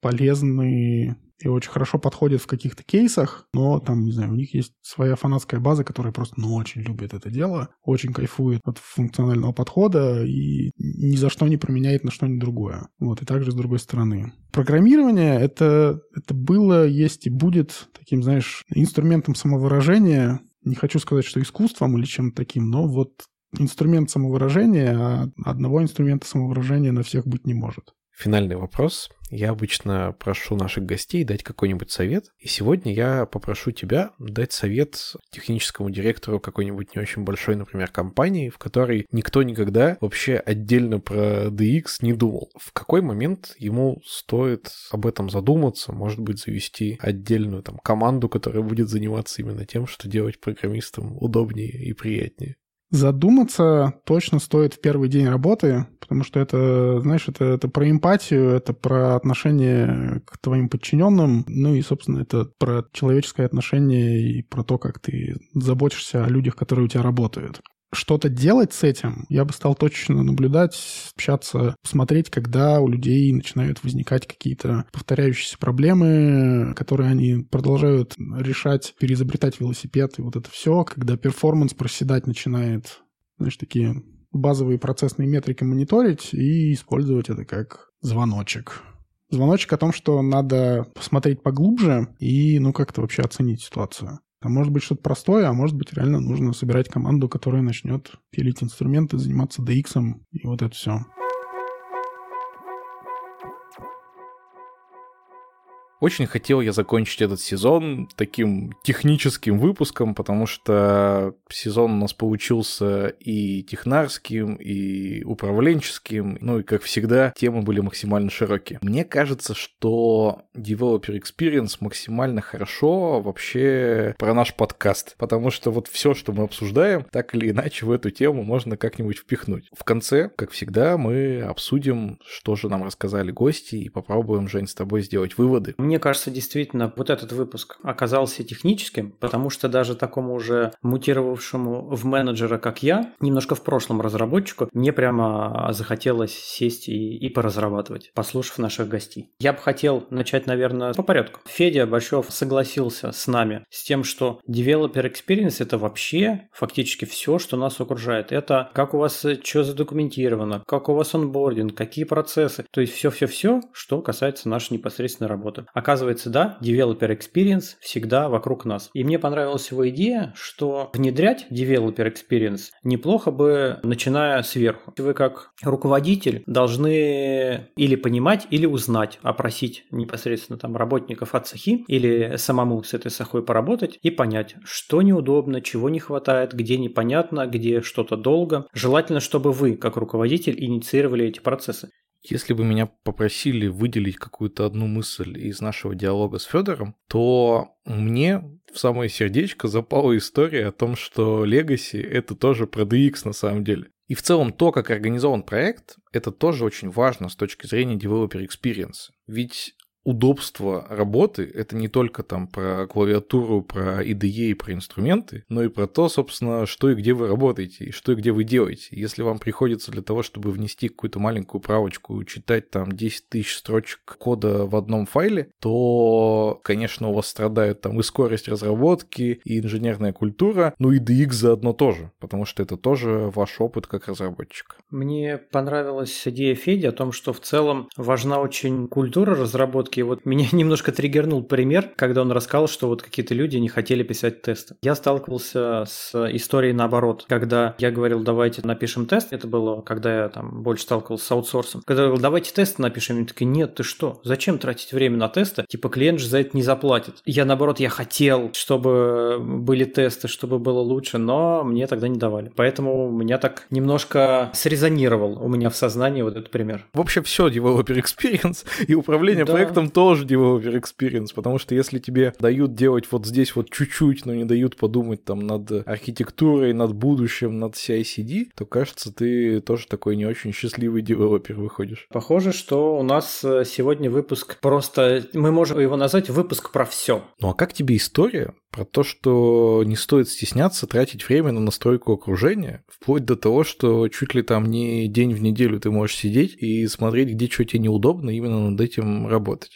полезны и очень хорошо подходит в каких-то кейсах, но там, не знаю, у них есть своя фанатская база, которая просто, ну, очень любит это дело, очень кайфует от функционального подхода и ни за что не променяет на что-нибудь другое. Вот, и также с другой стороны. Программирование это, это было, есть и будет таким, знаешь, инструментом самовыражения. Не хочу сказать, что искусством или чем-то таким, но вот инструмент самовыражения, а одного инструмента самовыражения на всех быть не может. Финальный вопрос. Я обычно прошу наших гостей дать какой-нибудь совет, и сегодня я попрошу тебя дать совет техническому директору какой-нибудь не очень большой, например, компании, в которой никто никогда вообще отдельно про DX не думал. В какой момент ему стоит об этом задуматься, может быть, завести отдельную там команду, которая будет заниматься именно тем, что делать программистам удобнее и приятнее? Задуматься точно стоит в первый день работы, потому что это, знаешь, это, это про эмпатию, это про отношение к твоим подчиненным, ну и, собственно, это про человеческое отношение и про то, как ты заботишься о людях, которые у тебя работают что-то делать с этим, я бы стал точно наблюдать, общаться, смотреть, когда у людей начинают возникать какие-то повторяющиеся проблемы, которые они продолжают решать, переизобретать велосипед и вот это все, когда перформанс проседать начинает, знаешь, такие базовые процессные метрики мониторить и использовать это как звоночек. Звоночек о том, что надо посмотреть поглубже и, ну, как-то вообще оценить ситуацию. А может быть что-то простое, а может быть реально нужно собирать команду, которая начнет пилить инструменты, заниматься DX и вот это все. Очень хотел я закончить этот сезон таким техническим выпуском, потому что сезон у нас получился и технарским, и управленческим, ну и, как всегда, темы были максимально широкие. Мне кажется, что Developer Experience максимально хорошо вообще про наш подкаст, потому что вот все, что мы обсуждаем, так или иначе в эту тему можно как-нибудь впихнуть. В конце, как всегда, мы обсудим, что же нам рассказали гости, и попробуем, Жень, с тобой сделать выводы. Мне кажется, действительно, вот этот выпуск оказался техническим, потому что даже такому уже мутировавшему в менеджера, как я, немножко в прошлом разработчику, мне прямо захотелось сесть и, и поразрабатывать, послушав наших гостей. Я бы хотел начать, наверное, по порядку. Федя Большов согласился с нами с тем, что Developer Experience – это вообще фактически все, что нас окружает. Это как у вас что задокументировано, как у вас онбординг, какие процессы. То есть все-все-все, что касается нашей непосредственной работы. Оказывается, да, developer experience всегда вокруг нас. И мне понравилась его идея, что внедрять developer experience неплохо бы, начиная сверху. Вы как руководитель должны или понимать, или узнать, опросить непосредственно там работников от сахи или самому с этой сахой поработать и понять, что неудобно, чего не хватает, где непонятно, где что-то долго. Желательно, чтобы вы, как руководитель, инициировали эти процессы. Если бы меня попросили выделить какую-то одну мысль из нашего диалога с Федором, то мне в самое сердечко запала история о том, что Legacy — это тоже про DX на самом деле. И в целом то, как организован проект, это тоже очень важно с точки зрения developer experience. Ведь удобство работы — это не только там про клавиатуру, про IDE и про инструменты, но и про то, собственно, что и где вы работаете, и что и где вы делаете. Если вам приходится для того, чтобы внести какую-то маленькую правочку, читать там 10 тысяч строчек кода в одном файле, то, конечно, у вас страдает там и скорость разработки, и инженерная культура, ну и DX заодно тоже, потому что это тоже ваш опыт как разработчика. Мне понравилась идея Феди о том, что в целом важна очень культура разработки все-таки вот меня *laughs* немножко триггернул пример, когда он рассказал, что вот какие-то люди не хотели писать тесты. Я сталкивался с историей наоборот, когда я говорил, давайте напишем тест, это было, когда я там больше сталкивался с аутсорсом, когда я говорил, давайте тесты напишем, они такие, нет, ты что, зачем тратить время на тесты, типа клиент же за это не заплатит. Я наоборот, я хотел, чтобы были тесты, чтобы было лучше, но мне тогда не давали. Поэтому меня так немножко срезонировал у меня в сознании вот этот пример. В общем, все developer experience и управление да. проектом этом тоже developer experience, потому что если тебе дают делать вот здесь вот чуть-чуть, но не дают подумать там над архитектурой, над будущим, над CI-CD, то кажется, ты тоже такой не очень счастливый девелопер выходишь. Похоже, что у нас э, сегодня выпуск просто... Мы можем его назвать выпуск про все. Ну а как тебе история про то, что не стоит стесняться тратить время на настройку окружения, вплоть до того, что чуть ли там не день в неделю ты можешь сидеть и смотреть, где что тебе неудобно, именно над этим работать.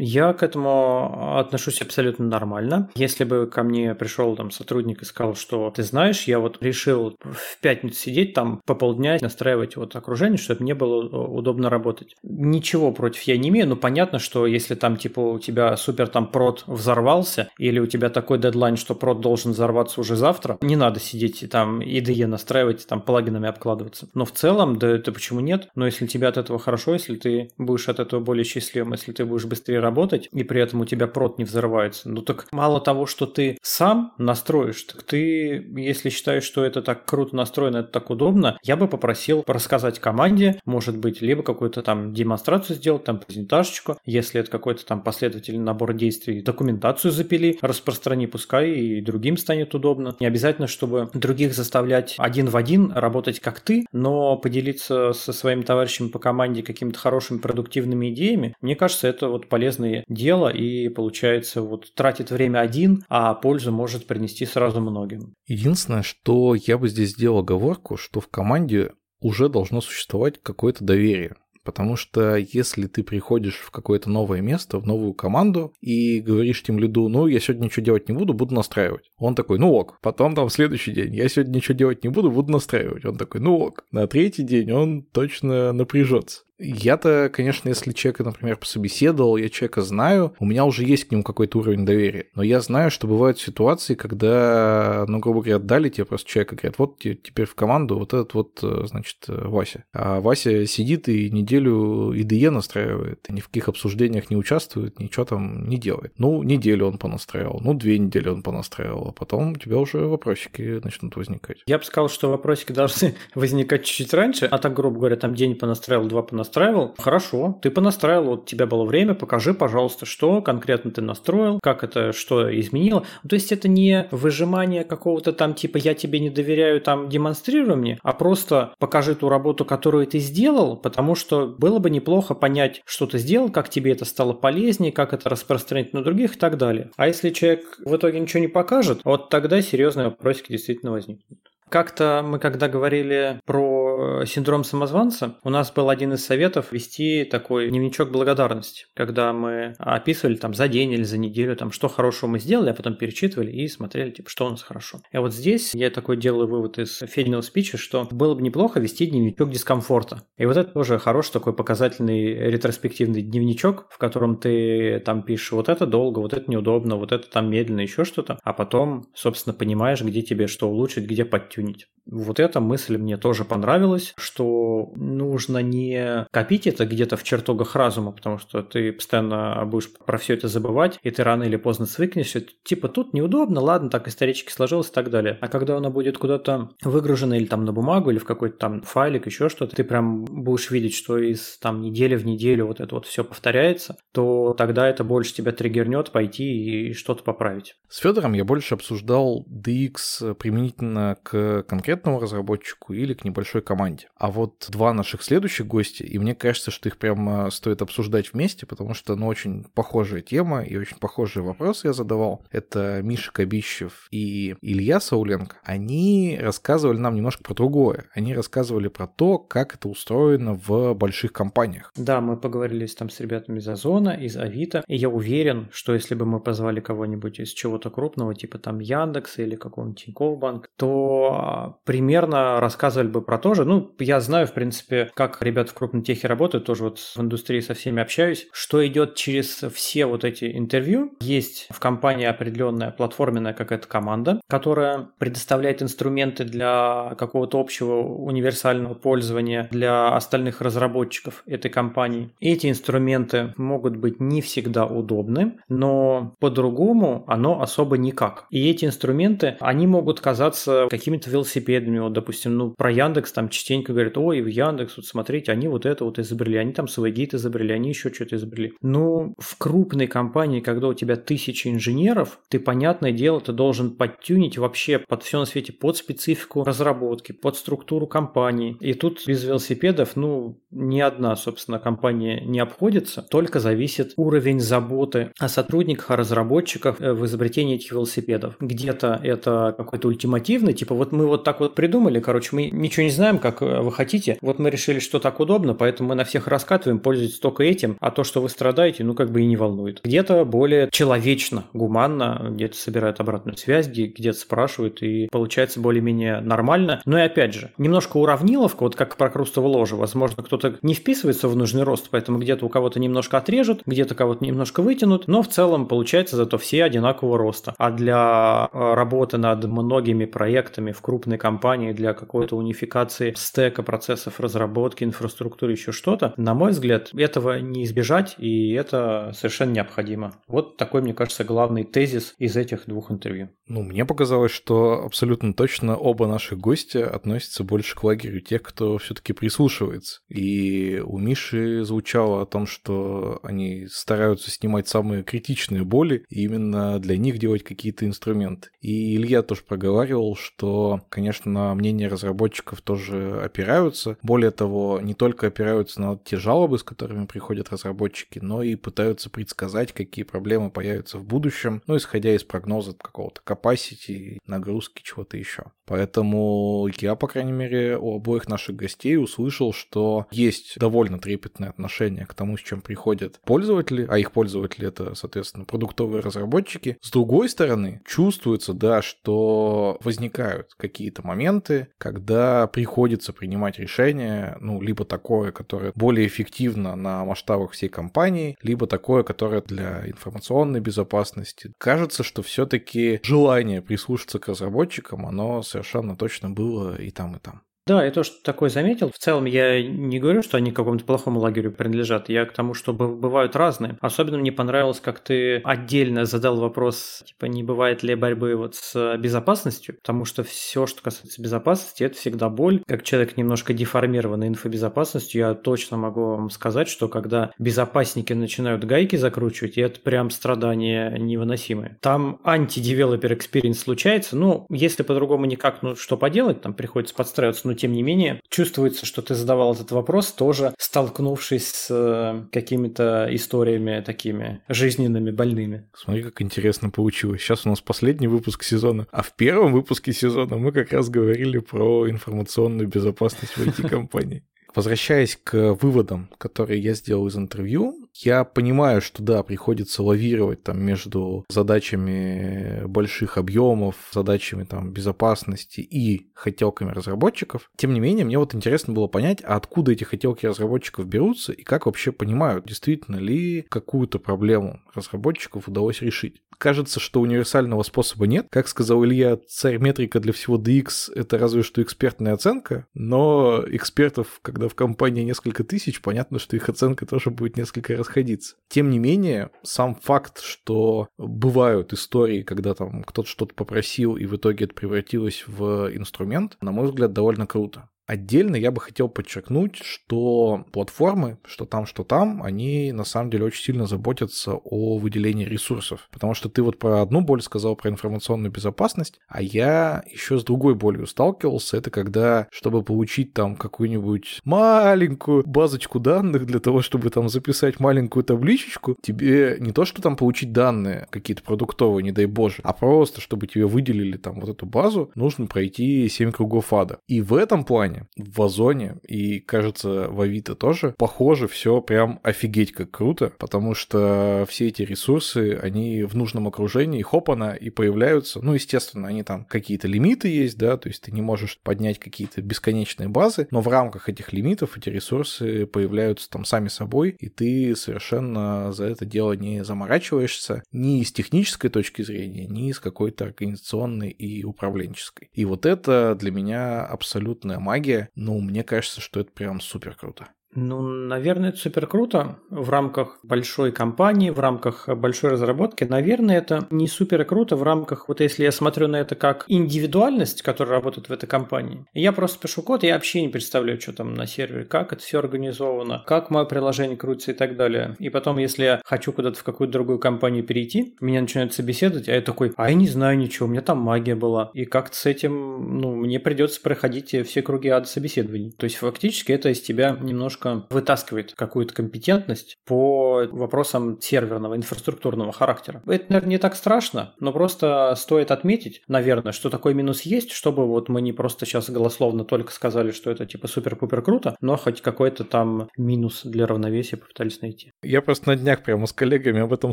Я к этому отношусь абсолютно нормально. Если бы ко мне пришел там сотрудник и сказал, что ты знаешь, я вот решил в пятницу сидеть там по полдня настраивать вот окружение, чтобы мне было удобно работать. Ничего против я не имею, но понятно, что если там типа у тебя супер там прод взорвался или у тебя такой дедлайн, что прод должен взорваться уже завтра, не надо сидеть и там IDE настраивать, там плагинами обкладываться. Но в целом, да это почему нет? Но если тебе от этого хорошо, если ты будешь от этого более счастливым, если ты будешь быстрее работать, и при этом у тебя прот не взрывается. Ну так мало того, что ты сам настроишь, так ты, если считаешь, что это так круто настроено, это так удобно, я бы попросил рассказать команде, может быть, либо какую-то там демонстрацию сделать, там презентажечку, если это какой-то там последовательный набор действий, документацию запили, распространи, пускай и другим станет удобно. Не обязательно, чтобы других заставлять один в один работать как ты, но поделиться со своим товарищем по команде какими-то хорошими продуктивными идеями, мне кажется, это вот полезное дело и получается вот тратит время один, а пользу может принести сразу многим. Единственное, что я бы здесь сделал оговорку, что в команде уже должно существовать какое-то доверие. Потому что если ты приходишь в какое-то новое место, в новую команду и говоришь тем лиду, ну, я сегодня ничего делать не буду, буду настраивать. Он такой, ну ок. Потом там следующий день, я сегодня ничего делать не буду, буду настраивать. Он такой, ну ок. На третий день он точно напряжется. Я-то, конечно, если человека, например, пособеседовал, я человека знаю, у меня уже есть к нему какой-то уровень доверия. Но я знаю, что бывают ситуации, когда, ну, грубо говоря, дали тебе просто человека, говорят, вот теперь в команду вот этот вот, э, значит, э, Вася. А Вася сидит и неделю IDE настраивает, ни в каких обсуждениях не участвует, ничего там не делает. Ну, неделю он понастраивал, ну, две недели он понастраивал, а потом у тебя уже вопросики начнут возникать. Я бы сказал, что вопросики должны *laughs* возникать чуть-чуть раньше, а так, грубо говоря, там день понастраивал, два понастраивал, настраивал? Хорошо, ты понастраивал, вот у тебя было время, покажи, пожалуйста, что конкретно ты настроил, как это, что изменило. То есть это не выжимание какого-то там типа «я тебе не доверяю, там демонстрируй мне», а просто покажи ту работу, которую ты сделал, потому что было бы неплохо понять, что ты сделал, как тебе это стало полезнее, как это распространить на других и так далее. А если человек в итоге ничего не покажет, вот тогда серьезные вопросики действительно возникнут. Как-то мы, когда говорили про синдром самозванца, у нас был один из советов вести такой дневничок благодарности, когда мы описывали там за день или за неделю, там, что хорошего мы сделали, а потом перечитывали и смотрели, типа, что у нас хорошо. И вот здесь я такой делаю вывод из Фединого спича, что было бы неплохо вести дневничок дискомфорта. И вот это тоже хороший такой показательный ретроспективный дневничок, в котором ты там пишешь вот это долго, вот это неудобно, вот это там медленно, еще что-то, а потом, собственно, понимаешь, где тебе что улучшить, где подтянуть тюнить. Вот эта мысль мне тоже понравилась, что нужно не копить это где-то в чертогах разума, потому что ты постоянно будешь про все это забывать, и ты рано или поздно свыкнешься. Типа тут неудобно, ладно, так исторически сложилось и так далее. А когда оно будет куда-то выгружено или там на бумагу, или в какой-то там файлик, еще что-то, ты прям будешь видеть, что из там недели в неделю вот это вот все повторяется, то тогда это больше тебя триггернет пойти и что-то поправить. С Федором я больше обсуждал DX применительно к конкретному разработчику или к небольшой команде. А вот два наших следующих гостя, и мне кажется, что их прямо стоит обсуждать вместе, потому что, ну, очень похожая тема и очень похожие вопросы я задавал. Это Миша Кабищев и Илья Сауленко. Они рассказывали нам немножко про другое. Они рассказывали про то, как это устроено в больших компаниях. Да, мы поговорили там с ребятами из Озона, из Авито, и я уверен, что если бы мы позвали кого-нибудь из чего-то крупного, типа там Яндекса или какого-нибудь Тинькофф банк, то примерно рассказывали бы про то же. Ну, я знаю, в принципе, как ребята в крупной техе работают, тоже вот в индустрии со всеми общаюсь, что идет через все вот эти интервью. Есть в компании определенная платформенная какая-то команда, которая предоставляет инструменты для какого-то общего универсального пользования для остальных разработчиков этой компании. Эти инструменты могут быть не всегда удобны, но по-другому оно особо никак. И эти инструменты, они могут казаться какими-то велосипедами. Вот, допустим, ну, про Яндекс там частенько говорят, ой, в Яндекс, вот смотрите, они вот это вот изобрели, они там Swagate изобрели, они еще что-то изобрели. Ну, в крупной компании, когда у тебя тысячи инженеров, ты, понятное дело, ты должен подтюнить вообще под все на свете, под специфику разработки, под структуру компании. И тут без велосипедов, ну, ни одна, собственно, компания не обходится, только зависит уровень заботы о сотрудниках, о разработчиках э, в изобретении этих велосипедов. Где-то это какой-то ультимативный, типа вот мы вот так вот придумали, короче, мы ничего не знаем, как э, вы хотите, вот мы решили, что так удобно, поэтому мы на всех раскатываем, пользуйтесь только этим, а то, что вы страдаете, ну как бы и не волнует. Где-то более человечно, гуманно, где-то собирают обратную связь, где-то спрашивают, и получается более-менее нормально. Но и опять же, немножко уравниловка, вот как про крустовое ложе, возможно, кто-то не вписывается в нужный рост, поэтому где-то у кого-то немножко отрежут, где-то кого-то немножко вытянут, но в целом получается зато все одинакового роста. А для э, работы над многими проектами в крупной компании для какой-то унификации стека процессов разработки, инфраструктуры, еще что-то, на мой взгляд, этого не избежать, и это совершенно необходимо. Вот такой, мне кажется, главный тезис из этих двух интервью. Ну, мне показалось, что абсолютно точно оба наших гостя относятся больше к лагерю тех, кто все-таки прислушивается. И у Миши звучало о том, что они стараются снимать самые критичные боли, и именно для них делать какие-то инструменты. И Илья тоже проговаривал, что, конечно, мнение разработчиков тоже опираются. Более того, не только опираются на те жалобы, с которыми приходят разработчики, но и пытаются предсказать, какие проблемы появятся в будущем, ну, исходя из прогноза какого-то capacity, нагрузки, чего-то еще. Поэтому я, по крайней мере, у обоих наших гостей услышал, что есть довольно трепетное отношение к тому, с чем приходят пользователи, а их пользователи это, соответственно, продуктовые разработчики. С другой стороны, чувствуется, да, что возникают какие-то моменты, когда приходится принимать решение, ну, либо такое, которое более эффективно на масштабах всей компании, либо такое, которое для информационной безопасности. Кажется, что все-таки желание прислушаться к разработчикам, оно совершенно точно было и там, и там. Да, я тоже такое заметил. В целом я не говорю, что они к какому-то плохому лагерю принадлежат. Я к тому, что бывают разные. Особенно мне понравилось, как ты отдельно задал вопрос, типа, не бывает ли борьбы вот с безопасностью, потому что все, что касается безопасности, это всегда боль. Как человек немножко деформированный инфобезопасностью, я точно могу вам сказать, что когда безопасники начинают гайки закручивать, это прям страдание невыносимое. Там анти-девелопер experience случается, ну, если по-другому никак, ну, что поделать, там приходится подстраиваться, ну, тем не менее, чувствуется, что ты задавал этот вопрос, тоже столкнувшись с э, какими-то историями такими жизненными, больными. Смотри, как интересно получилось. Сейчас у нас последний выпуск сезона, а в первом выпуске сезона мы как раз говорили про информационную безопасность в IT-компании. *laughs* Возвращаясь к выводам, которые я сделал из интервью, я понимаю, что да, приходится лавировать там между задачами больших объемов, задачами там безопасности и хотелками разработчиков. Тем не менее, мне вот интересно было понять, а откуда эти хотелки разработчиков берутся и как вообще понимают, действительно ли какую-то проблему разработчиков удалось решить. Кажется, что универсального способа нет. Как сказал Илья, царь метрика для всего DX — это разве что экспертная оценка, но экспертов, когда в компании несколько тысяч, понятно, что их оценка тоже будет несколько расходиться. Тем не менее, сам факт, что бывают истории, когда там кто-то что-то попросил, и в итоге это превратилось в инструмент, на мой взгляд, довольно круто. Отдельно я бы хотел подчеркнуть, что платформы, что там, что там, они на самом деле очень сильно заботятся о выделении ресурсов. Потому что ты вот про одну боль сказал, про информационную безопасность, а я еще с другой болью сталкивался. Это когда, чтобы получить там какую-нибудь маленькую базочку данных для того, чтобы там записать маленькую табличечку, тебе не то, что там получить данные какие-то продуктовые, не дай боже, а просто, чтобы тебе выделили там вот эту базу, нужно пройти 7 кругов ада. И в этом плане в Озоне и, кажется, в Авито тоже, похоже, все прям офигеть как круто, потому что все эти ресурсы, они в нужном окружении, хопана, и появляются. Ну, естественно, они там какие-то лимиты есть, да, то есть ты не можешь поднять какие-то бесконечные базы, но в рамках этих лимитов эти ресурсы появляются там сами собой, и ты совершенно за это дело не заморачиваешься ни с технической точки зрения, ни с какой-то организационной и управленческой. И вот это для меня абсолютная магия, магия, ну, мне кажется, что это прям супер круто. Ну, наверное, это супер круто в рамках большой компании, в рамках большой разработки. Наверное, это не супер круто в рамках, вот если я смотрю на это как индивидуальность, которая работает в этой компании. Я просто пишу код, я вообще не представляю, что там на сервере, как это все организовано, как мое приложение крутится и так далее. И потом, если я хочу куда-то в какую-то другую компанию перейти, меня начинают собеседовать, а я такой, а я не знаю ничего, у меня там магия была. И как-то с этим, ну, мне придется проходить все круги ада собеседований. То есть, фактически, это из тебя немножко немножко вытаскивает какую-то компетентность по вопросам серверного, инфраструктурного характера. Это, наверное, не так страшно, но просто стоит отметить, наверное, что такой минус есть, чтобы вот мы не просто сейчас голословно только сказали, что это типа супер-пупер круто, но хоть какой-то там минус для равновесия попытались найти. Я просто на днях прямо с коллегами об этом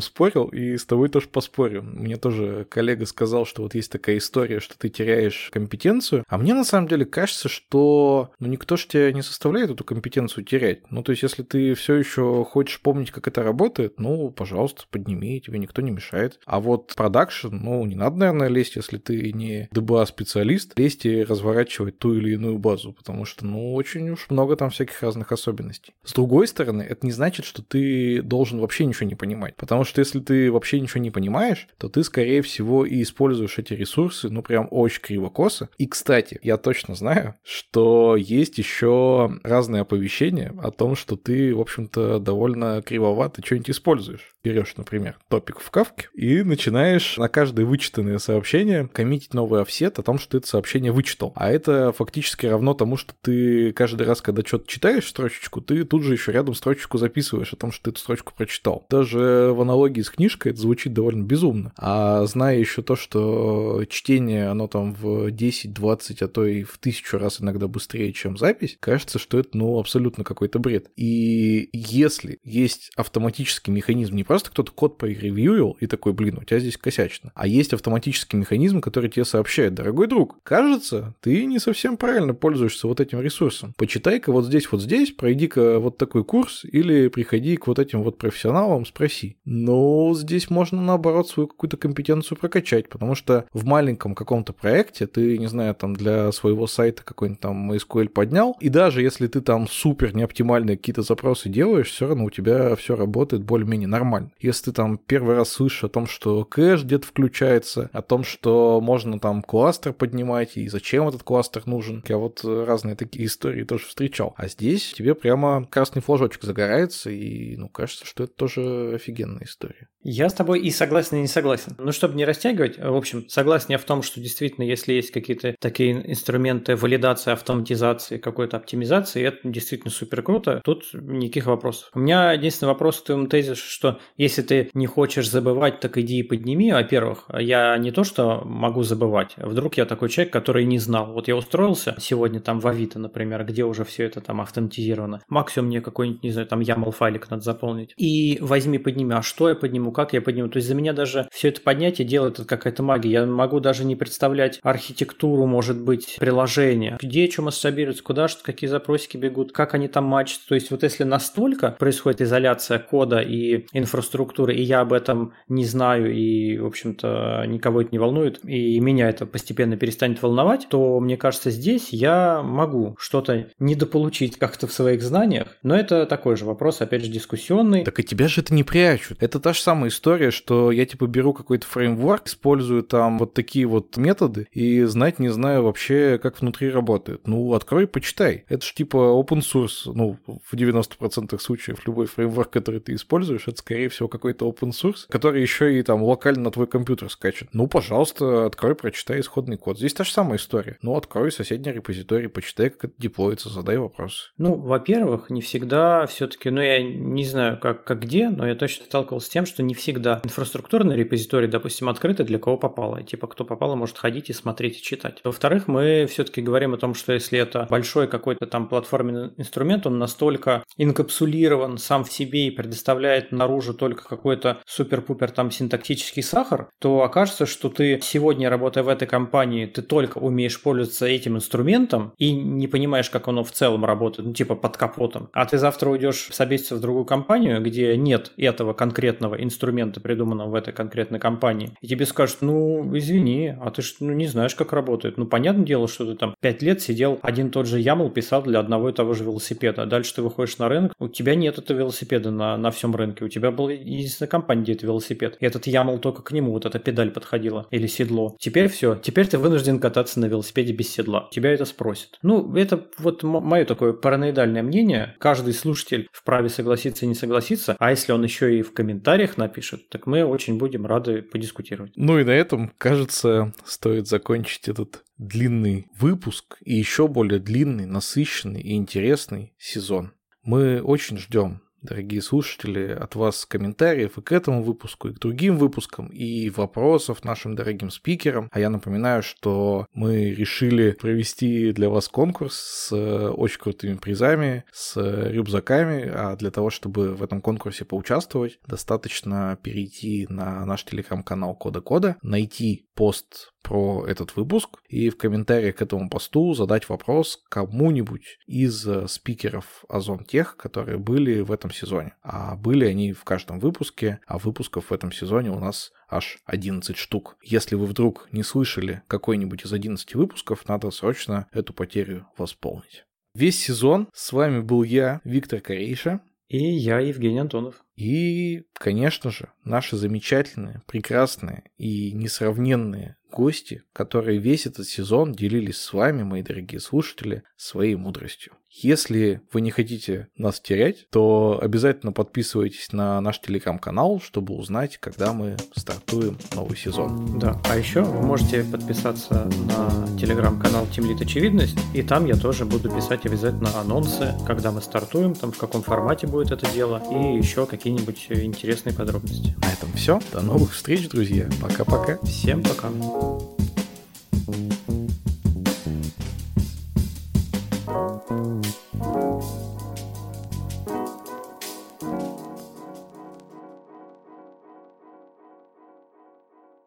спорил, и с тобой тоже поспорю. Мне тоже коллега сказал, что вот есть такая история, что ты теряешь компетенцию, а мне на самом деле кажется, что ну никто же тебя не составляет эту компетенцию, терять. Ну, то есть, если ты все еще хочешь помнить, как это работает, ну, пожалуйста, подними, тебе никто не мешает. А вот продакшн, ну, не надо, наверное, лезть, если ты не DBA-специалист, лезть и разворачивать ту или иную базу, потому что, ну, очень уж много там всяких разных особенностей. С другой стороны, это не значит, что ты должен вообще ничего не понимать, потому что если ты вообще ничего не понимаешь, то ты, скорее всего, и используешь эти ресурсы, ну, прям очень криво-косо. И, кстати, я точно знаю, что есть еще разные оповещения о том, что ты, в общем-то, довольно кривовато что-нибудь используешь. Берешь, например, топик в кавке и начинаешь на каждое вычитанное сообщение коммитить новый офсет о том, что ты это сообщение вычитал. А это фактически равно тому, что ты каждый раз, когда что-то читаешь строчечку, ты тут же еще рядом строчечку записываешь о том, что ты эту строчку прочитал. Даже в аналогии с книжкой это звучит довольно безумно. А зная еще то, что чтение, оно там в 10, 20, а то и в тысячу раз иногда быстрее, чем запись, кажется, что это, ну, абсолютно какой-то бред. И если есть автоматический механизм, не просто кто-то код поревьюил и такой, блин, у тебя здесь косячно, а есть автоматический механизм, который тебе сообщает, дорогой друг, кажется, ты не совсем правильно пользуешься вот этим ресурсом. Почитай-ка вот здесь, вот здесь, пройди-ка вот такой курс или приходи к вот этим вот профессионалам, спроси. Но здесь можно, наоборот, свою какую-то компетенцию прокачать, потому что в маленьком каком-то проекте ты, не знаю, там для своего сайта какой-нибудь там MySQL поднял, и даже если ты там супер неоптимальные какие-то запросы делаешь, все равно у тебя все работает более-менее нормально. Если ты там первый раз слышишь о том, что кэш где-то включается, о том, что можно там кластер поднимать, и зачем этот кластер нужен, я вот разные такие истории тоже встречал. А здесь тебе прямо красный флажочек загорается, и, ну, кажется, что это тоже офигенная история. Я с тобой и согласен, и не согласен. Ну, чтобы не растягивать, в общем, согласен я в том, что действительно, если есть какие-то такие инструменты валидации, автоматизации, какой-то оптимизации, это действительно супер круто. Тут никаких вопросов. У меня единственный вопрос к твоему тезису, что если ты не хочешь забывать, так иди и подними. Во-первых, я не то, что могу забывать. Вдруг я такой человек, который не знал. Вот я устроился сегодня там в Авито, например, где уже все это там автоматизировано. Максимум мне какой-нибудь, не знаю, там YAML файлик надо заполнить. И возьми, подними. А что я подниму? Как я подниму. То есть за меня даже все это поднятие делает какая-то магия. Я могу даже не представлять архитектуру, может быть, приложения. Где что масштабируется, куда что, какие запросики бегут, как они там матчатся. То есть вот если настолько происходит изоляция кода и инфраструктуры, и я об этом не знаю, и, в общем-то, никого это не волнует, и меня это постепенно перестанет волновать, то, мне кажется, здесь я могу что-то недополучить как-то в своих знаниях, но это такой же вопрос, опять же, дискуссионный. Так и тебя же это не прячут. Это та же самая самая история, что я типа беру какой-то фреймворк, использую там вот такие вот методы и знать не знаю вообще, как внутри работает. Ну, открой, почитай. Это же типа open source. Ну, в 90% случаев любой фреймворк, который ты используешь, это скорее всего какой-то open source, который еще и там локально на твой компьютер скачет. Ну, пожалуйста, открой, прочитай исходный код. Здесь та же самая история. Ну, открой соседний репозиторий, почитай, как это деплоится, задай вопросы. Ну, во-первых, не всегда все-таки, ну, я не знаю, как, как где, но я точно сталкивался с тем, что не всегда инфраструктурные репозитории, допустим, открыты для кого попало. Типа, кто попало, может ходить и смотреть и читать. Во-вторых, мы все-таки говорим о том, что если это большой какой-то там платформенный инструмент, он настолько инкапсулирован сам в себе и предоставляет наружу только какой-то супер-пупер там синтактический сахар, то окажется, что ты сегодня, работая в этой компании, ты только умеешь пользоваться этим инструментом и не понимаешь, как оно в целом работает, ну типа под капотом. А ты завтра уйдешь собеситься в другую компанию, где нет этого конкретного инструмента, инструмента, придуманного в этой конкретной компании, и тебе скажут, ну, извини, а ты ж ну, не знаешь, как работает. Ну, понятное дело, что ты там пять лет сидел, один тот же YAML писал для одного и того же велосипеда, а дальше ты выходишь на рынок, у тебя нет этого велосипеда на, на всем рынке, у тебя была единственная компания, где это велосипед, и этот YAML только к нему, вот эта педаль подходила, или седло. Теперь все, теперь ты вынужден кататься на велосипеде без седла. Тебя это спросят. Ну, это вот мое такое параноидальное мнение. Каждый слушатель вправе согласиться и не согласиться, а если он еще и в комментариях напишет, пишет, так мы очень будем рады подискутировать. Ну и на этом, кажется, стоит закончить этот длинный выпуск и еще более длинный, насыщенный и интересный сезон. Мы очень ждем дорогие слушатели, от вас комментариев и к этому выпуску, и к другим выпускам, и вопросов нашим дорогим спикерам. А я напоминаю, что мы решили провести для вас конкурс с э, очень крутыми призами, с рюкзаками, а для того, чтобы в этом конкурсе поучаствовать, достаточно перейти на наш телеграм-канал Кода Кода, найти пост про этот выпуск и в комментариях к этому посту задать вопрос кому-нибудь из э, спикеров Озон Тех, которые были в этом сезоне. А были они в каждом выпуске, а выпусков в этом сезоне у нас аж 11 штук. Если вы вдруг не слышали какой-нибудь из 11 выпусков, надо срочно эту потерю восполнить. Весь сезон с вами был я, Виктор Корейша. И я, Евгений Антонов. И, конечно же, наши замечательные, прекрасные и несравненные гости, которые весь этот сезон делились с вами, мои дорогие слушатели, своей мудростью. Если вы не хотите нас терять, то обязательно подписывайтесь на наш телеграм-канал, чтобы узнать, когда мы стартуем новый сезон. Да, а еще вы можете подписаться на телеграм-канал Тимлит Очевидность, и там я тоже буду писать обязательно анонсы, когда мы стартуем, там в каком формате будет это дело, и еще какие-нибудь интересные подробности. На этом все. До новых встреч, друзья. Пока-пока. Всем пока.